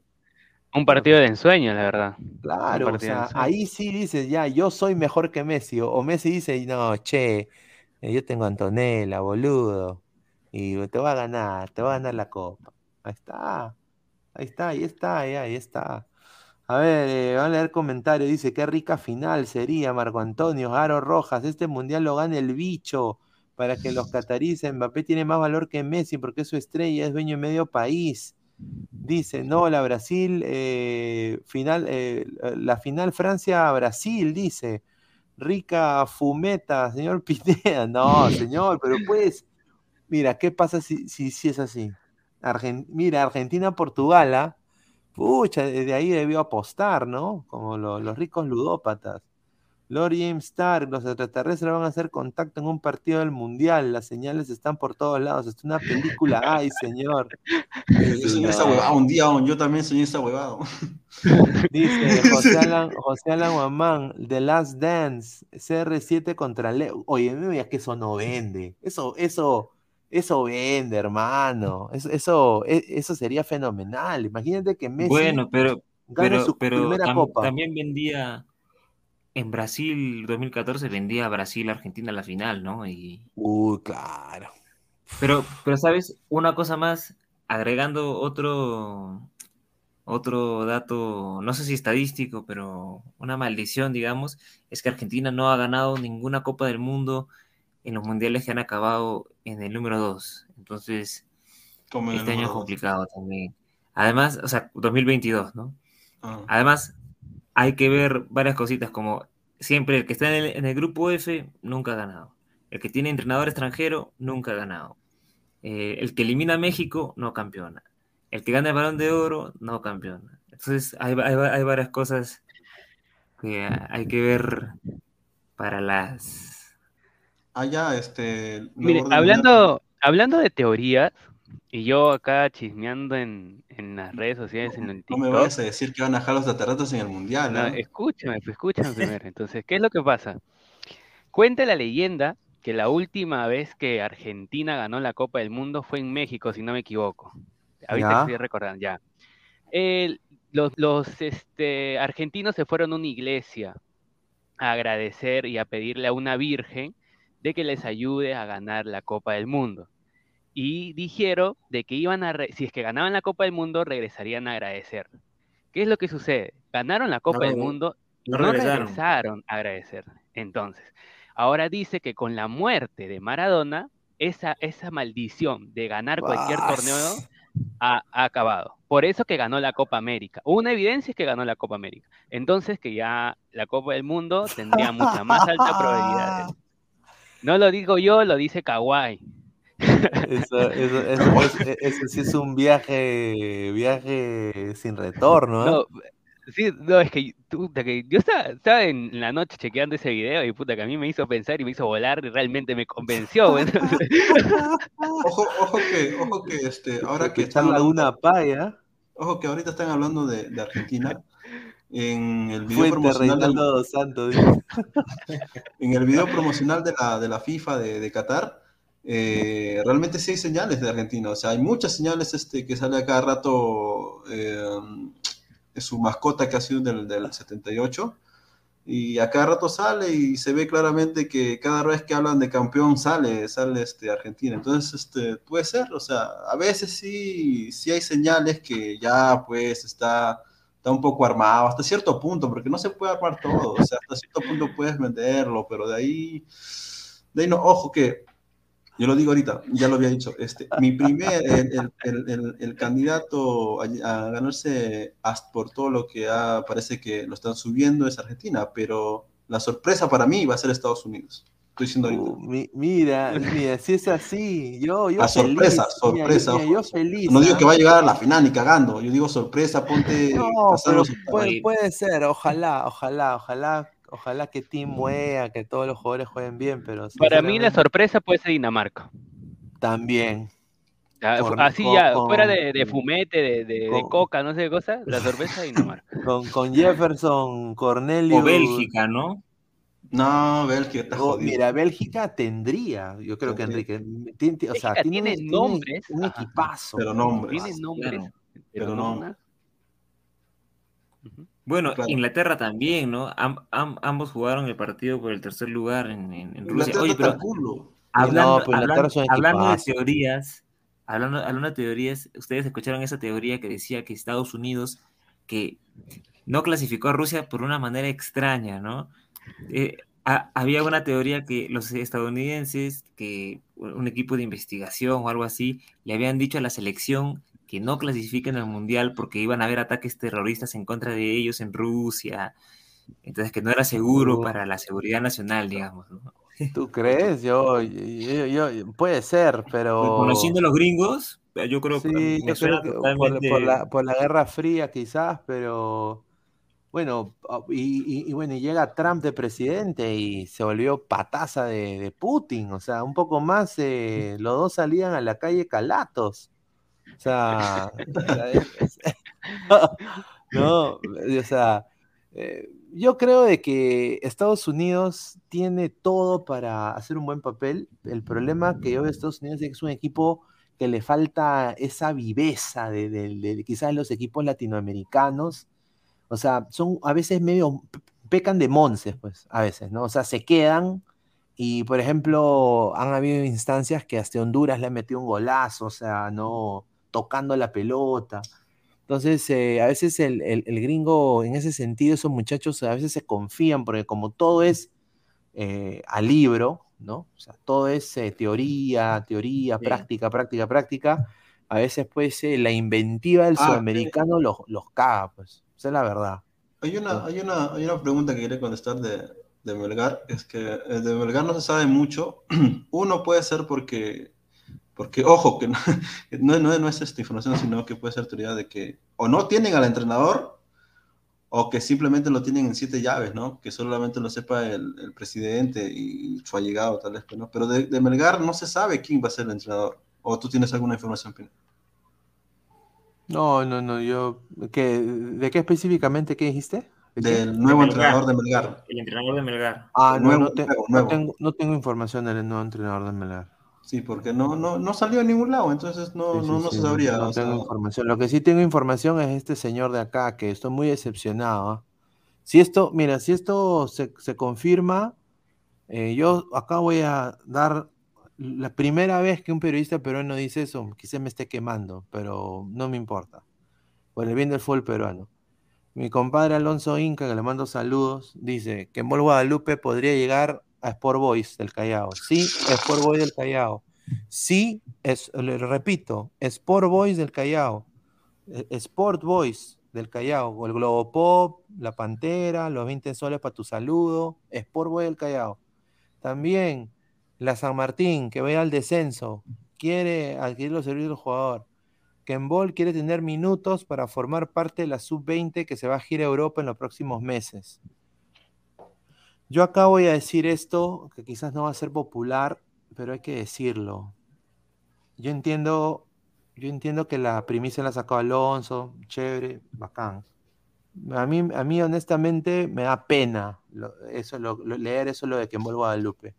Un partido de ensueño, la verdad. Claro, o sea, ahí sí dices, ya, yo soy mejor que Messi. O, o Messi dice, no, che, eh, yo tengo a Antonella, boludo. Y te va a ganar, te va a ganar la copa. Ahí está, ahí está, ahí está, ahí, ahí está. A ver, eh, van a leer comentarios. Dice, qué rica final sería, Marco Antonio, Aro Rojas. Este mundial lo gana el bicho. Para que los cataríes, Mbappé tiene más valor que Messi porque es su estrella, es dueño de medio país. Dice, no, la Brasil, eh, final, eh, la final Francia-Brasil, dice. Rica fumeta, señor Pineda. No, señor, pero pues, mira, ¿qué pasa si, si, si es así? Mira, Argentina-Portugal, ¿ah? Pucha, desde ahí debió apostar, ¿no? Como lo- los ricos ludópatas. Lord James Stark, los extraterrestres van a hacer contacto en un partido del Mundial, las señales están por todos lados, es una película, ay señor. Yo soñé esa huevada un día, yo también soñé esa huevada. Dice José Alan, José Alan Guamán, The Last Dance, CR7 contra Leo. Oye, mira que eso no vende. Eso, eso, eso vende, hermano. Eso, eso, e- eso sería fenomenal. Imagínate que Messi Bueno, pero, gane pero, su pero primera tam- copa. también vendía, en Brasil 2014 vendía a Brasil-Argentina la final, ¿no? Y, Uy, claro. pero, pero, ¿sabes? Una cosa más, agregando otro, otro dato, no sé si estadístico, pero una maldición, digamos, es que Argentina no ha ganado ninguna Copa del Mundo en los mundiales que han acabado en el número 2. Entonces, este año es complicado también. Además, o sea, 2022, ¿no? Ah. Además, hay que ver varias cositas como siempre el que está en el, grupo F nunca ha ganado. El que tiene entrenador extranjero nunca ha ganado. Eh, el que elimina a México no campeona. El que gana el balón de oro no campeona. Entonces hay, varias cosas que hay que ver para las... Este... Mire, hablando, hablando de teorías, y yo acá chismeando en, las redes sociales, en el TikTok. No me vayas a decir que van a dejar los aterratos en el Mundial, ¿no? escúchame, pues escúchame primero. Entonces, ¿qué es lo que pasa? Cuenta la leyenda que la última vez que Argentina ganó la Copa del Mundo fue en México, si no me equivoco. Ahorita estoy recordando, ya. los, los este, argentinos se fueron a una iglesia a agradecer y a pedirle a una virgen de que les ayude a ganar la Copa del Mundo y dijeron de que iban a, si es que ganaban la Copa del Mundo, regresarían a agradecer. ¿Qué es lo que sucede? Ganaron la Copa del Mundo y no, regresaron. a agradecer. Entonces, ahora dice que con la muerte de Maradona, esa, esa maldición de ganar cualquier torneo ha, ha, acabado. Por eso que ganó la Copa América. Una evidencia es que ganó la Copa América. Entonces que ya la Copa del Mundo tendría mucha más alta probabilidad. No lo digo yo, lo dice Kawhi. Eso, eso, eso, eso, sí es un viaje, viaje sin retorno. ¿eh? No, sí, no, es que, que yo estaba, en la noche chequeando ese video y puta que a mí me hizo pensar y me hizo volar y realmente me convenció. ojo, ojo que, ojo que este, ahora que están una paya. Ojo que ahorita están hablando de, de Argentina. En el video promocional Santo, en el video promocional de la, de la FIFA de, de Qatar eh, realmente sí hay señales de Argentina, o sea, hay muchas señales este, que sale a cada rato eh, su mascota que ha sido del, del 78, y a cada rato sale y se ve claramente que cada vez que hablan de campeón sale, sale este, Argentina. Entonces, este, puede ser, o sea, a veces sí, sí hay señales que ya pues está, está un poco armado hasta cierto punto, porque no se puede armar todo, o sea, hasta cierto punto puedes venderlo, pero de ahí, de ahí no, ojo que yo lo digo ahorita, ya lo había dicho. Este, mi primer, el, el, el, candidato a, ganarse por todo lo que parece que lo están subiendo es Argentina, pero la sorpresa para mí va a ser Estados Unidos. Estoy diciendo ahorita. Uh, mira, mira, si es así, yo, yo la sorpresa, sorpresa. yo feliz. No digo que va a llegar a la final ni cagando, yo digo sorpresa, ponte. No, puede, puede ser, ojalá, ojalá, ojalá Ojalá que Team mueva, que todos los jugadores jueguen bien, pero... Para mí la sorpresa puede ser Dinamarca. También. así ya, fuera de, fumete, de, coca, no sé qué cosa, la sorpresa Dinamarca. Con, con Jefferson, Cornelio... O Bélgica, ¿no? No, Bélgica está oh, Mira, Bélgica tendría, yo creo que Enrique, o sea, tiene, nombres, un equipazo. Pero nombres. Tiene nombres, pero, no. Bueno, Inglaterra también, ¿no? ambos jugaron el partido por el tercer lugar en, Rusia. Oye, pero hablando, hablando, de teorías, hablando, hablando de teorías, ustedes escucharon esa teoría que decía que Estados Unidos que no clasificó a Rusia por una manera extraña, ¿no? Eh, había una teoría que los estadounidenses, que un equipo de investigación o algo así, le habían dicho a la selección que no clasifiquen al mundial porque iban a haber ataques terroristas en contra de ellos en Rusia. Entonces, que no era seguro para la seguridad nacional, digamos. ¿Tú crees? Yo, yo, puede ser, pero. Pues, conociendo a los gringos, yo creo que, por, la, por, la, Guerra Fría, quizás, pero. Bueno, y, bueno, llega Trump de presidente y se volvió pataza de, Putin. O sea, un poco más, eh, los dos salían a la calle calatos. O sea, no, o sea, eh, yo creo de que Estados Unidos tiene todo para hacer un buen papel. El problema que yo veo de Estados Unidos es que es un equipo que le falta esa viveza de, de, quizás los equipos latinoamericanos. O sea, son a veces medio, pecan de monces, pues, a veces, ¿no? O sea, se quedan y, por ejemplo, han habido instancias que hasta Honduras le ha metido un golazo, o sea, no, tocando la pelota. Entonces, eh, a veces el, gringo, en ese sentido, esos muchachos a veces se confían, porque como todo es eh, a libro, ¿no? O sea, todo es eh, teoría, teoría, práctica, práctica, práctica. A veces, pues, eh, la inventiva del ah, sudamericano los, los caga, pues. Esa es la verdad. Hay una, hay una, hay una pregunta que quería contestar de, de Melgar, es que de Melgar no se sabe mucho. Uno puede ser porque, porque ojo, que no, no, no, es esta información, sino que puede ser teoría de que o no tienen al entrenador o que simplemente lo tienen en siete llaves, ¿no? Que solamente lo sepa el, el presidente y su allegado, tal vez, pues, ¿no? Pero de, de, Melgar no se sabe quién va a ser el entrenador. ¿O tú tienes alguna información, Pino? No, no, no, yo... ¿qué, ¿De qué específicamente qué dijiste? Del nuevo entrenador de Melgar. El entrenador de Melgar. Ah, no, no, tengo, no, tengo, información del nuevo entrenador de Melgar. Sí, porque no, no, no salió a ningún lado, entonces no, no, no se sabría. No, tengo información. Lo que sí tengo información es este señor de acá, que estoy muy decepcionado. ¿ah? Si esto, mira, si esto se, se confirma, eh, yo acá voy a dar la primera vez que un periodista peruano dice eso, quizá me esté quemando, pero no me importa. Por el bien del fútbol peruano. Mi compadre Alonso Inca, que le mando saludos, dice que Bol Guadalupe podría llegar a Sport Boys del Callao. Sí, Sport Boys del Callao. Sí, es, le repito, Sport Boys del Callao. E, Sport Boys del Callao. O el Globo Pop, La Pantera, los 20 soles para tu saludo. Sport Boys del Callao. También la San Martín, que vaya al descenso. Quiere adquirir los servicios del jugador. Ball quiere tener minutos para formar parte de la sub-20 que se va a girar a Europa en los próximos meses. Yo acá voy a decir esto, que quizás no va a ser popular, pero hay que decirlo. Yo entiendo, yo entiendo que la primicia la sacó Alonso, chévere, bacán. A mí, a mí honestamente me da pena eso, leer eso lo de Kembol Guadalupe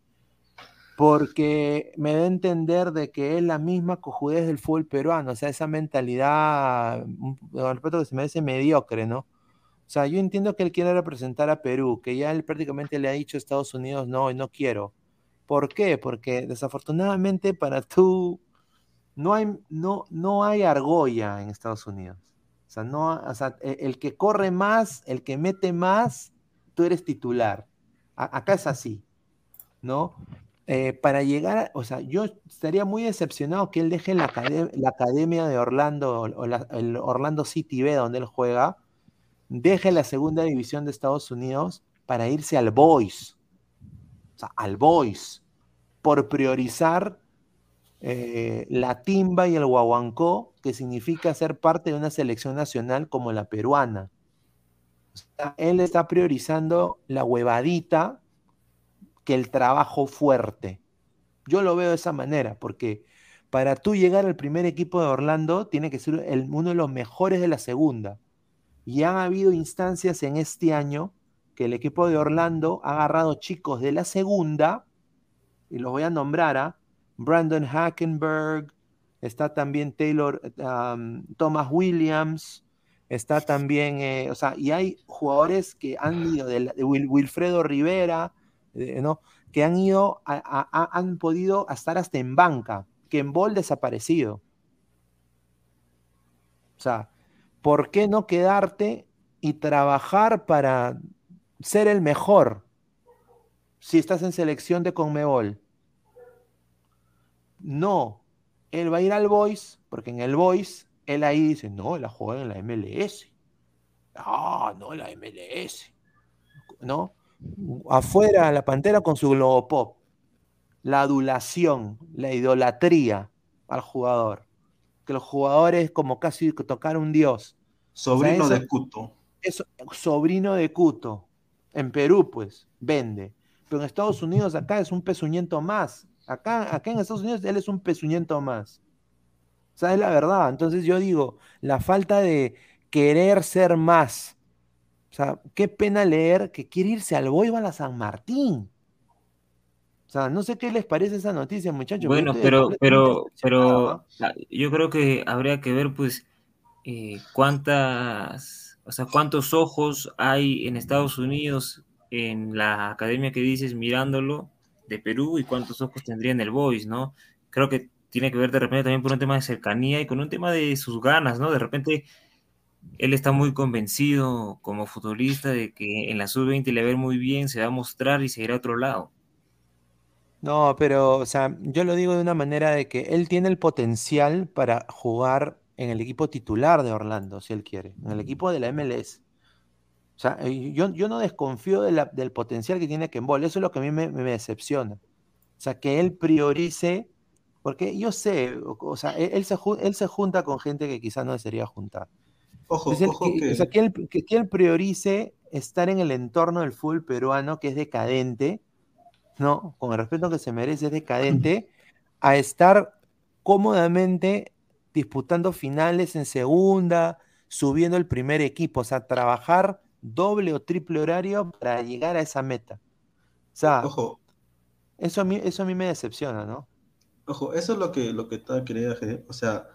porque me da a entender de que es la misma cojudez del fútbol peruano, o sea, esa mentalidad, con respeto que se me dice mediocre, ¿no? O sea, yo entiendo que él quiere representar a Perú, que ya él prácticamente le ha dicho a Estados Unidos, no, no quiero. ¿Por qué? Porque desafortunadamente para tú no hay, no, no hay argolla en Estados Unidos. O sea, no, o sea, e, el que corre más, el que mete más, tú eres titular. acá es así, ¿no? Eh, para llegar, o sea, yo estaría muy decepcionado que él deje la, academia de Orlando, o el Orlando City B, donde él juega, deje la segunda división de Estados Unidos para irse al Boys, o sea, al Boys, por priorizar eh, la timba y el guaguancó, que significa ser parte de una selección nacional como la peruana. Él está priorizando la huevadita que el trabajo fuerte. Yo lo veo de esa manera, porque para tú llegar al primer equipo de Orlando, tiene que ser uno de los mejores de la segunda. Y han habido instancias en este año que el equipo de Orlando ha agarrado chicos de la segunda, y los voy a nombrar a Brandon Hackenberg, está también Taylor, Thomas Williams, está también, eh, o sea, y hay jugadores que han ido de, Wilfredo Rivera, eh, que han ido, han podido estar hasta en banca, que en Bol desaparecido. O sea, ¿por qué no quedarte y trabajar para ser el mejor si estás en selección de Conmebol? No, él va a ir al Voice, porque en el Voice él ahí dice, no, la juega en la MLS. Ah, no, la MLS. ¿No? Afuera la pantera con su globopop. La adulación, la idolatría al jugador. Que los jugadores como casi tocar un dios. Sobrino de Cuto. Es sobrino de Cuto. En Perú, pues, vende. Pero en Estados Unidos acá es un pezuñento más. Acá, acá en Estados Unidos él es un pezuñento más. O sea, es la verdad. Entonces yo digo, la falta de querer ser más o sea, qué pena leer que quiere irse al Boival a San Martín. O sea, no sé qué les parece esa noticia, muchachos. Bueno, pero, pero, pero yo creo que habría que ver, pues, eh, cuántas, o sea, cuántos ojos hay en Estados Unidos en la academia que dices mirándolo de Perú y cuántos ojos tendría en el Boys, ¿no? Creo que tiene que ver de repente también por un tema de cercanía y con un tema de sus ganas, ¿no? De repente él está muy convencido como futbolista de que en la sub-20 le va a ver muy bien, se va a mostrar y se irá a otro lado. No, pero, o sea, yo lo digo de una manera de que él tiene el potencial para jugar en el equipo titular de Orlando, si él quiere, en el equipo de la MLS. O sea, yo, yo no desconfío de la- del potencial que tiene Kembol, eso es lo que a mí me, me decepciona. O sea, que él priorice, porque yo sé, o, sea, él, él se, él se junta con gente que quizás no desearía juntar. Ojo, ojo que, o sea, que él, que- que él priorice estar en el entorno del fútbol peruano, que es decadente, ¿no? Con el respeto que se merece, es decadente, a estar cómodamente disputando finales en segunda, subiendo el primer equipo, o sea, trabajar doble o triple horario para llegar a esa meta. O sea, Ojo, eso a mí, eso a mí me decepciona, ¿no? ojo, eso es lo que, lo que estaba queriendo. O sea,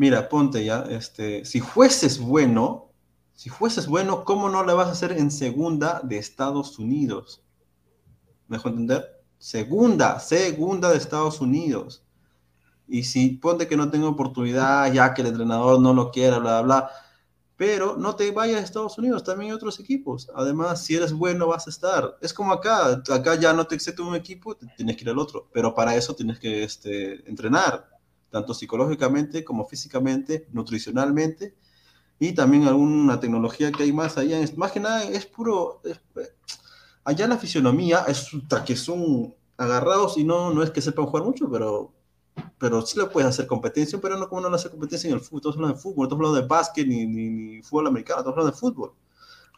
mira, ponte ya, este, si fueses bueno, si fueses bueno, ¿cómo no le vas a hacer en segunda de Estados Unidos? ¿Me dejo entender? Segunda, segunda de Estados Unidos. Y si ponte que no tengo oportunidad, ya que el entrenador no lo quiera, bla, bla, bla, pero no te vayas a Estados Unidos, también hay otros equipos. Además, si eres bueno, vas a estar. Es como acá, acá ya no te acepta un equipo, tienes que ir al otro, pero para eso tienes que este, entrenar, tanto psicológicamente como físicamente, nutricionalmente, y también alguna tecnología que hay más allá. Más que nada, es puro... es- allá la fisionomía es que son agarrados y no, no es que sepan jugar mucho, pero pero sí le puedes hacer competencia, pero no como no le hace competencia en el fútbol, estamos hablando de fútbol, estamos hablando de básquet ni, ni, ni fútbol americano, estamos hablando de fútbol.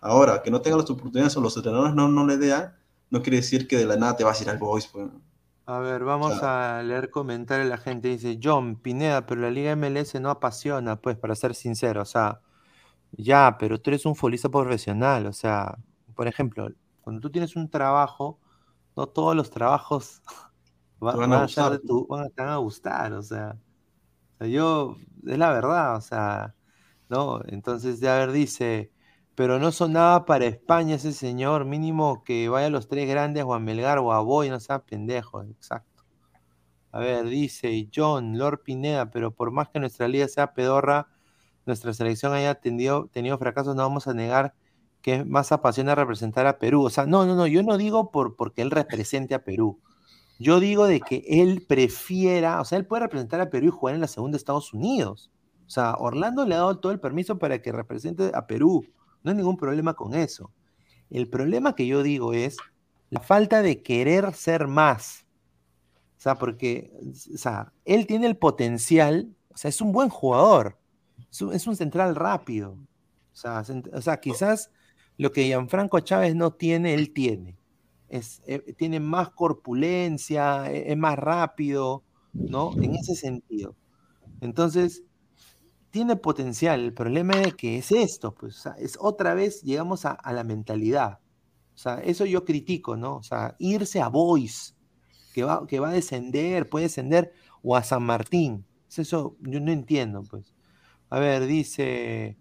Ahora, que no tengan las oportunidades o los entrenadores no, no le den, no quiere decir que de la nada te vas a ir al boys. Pues. A ver, vamos a leer comentarios la gente. Dice, John Pineda, pero la Liga MLS no apasiona, pues, para ser sincero. O sea, ya, pero tú eres un futbolista profesional. O sea, por ejemplo, cuando tú tienes un trabajo, no todos los trabajos van, van a a tu- van van a gustar. O sea, o sea, yo, es la verdad, o sea, ¿no? Entonces, de ver, dice, pero no sonaba para España ese señor, mínimo que vaya a los tres grandes o a Melgar o a Boy, no sea pendejo, exacto. A ver, dice John, Lord Pineda, pero por más que nuestra liga sea pedorra, nuestra selección haya tenido, tenido fracasos, no vamos a negar que más apasiona representar a Perú. O sea, no, no, no, yo no digo por, porque él represente a Perú. Yo digo de que él prefiera, o sea, él puede representar a Perú y jugar en la segunda de Estados Unidos. O sea, Orlando le ha dado todo el permiso para que represente a Perú. No hay ningún problema con eso. El problema que yo digo es la falta de querer ser más. O sea, porque, o sea, él tiene el potencial, o sea, es un buen jugador, es un, es central rápido. O sea, o sea, quizás lo que Gianfranco Chávez no tiene, él tiene. Es, eh, tiene más corpulencia, e- es, más rápido, ¿no? En ese sentido. Entonces, tiene potencial. El problema es que es esto, pues, es otra vez llegamos a, la mentalidad. O sea, eso yo critico, ¿no? O sea, irse a Boys, que va, que va a descender, puede descender, o a San Martín. Es Eso yo no entiendo, pues. A ver, dice,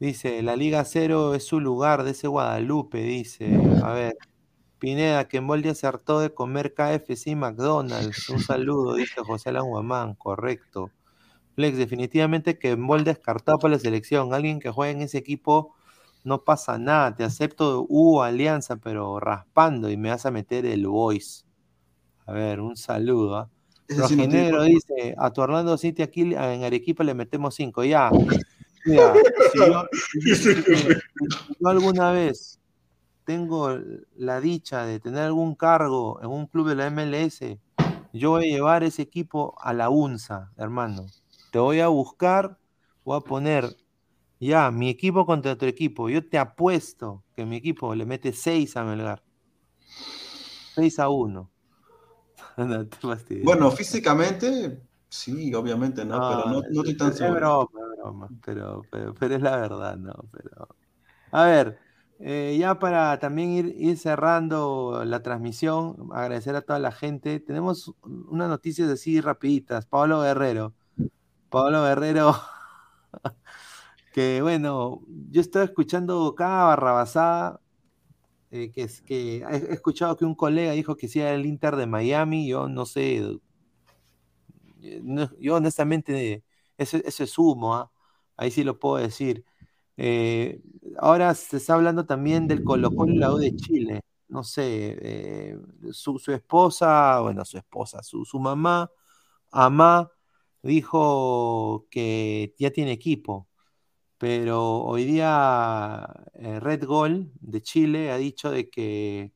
dice, la Liga Cero es su lugar, de ese Guadalupe, dice. A ver, Pineda, que en Molde acertó de comer KFC y McDonald's. Un saludo, dice José Alan Guamán, correcto. Flex, definitivamente que Mbol descartado para la selección. Alguien que juegue en ese equipo no pasa nada. Te acepto U Alianza, pero raspando y me vas a meter el voice. A ver, un saludo. por- dice, a tu Orlando City aquí en Arequipa le metemos cinco. Ya. Mira, si yo, si yo alguna vez tengo la dicha de tener algún cargo en un club de la MLS, yo voy a llevar ese equipo a la UNSA, hermano. Te voy a buscar, voy a poner ya mi equipo contra tu equipo. Yo te apuesto que mi equipo le mete 6 a Melgar. 6 a 1. No te fastidies. Bueno, físicamente, sí, obviamente, ¿no? pero no, no estoy tan es, es seguro. broma, es broma, pero, pero, pero es la verdad, ¿no? Pero, a ver, eh, ya para también ir, ir cerrando la transmisión, agradecer a toda la gente. Tenemos unas noticias así rapiditas. Pablo Guerrero. Pablo Guerrero, que bueno, yo estaba escuchando cada barrabasada, eh, que es que he, escuchado que un colega dijo que sí era el Inter de Miami, yo no sé, eh, no- yo honestamente, eso, eso es humo, ¿ah? ahí sí lo puedo decir. Eh, ahora se está hablando también del Colo Colo la U de Chile, no sé, eh, su, esposa, bueno, su esposa, su, su mamá, Amá, dijo que ya tiene equipo, pero hoy día eh, Red Gol de Chile ha dicho de que,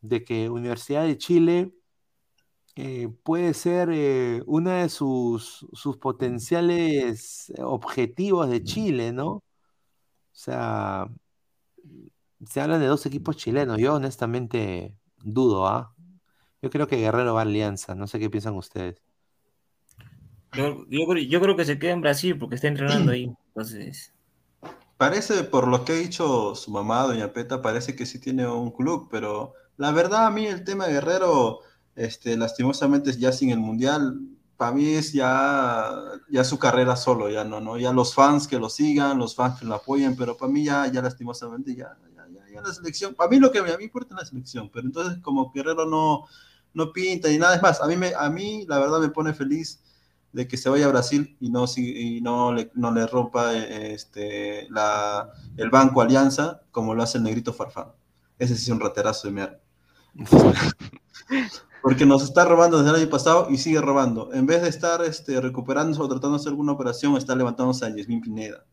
de que Universidad de Chile eh, puede ser eh, uno de sus, sus potenciales objetivos de Chile, ¿no? O sea, se habla de dos equipos chilenos. Yo honestamente dudo, ¿ah? Yo creo que Guerrero va a Alianza. No sé qué piensan ustedes. Yo, yo, creo que se queda en Brasil porque está entrenando ahí. Entonces. Parece, por lo que ha dicho su mamá, Doña Peta, parece que sí tiene un club, pero la verdad a mí el tema de Guerrero, este, lastimosamente ya sin el Mundial, para mí es ya, ya su carrera solo, ya no, no, ya los fans que lo sigan, los fans que lo apoyen, pero para mí ya, ya lastimosamente ya, ya, la selección, para mí lo que a mí importa es la selección, pero entonces como Guerrero no, no pinta ni nada, es más, a mí, me, a mí la verdad me pone feliz de que se vaya a Brasil y no, y no, le, no le rompa este, la, el banco Alianza como lo hace el negrito Farfán. Ese sí es un raterazo de mierda. Porque nos está robando desde el año pasado y sigue robando. En vez de estar este, recuperándose o tratando de hacer alguna operación, está levantándose a Yasmin Pineda.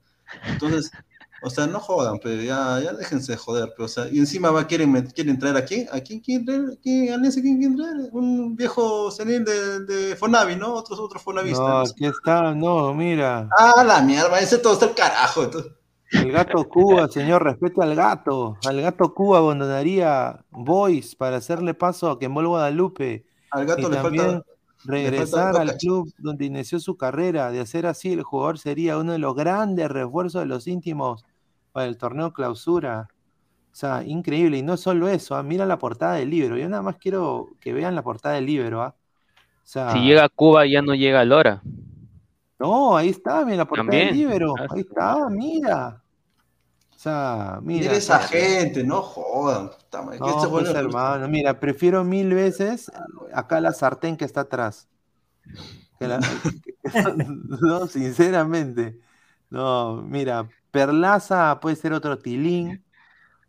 Entonces, o sea, no jodan, pero ya, ya déjense de joder. Pero, o sea, y encima va, quieren, quieren traer aquí, ¿a quién quieren traer? ¿Quién, quieren traer? Un viejo senil de, de Fonavi, ¿no? Otros, otros Fonavistas. No, aquí está, no, mira. Ah, la mierda, ese todo está el carajo. El gato Cuba, señor, respeto al gato. Al gato Cuba abandonaría Boys para hacerle paso a Kemol Guadalupe. Al gato le falta regresar al club donde inició su carrera. De hacer así, el jugador sería uno de los grandes refuerzos de los íntimos para el torneo clausura. O sea, increíble. Y no solo eso, ¿ah? mira la portada del libro. Yo nada más quiero que vean la portada del libro. ¿ah? si llega a Cuba, ya no llega a Lora. No, ahí está, mira la portada del libro. Ah, ahí está, mira. O sea, mira. esa gente, no jodan. No, pues, hermano, mira, prefiero mil veces acá la sartén que está atrás. no, sinceramente. No, mira, Perlaza puede ser otro tilín.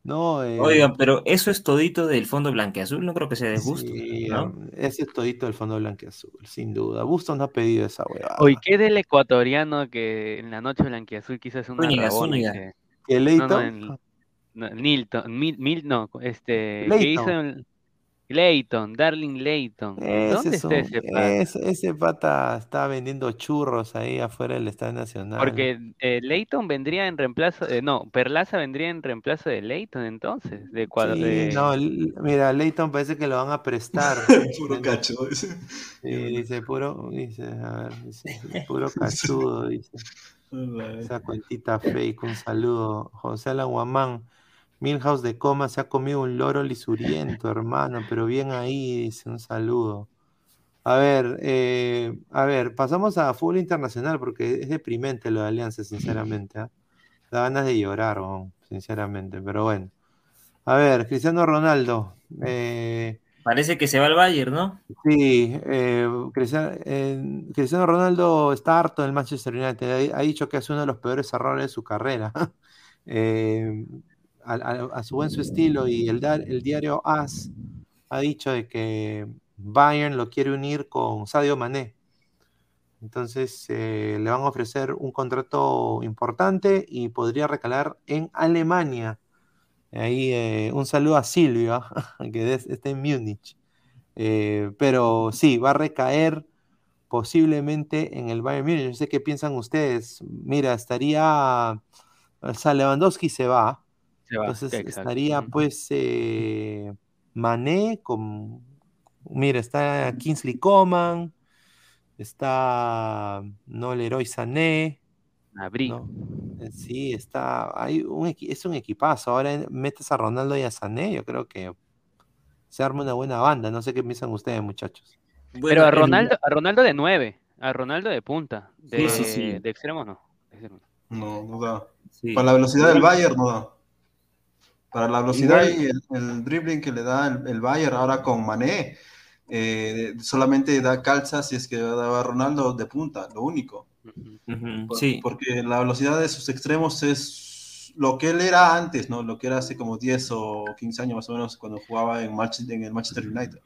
No, eh, Oigan, pero eso es todito del fondo blanqueazul, no creo que sea de gusto. Sí, ¿no? Ese es todito del fondo blanqueazul, sin duda. Bustos no ha pedido esa huevada. Oye, ¿qué del ecuatoriano que en la noche blanqueazul quizás una Zúñiga, Zúñiga. Que... ¿El Leito? No, Nilton, Mil, no, este, ¿qué hizo Leighton, Darling Leighton. ¿Dónde está ese pata? Ese, pata está vendiendo churros ahí afuera del Estado Nacional. Porque eh, Leighton vendría en reemplazo, eh, no, Perlaza vendría en reemplazo de Leighton entonces, de sí, no, mira, Leighton parece que lo van a prestar. puro cacho. Sí, dice, puro, dice, a ver, dice, puro cachudo, dice. Esa cuentita fake, un saludo. José Alan Milhouse de coma se ha comido un loro lisuriento, hermano, pero bien ahí, dice un saludo. A ver, eh, a ver, pasamos a fútbol internacional porque es deprimente lo de Alianza, sinceramente. ¿eh? Da ganas de llorar, sinceramente, pero bueno. A ver, Cristiano Ronaldo. Eh, Parece que se va al Bayern, ¿no? Sí, eh, Cristiano, Ronaldo está harto del Manchester United. Ha, dicho que es uno de los peores errores de su carrera. a, su buen su estilo y el, el diario AS ha dicho de que Bayern lo quiere unir con Sadio Mané. Entonces eh, le van a ofrecer un contrato importante y podría recalar en Alemania. Ahí eh, un saludo a Silvio, que está en Múnich. Eh, pero sí, va a recaer posiblemente en el Bayern Múnich. No sé qué piensan ustedes. Mira, estaría. O Lewandowski se va. Entonces estaría pues eh, Mané con, mira, está Kingsley Coman, está no Leroy Sané. Eh, sí, está, hay un, es un equipazo. Ahora metes a Ronaldo y a Sané, yo creo que se arma una buena banda. No sé qué piensan ustedes, muchachos. Pero a Ronaldo, a Ronaldo de 9, a Ronaldo de punta, de, de extremo no. No, no da. Para la velocidad del Bayern no da. Para la velocidad y el, dribbling que le da el, Bayern ahora con Mané, eh, solamente da calza si es que daba Ronaldo de punta, lo único. sí. Porque la velocidad de sus extremos es lo que él era antes, ¿no? Lo que era hace como 10 o 15 años más o menos cuando jugaba en, en el Manchester United.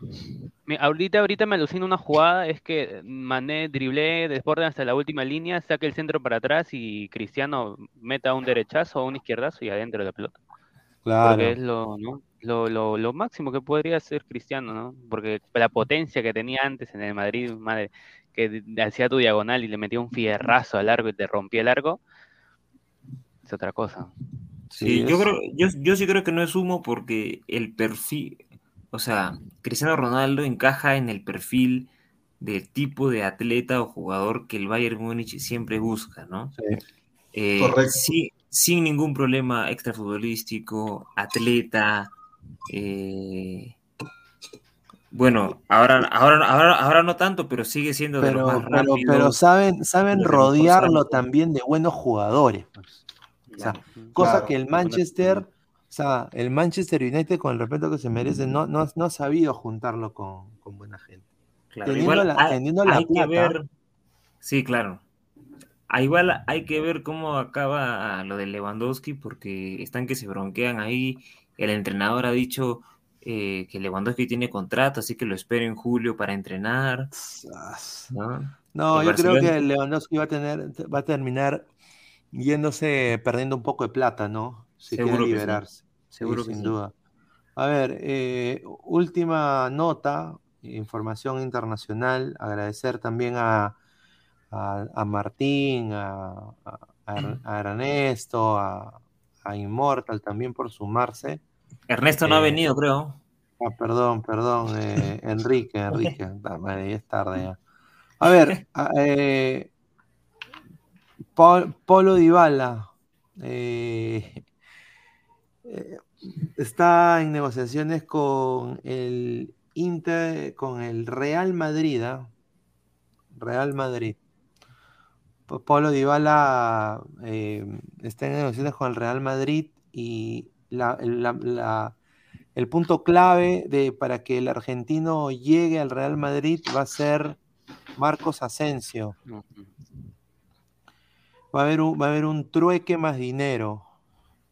Ahorita, ahorita me alucina una jugada, es que Mané driblé, desborde hasta la última línea, saque el centro para atrás y Cristiano meta un derechazo o un izquierdazo y adentro de la pelota. Claro. Porque es lo, ¿no? lo, lo, lo, máximo que podría ser Cristiano, ¿no? Porque la potencia que tenía antes en el Madrid, madre, que hacía tu diagonal y le metía un fierrazo al largo y te rompía el largo, es otra cosa. Sí, yo creo, yo, yo sí creo que no es humo porque el perfil, o sea, Cristiano Ronaldo encaja en el perfil del tipo de atleta o jugador que el Bayern Múnich siempre busca, ¿no? Sí. Eh, sí, sin ningún problema extrafutbolístico, atleta, eh, bueno, ahora, ahora, ahora, ahora no tanto, pero sigue siendo de pero, los más pero, saben, saben rodearlo también de buenos jugadores. Pues. cosa que el Manchester, o sea, el Manchester United, con el respeto que se merece, no, no, no ha sabido juntarlo con, buena gente. teniendo la, hay, que ver, sí, claro. Ah, igual hay que ver cómo acaba lo de Lewandowski, porque están que se bronquean ahí el entrenador ha dicho eh, que Lewandowski tiene contrato, así que lo espero en julio para entrenar. No, yo creo que Lewandowski va a tener, va a terminar yéndose perdiendo un poco de plata, ¿no? Si quiere liberarse. Seguro que sin duda. A ver, eh, última nota, información internacional. Agradecer también a, a, Martín, a, a Ernesto, a, a Immortal también por sumarse. Ernesto no ha eh, venido, creo. Ah, perdón, perdón, eh, Enrique, Enrique, ya es tarde ya. A ver, eh, Polo Dybala está en negociaciones con el Inter, con el Real Madrid, ¿ah? Real Madrid. Pablo Dybala eh, está en negociaciones con el Real Madrid y el punto clave de, para que el argentino llegue al Real Madrid va a ser Marcos Asensio. Va a haber un, va a haber un trueque más dinero.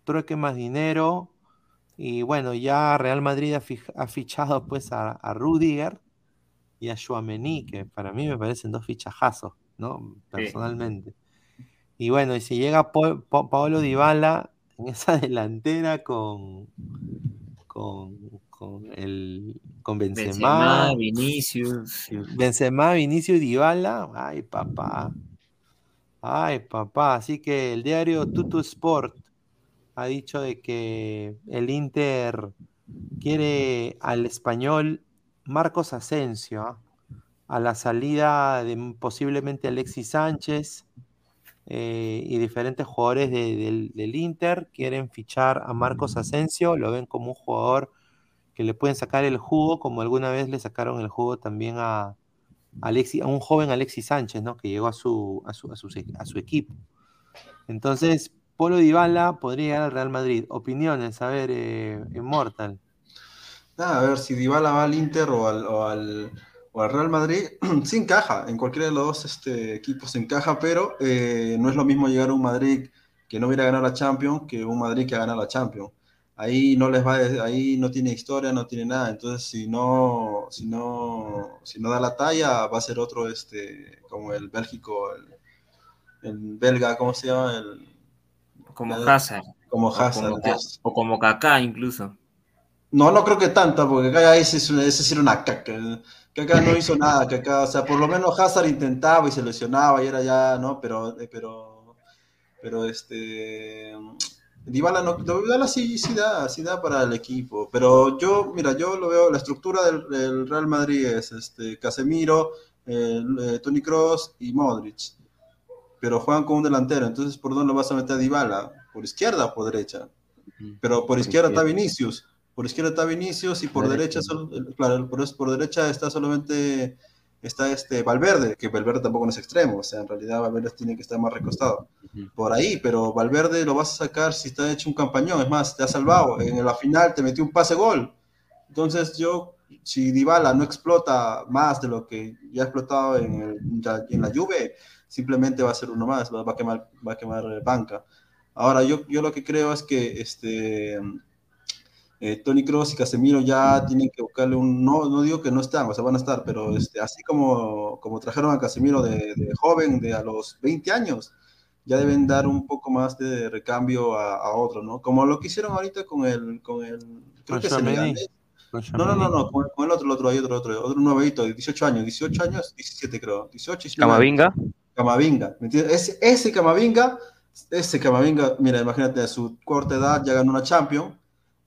Trueque más dinero. Y bueno, ya Real Madrid ha, fichado pues a, a, Rudiger y a Chouameni, que para mí me parecen dos fichajazos. ¿No? Personalmente. Y bueno, y si llega Paolo Dybala en esa delantera con, con, con, el, con Benzema, Vinicius. Benzema, Vinicius y Dybala, ay papá. Ay papá, así que el diario Tutu Sport ha dicho de que el Inter quiere al español Marcos Asensio. ¿Ah? a la salida de posiblemente Alexis Sánchez eh, y diferentes jugadores del, Inter quieren fichar a Marcos Asensio, lo ven como un jugador que le pueden sacar el jugo, como alguna vez le sacaron el jugo también a, Alexis, a un joven Alexis Sánchez, ¿no? que llegó a su, a su, a su, equipo. Entonces, Polo Dybala podría llegar al Real Madrid. Opiniones, a ver, eh, Immortal. a ver, si Dybala va al Inter o al Real Madrid, sí encaja, en cualquiera de los dos este, equipos encaja, pero eh, no es lo mismo llegar a un Madrid que no hubiera ganado la Champions que un Madrid que ha ganado la Champions. Ahí no les va, ahí no tiene historia, no tiene nada. Entonces, si no, si no, si no da la talla, va a ser otro, este, como el Bélgico, el, belga, ¿cómo se llama? El, como Hazard. Como Hazard. O como, Kaká incluso. No, no creo que tanto, porque Kaká ese, ese era una caca que acá no hizo nada, que acá, o sea, por lo menos Hazard intentaba y se lesionaba y era ya, ¿no? Pero, eh, pero, pero este, Dybala no, Dybala sí, sí da, sí da para el equipo, pero yo, mira, yo lo veo, la estructura del, Real Madrid es, este, Casemiro, eh, Tony Cross y Modric, pero juegan con un delantero, entonces, ¿por dónde lo vas a meter a Dybala? ¿Por izquierda o por derecha? Pero por izquierda está Vinicius, por izquierda está Vinicius y por derecha, claro, por, por derecha está solamente está este Valverde, que Valverde tampoco no es extremo, o sea, en realidad Valverde tiene que estar más recostado. Por ahí, pero Valverde lo vas a sacar si está hecho un campañón, es más, te ha salvado, en la final te metió un pase gol. Entonces yo, si Dybala no explota más de lo que ya ha explotado en, en la Juve, simplemente va a ser uno más, va, a quemar, va a quemar banca. Ahora, yo, yo lo que creo es que este, eh, Tony Cross y Casemiro ya tienen que buscarle un, no, no digo que no están, o sea, van a estar, pero este, así como, como trajeron a Casemiro de, de joven, de a los 20 años, ya deben dar un poco más de recambio a, a otro, ¿no? Como lo que hicieron ahorita con el, con el, creo Con que senegalés. No, no, no, no, con, con el otro, el otro, hay otro, otro, otro nuevito, de 18 años, 18 años, 17 creo, 18, 19 Camavinga. Camavinga, ¿me entiendes? Ese, ese Camavinga, ese Camavinga, mira, imagínate, a su corta edad ya ganó una Champions,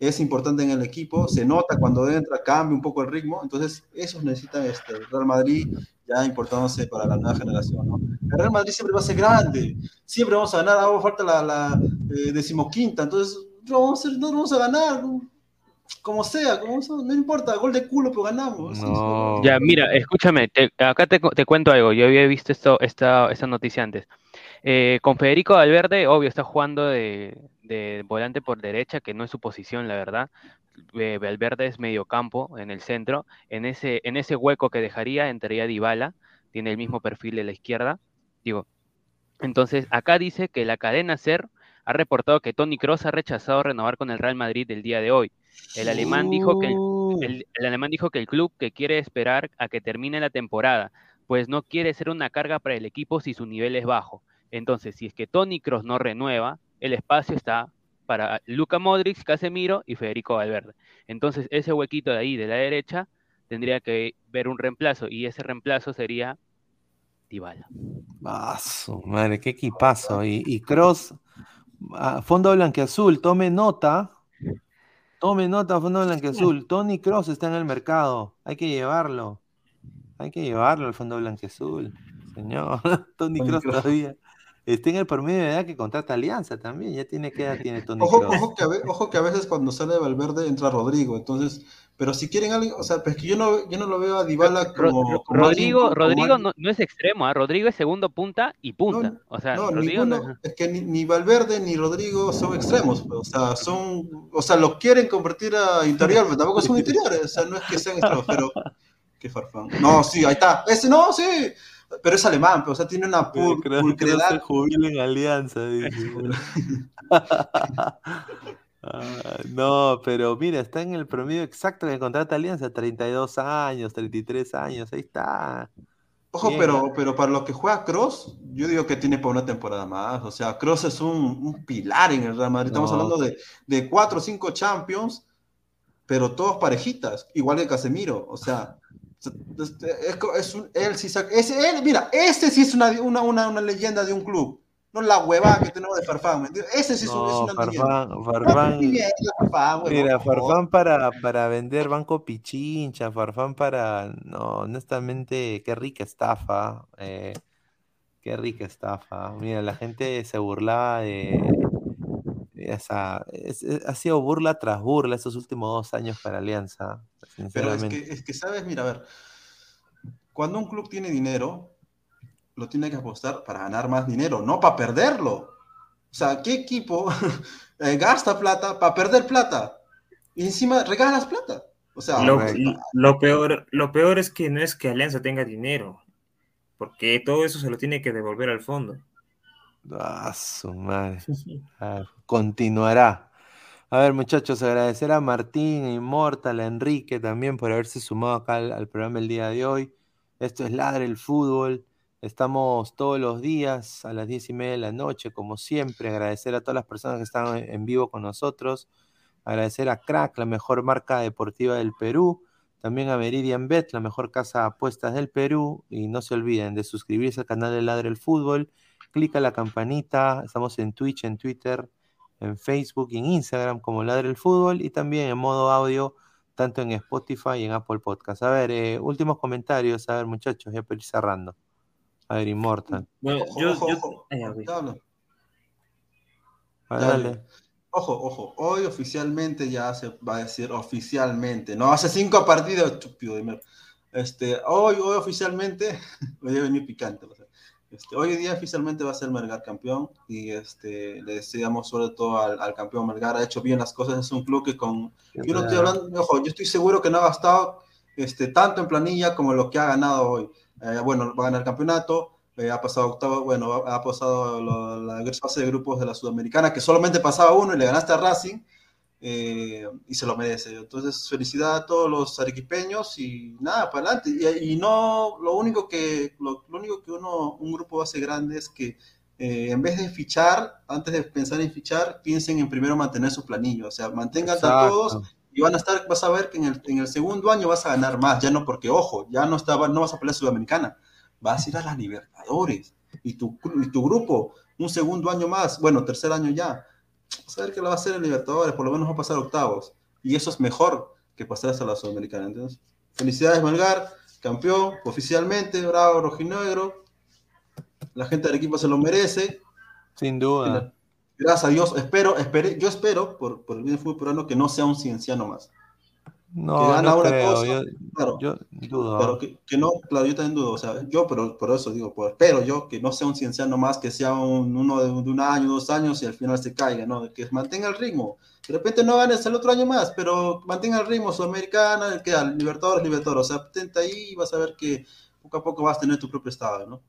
es importante en el equipo, se nota cuando entra, cambia un poco el ritmo, entonces esos necesitan este, el Real Madrid ya importándose para la nueva generación, ¿no? El Real Madrid siempre va a ser grande, siempre vamos a ganar, ahora falta la, la eh, decimoquinta, entonces no vamos, a ser- no vamos a ganar, como sea, como sea, no importa, gol de culo, pero ganamos. No. Ya, mira, escúchame, te- acá te, te cuento algo. Yo había visto esto, esta, esta noticia antes. Eh, con Federico Valverde, obvio, está jugando de, de volante por derecha, que no es su posición, la verdad. Valverde es mediocampo en el centro. En ese, en ese hueco que dejaría entraría Dybala, tiene el mismo perfil de la izquierda. Digo, entonces acá dice que la cadena SER ha reportado que Tony Kroos ha rechazado renovar con el Real Madrid el día de hoy. El alemán dijo que el Uh, el, el alemán dijo que el club que quiere esperar a que termine la temporada, pues no quiere ser una carga para el equipo si su nivel es bajo. Entonces, si es que Tony Kroos no renueva, el espacio está para Luka Modric, Casemiro y Federico Valverde. Entonces, ese huequito de ahí, de la derecha, tendría que ver un reemplazo y ese reemplazo sería Dybala. ah, su madre, qué equipazo. Y, y Cross, ah, fondo blanqueazul, tome nota. Tome nota, fondo blanqueazul. Tony Cross está en el mercado. Hay que llevarlo. Hay que llevarlo al fondo blanqueazul. Señor, Tony Tony Cross Kroos. todavía está en el promedio de edad que contrata Alianza también. Ya tiene qué edad tiene Tony Ojo, ojo, que a ojo que a veces cuando sale Valverde entra Rodrigo, entonces, pero si quieren alguien, o sea, pues que yo no, yo no lo veo a Dybala como, Ro- como alguien- Rodrigo, como Rodrigo alguien- no, no es extremo, ¿ah? Rodrigo es segundo punta y punta. O sea, no, Rodrigo no ninguno, es que ni, ni Valverde ni Rodrigo son extremos, pues, o sea, son, o sea, lo quieren convertir a interior, pero tampoco son interiores, o sea, no es que sean extremos, pero qué farfán. No, sí, ahí está, ese no, sí, pero es alemán, pero, o sea, tiene una pul- pulcredad se jubila en Alianza. dice. Ah, no, pero mira, está en el promedio exacto que contrata Alianza, 32 años, 33 años, ahí está. Ojo, Bien, pero, pero para lo que juega Cross, yo digo que tiene para una temporada más. O sea, Cross es un, un pilar en el Real Madrid. Estamos No. hablando de, de cuatro o cinco Champions, pero todos parejitas, igual que Casemiro. O sea, es, es- es un- él sí él, mira, ese sí es una, una, una, una leyenda de un club. No la huevada que tenemos de Farfán. Ese sí es, un- es una leyenda. Farfán, huevón, mira. Farfán para, para vender Banco Pichincha, Farfán para, no, honestamente, qué rica estafa, eh, qué rica estafa. Mira, la gente se burlaba de, esa, es- es- ha sido burla tras burla estos últimos dos años para Alianza, Pero es que, es que, ¿sabes? Mira, a ver, cuando un club tiene dinero, lo tiene que apostar para ganar más dinero, no para perderlo. O sea, ¿qué equipo eh, gasta plata para perder plata? Y encima regalas plata. O sea, Lo, lo peor, lo peor es que no es que Alianza tenga dinero, porque todo eso se lo tiene que devolver al fondo. Ah, su madre. Ah, continuará. A ver, muchachos, agradecer a Martín, a Immortal, a Enrique también por haberse sumado acá al, al programa el día de hoy. Esto es Ladre el Fútbol. Estamos todos los días a las diez y media de la noche, como siempre. Agradecer a todas las personas que están en en vivo con nosotros. Agradecer a Crack, la mejor marca deportiva del Perú. También a Meridian Bet, la mejor casa de apuestas del Perú. Y no se olviden de suscribirse al canal de Ladre el Fútbol clica la campanita, estamos en Twitch, en Twitter, en Facebook y en Instagram como Ladre el Fútbol y también en modo audio, tanto en Spotify y en Apple Podcast. A ver, eh, últimos comentarios, a ver muchachos, ya para ir cerrando. A ver, Immortal. Bueno, ojo, yo, ojo, yo- ojo. Ay, Dale. dale. Ojo, ojo, hoy oficialmente ya se va a decir oficialmente, no hace cinco partidos, estúpido. Este, hoy, hoy oficialmente, voy a venir picante, o sea, este, hoy día oficialmente va a ser Melgar campeón y este, le deseamos sobre todo al, al campeón Melgar, ha hecho bien las cosas, es un club que con, yo no estoy hablando, ojo, yo estoy seguro que no ha gastado este, tanto en planilla como lo que ha ganado hoy. Eh, bueno, va a ganar el campeonato, eh, ha pasado octavo, bueno, ha, pasado la fase de grupos de la Sudamericana, que solamente pasaba uno y le ganaste a Racing, eh, y se lo merece. Entonces, felicidad a todos los arequipeños y nada, para adelante. Y, no, lo único que, lo, único que uno, un grupo hace grande es que eh, en vez de fichar, antes de pensar en fichar, piensen en primero mantener su planillo, o sea, mantengan a todos y van a estar, vas a ver que en el, en el, segundo año vas a ganar más, ya no porque, ojo, ya no, estaba, no vas a pelear Sudamericana, vas a ir a las Libertadores y tu, y tu grupo, un segundo año más, bueno, tercer año ya, ver que lo va a hacer en Libertadores, por lo menos va a pasar octavos, y eso es mejor que pasar hasta la Sudamericana. Entonces, felicidades Melgar, campeón oficialmente, bravo, rojinegro, la gente del equipo se lo merece. Sin duda gracias a Dios, espero, espere, yo espero, por, por el bien del fútbol peruano, que no sea un cienciano más. No, que gana no una creo. cosa, yo, claro, yo dudo. Pero que, que, no, claro, yo también dudo, o sea, yo, pero por eso digo, pues, espero yo que no sea un cienciano más, que sea un, uno de, de, un año, dos años y al final se caiga, ¿no? Que mantenga el ritmo. De repente no ganes el otro año más, pero mantenga el ritmo sudamericana, el que al Libertadores, Libertadores, o sea, atenta ahí y vas a ver que poco a poco vas a tener tu propio estado, ¿no?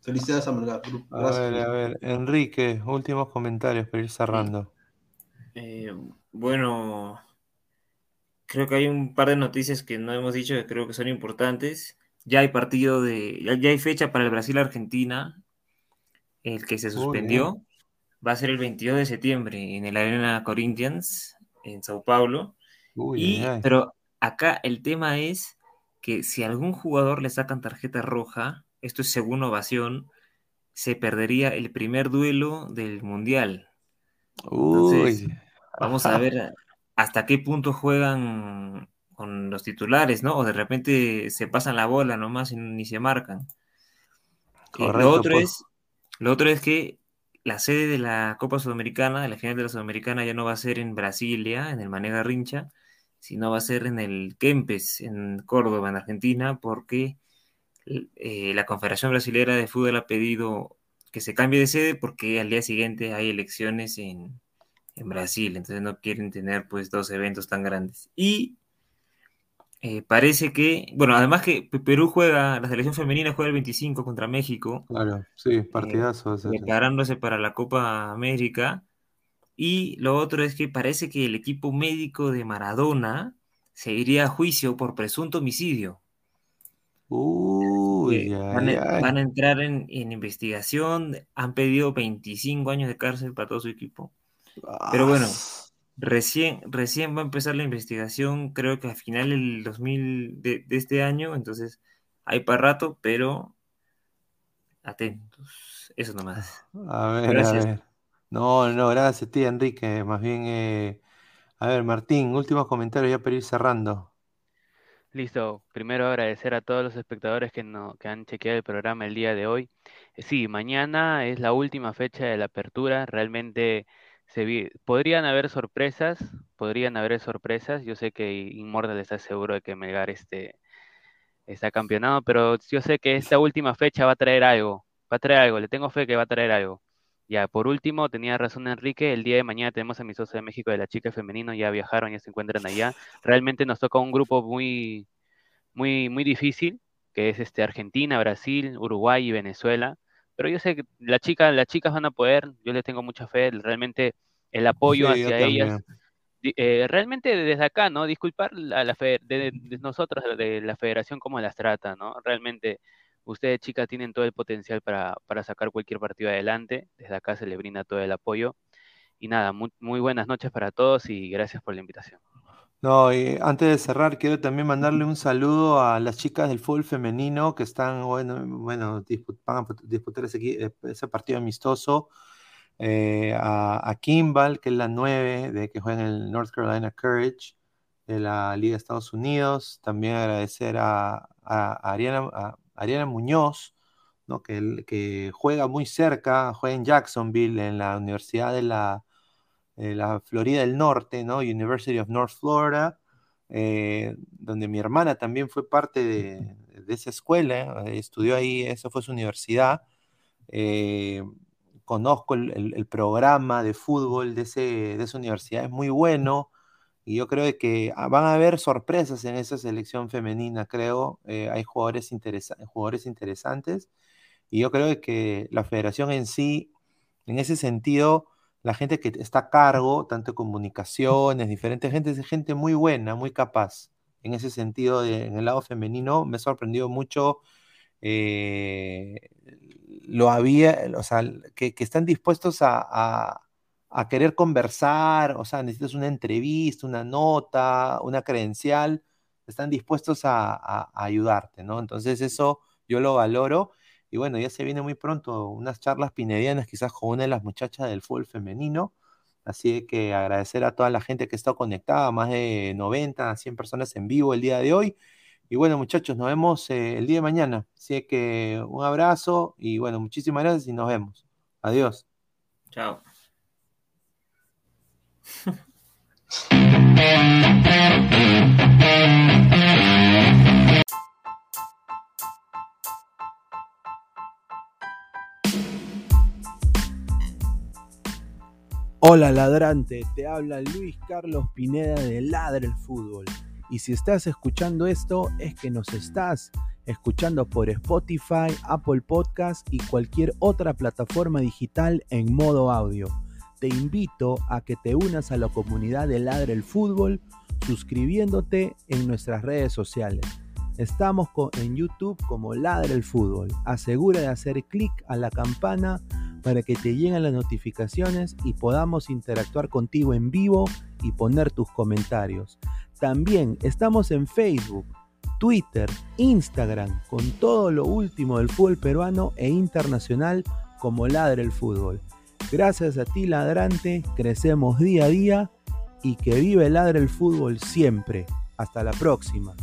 Felicidades a Melgar. A ver, a ver, Enrique, últimos comentarios para ir cerrando. Eh, bueno, creo que hay un par de noticias que no hemos dicho que creo que son importantes. Ya hay partido de, ya, hay fecha para el Brasil-Argentina, el que se suspendió. Va a ser el 22 de septiembre en el Arena Corinthians, en Sao Paulo. y, pero acá el tema es que si a algún jugador le sacan tarjeta roja, esto es según Ovación, se perdería el primer duelo del Mundial. Entonces, vamos a ver hasta qué punto juegan con los titulares, ¿no? O de repente se pasan la bola nomás y ni se marcan. Eh, lo, otro pues. es, lo otro es que la sede de la Copa Sudamericana, de la final de la Sudamericana, ya no va a ser en Brasilia, en el Manega Rincha, sino va a ser en el Kempes, en Córdoba, en Argentina, porque eh, la Confederación Brasilera de Fútbol ha pedido que se cambie de sede porque al día siguiente hay elecciones en, Brasil, entonces no quieren tener pues dos eventos tan grandes. Y eh, parece que, bueno, además que Perú juega, la selección femenina juega el 25 contra México. Claro, sí, eh, partidazo. preparándose para la Copa América. Y lo otro es que parece que el equipo médico de Maradona se iría a juicio por presunto homicidio. Uy, van, a, entrar en, investigación, han pedido 25 años de cárcel para todo su equipo. Pero bueno, recién, recién va a empezar la investigación, creo que a final del 2000 de, este año, entonces hay para rato, pero atentos. Eso nomás. A ver, gracias. a ver. No, no, gracias a ti, Enrique. Más bien, eh, a ver, Martín, últimos comentarios ya para ir cerrando. Listo, primero agradecer a todos los espectadores que, no, que han chequeado el programa el día de hoy. Eh, sí, mañana es la última fecha de la apertura, realmente se podrían haber sorpresas, podrían haber sorpresas. Yo sé que Inmortal está seguro de que Melgar este, está campeonado, pero yo sé que esta última fecha va a traer algo, va a traer algo, le tengo fe que va a traer algo. Ya, por último, tenía razón Enrique, el día de mañana tenemos a mi socio de México de la chica femenino, ya viajaron, ya se encuentran allá. Realmente nos toca un grupo muy, muy, muy difícil, que es este Argentina, Brasil, Uruguay y Venezuela. Pero yo sé que la chica, las chicas van a poder, yo les tengo mucha fe, realmente el apoyo hacia ellas. Eh, realmente desde acá, ¿no? Disculpar a la fe, de, nosotros, de la federación, cómo las trata, ¿no? Realmente Ustedes, chicas, tienen todo el potencial para, sacar cualquier partido adelante. Desde acá se les brinda todo el apoyo. Y nada, muy, buenas noches para todos y gracias por la invitación. No, y antes de cerrar, quiero también mandarle un saludo a las chicas del fútbol femenino que están, bueno, bueno van a disputar ese, ese partido amistoso. Eh, a, Kimball, que es la 9 de que juega en el North Carolina Courage de la Liga de Estados Unidos. También agradecer a, a Ariana, Ariana Muñoz, ¿no? que, que juega muy cerca, juega en Jacksonville, en la Universidad de la, la Florida del Norte, ¿no? University of North Florida, eh, donde mi hermana también fue parte de, esa escuela, eh, estudió ahí, esa fue su universidad. Eh, conozco el, el, programa de fútbol de, ese, de esa universidad, es muy bueno. Y yo creo que ah, van a haber sorpresas en esa selección femenina, creo. Eh, hay jugadores, jugadores interesantes. Y yo creo que la federación en sí, en ese sentido, la gente que está a cargo, tanto de comunicaciones, diferentes gente, es gente muy buena, muy capaz. En ese sentido, en el lado femenino, me ha sorprendido mucho eh, lo había, o sea, que, están dispuestos a, querer conversar, o sea, necesitas una entrevista, una nota, una credencial, están dispuestos a, ayudarte, ¿no? Entonces eso yo lo valoro. Y bueno, ya se viene muy pronto unas charlas pinedianas, quizás con una de las muchachas del fútbol femenino. Así que agradecer a toda la gente que está conectada, más de 90, 100 personas en vivo el día de hoy. Y bueno, muchachos, nos vemos eh, el día de mañana. Así que un abrazo y bueno, muchísimas gracias y nos vemos. Adiós. Chao. Hola ladrante, te habla Luis Carlos Pineda de Ladre el Fútbol. Y si estás escuchando esto, es que nos estás escuchando por Spotify, Apple Podcast y cualquier otra plataforma digital en modo audio. Te invito a que te unas a la comunidad de Ladre el Fútbol suscribiéndote en nuestras redes sociales. Estamos en YouTube como Ladre el Fútbol. Asegura de hacer clic a la campana para que te lleguen las notificaciones y podamos interactuar contigo en vivo y poner tus comentarios. También estamos en Facebook, Twitter, Instagram, con todo lo último del fútbol peruano e internacional como Ladre el Fútbol. Gracias a ti, ladrante, crecemos día a día y que vive Ladre el Fútbol siempre. Hasta la próxima.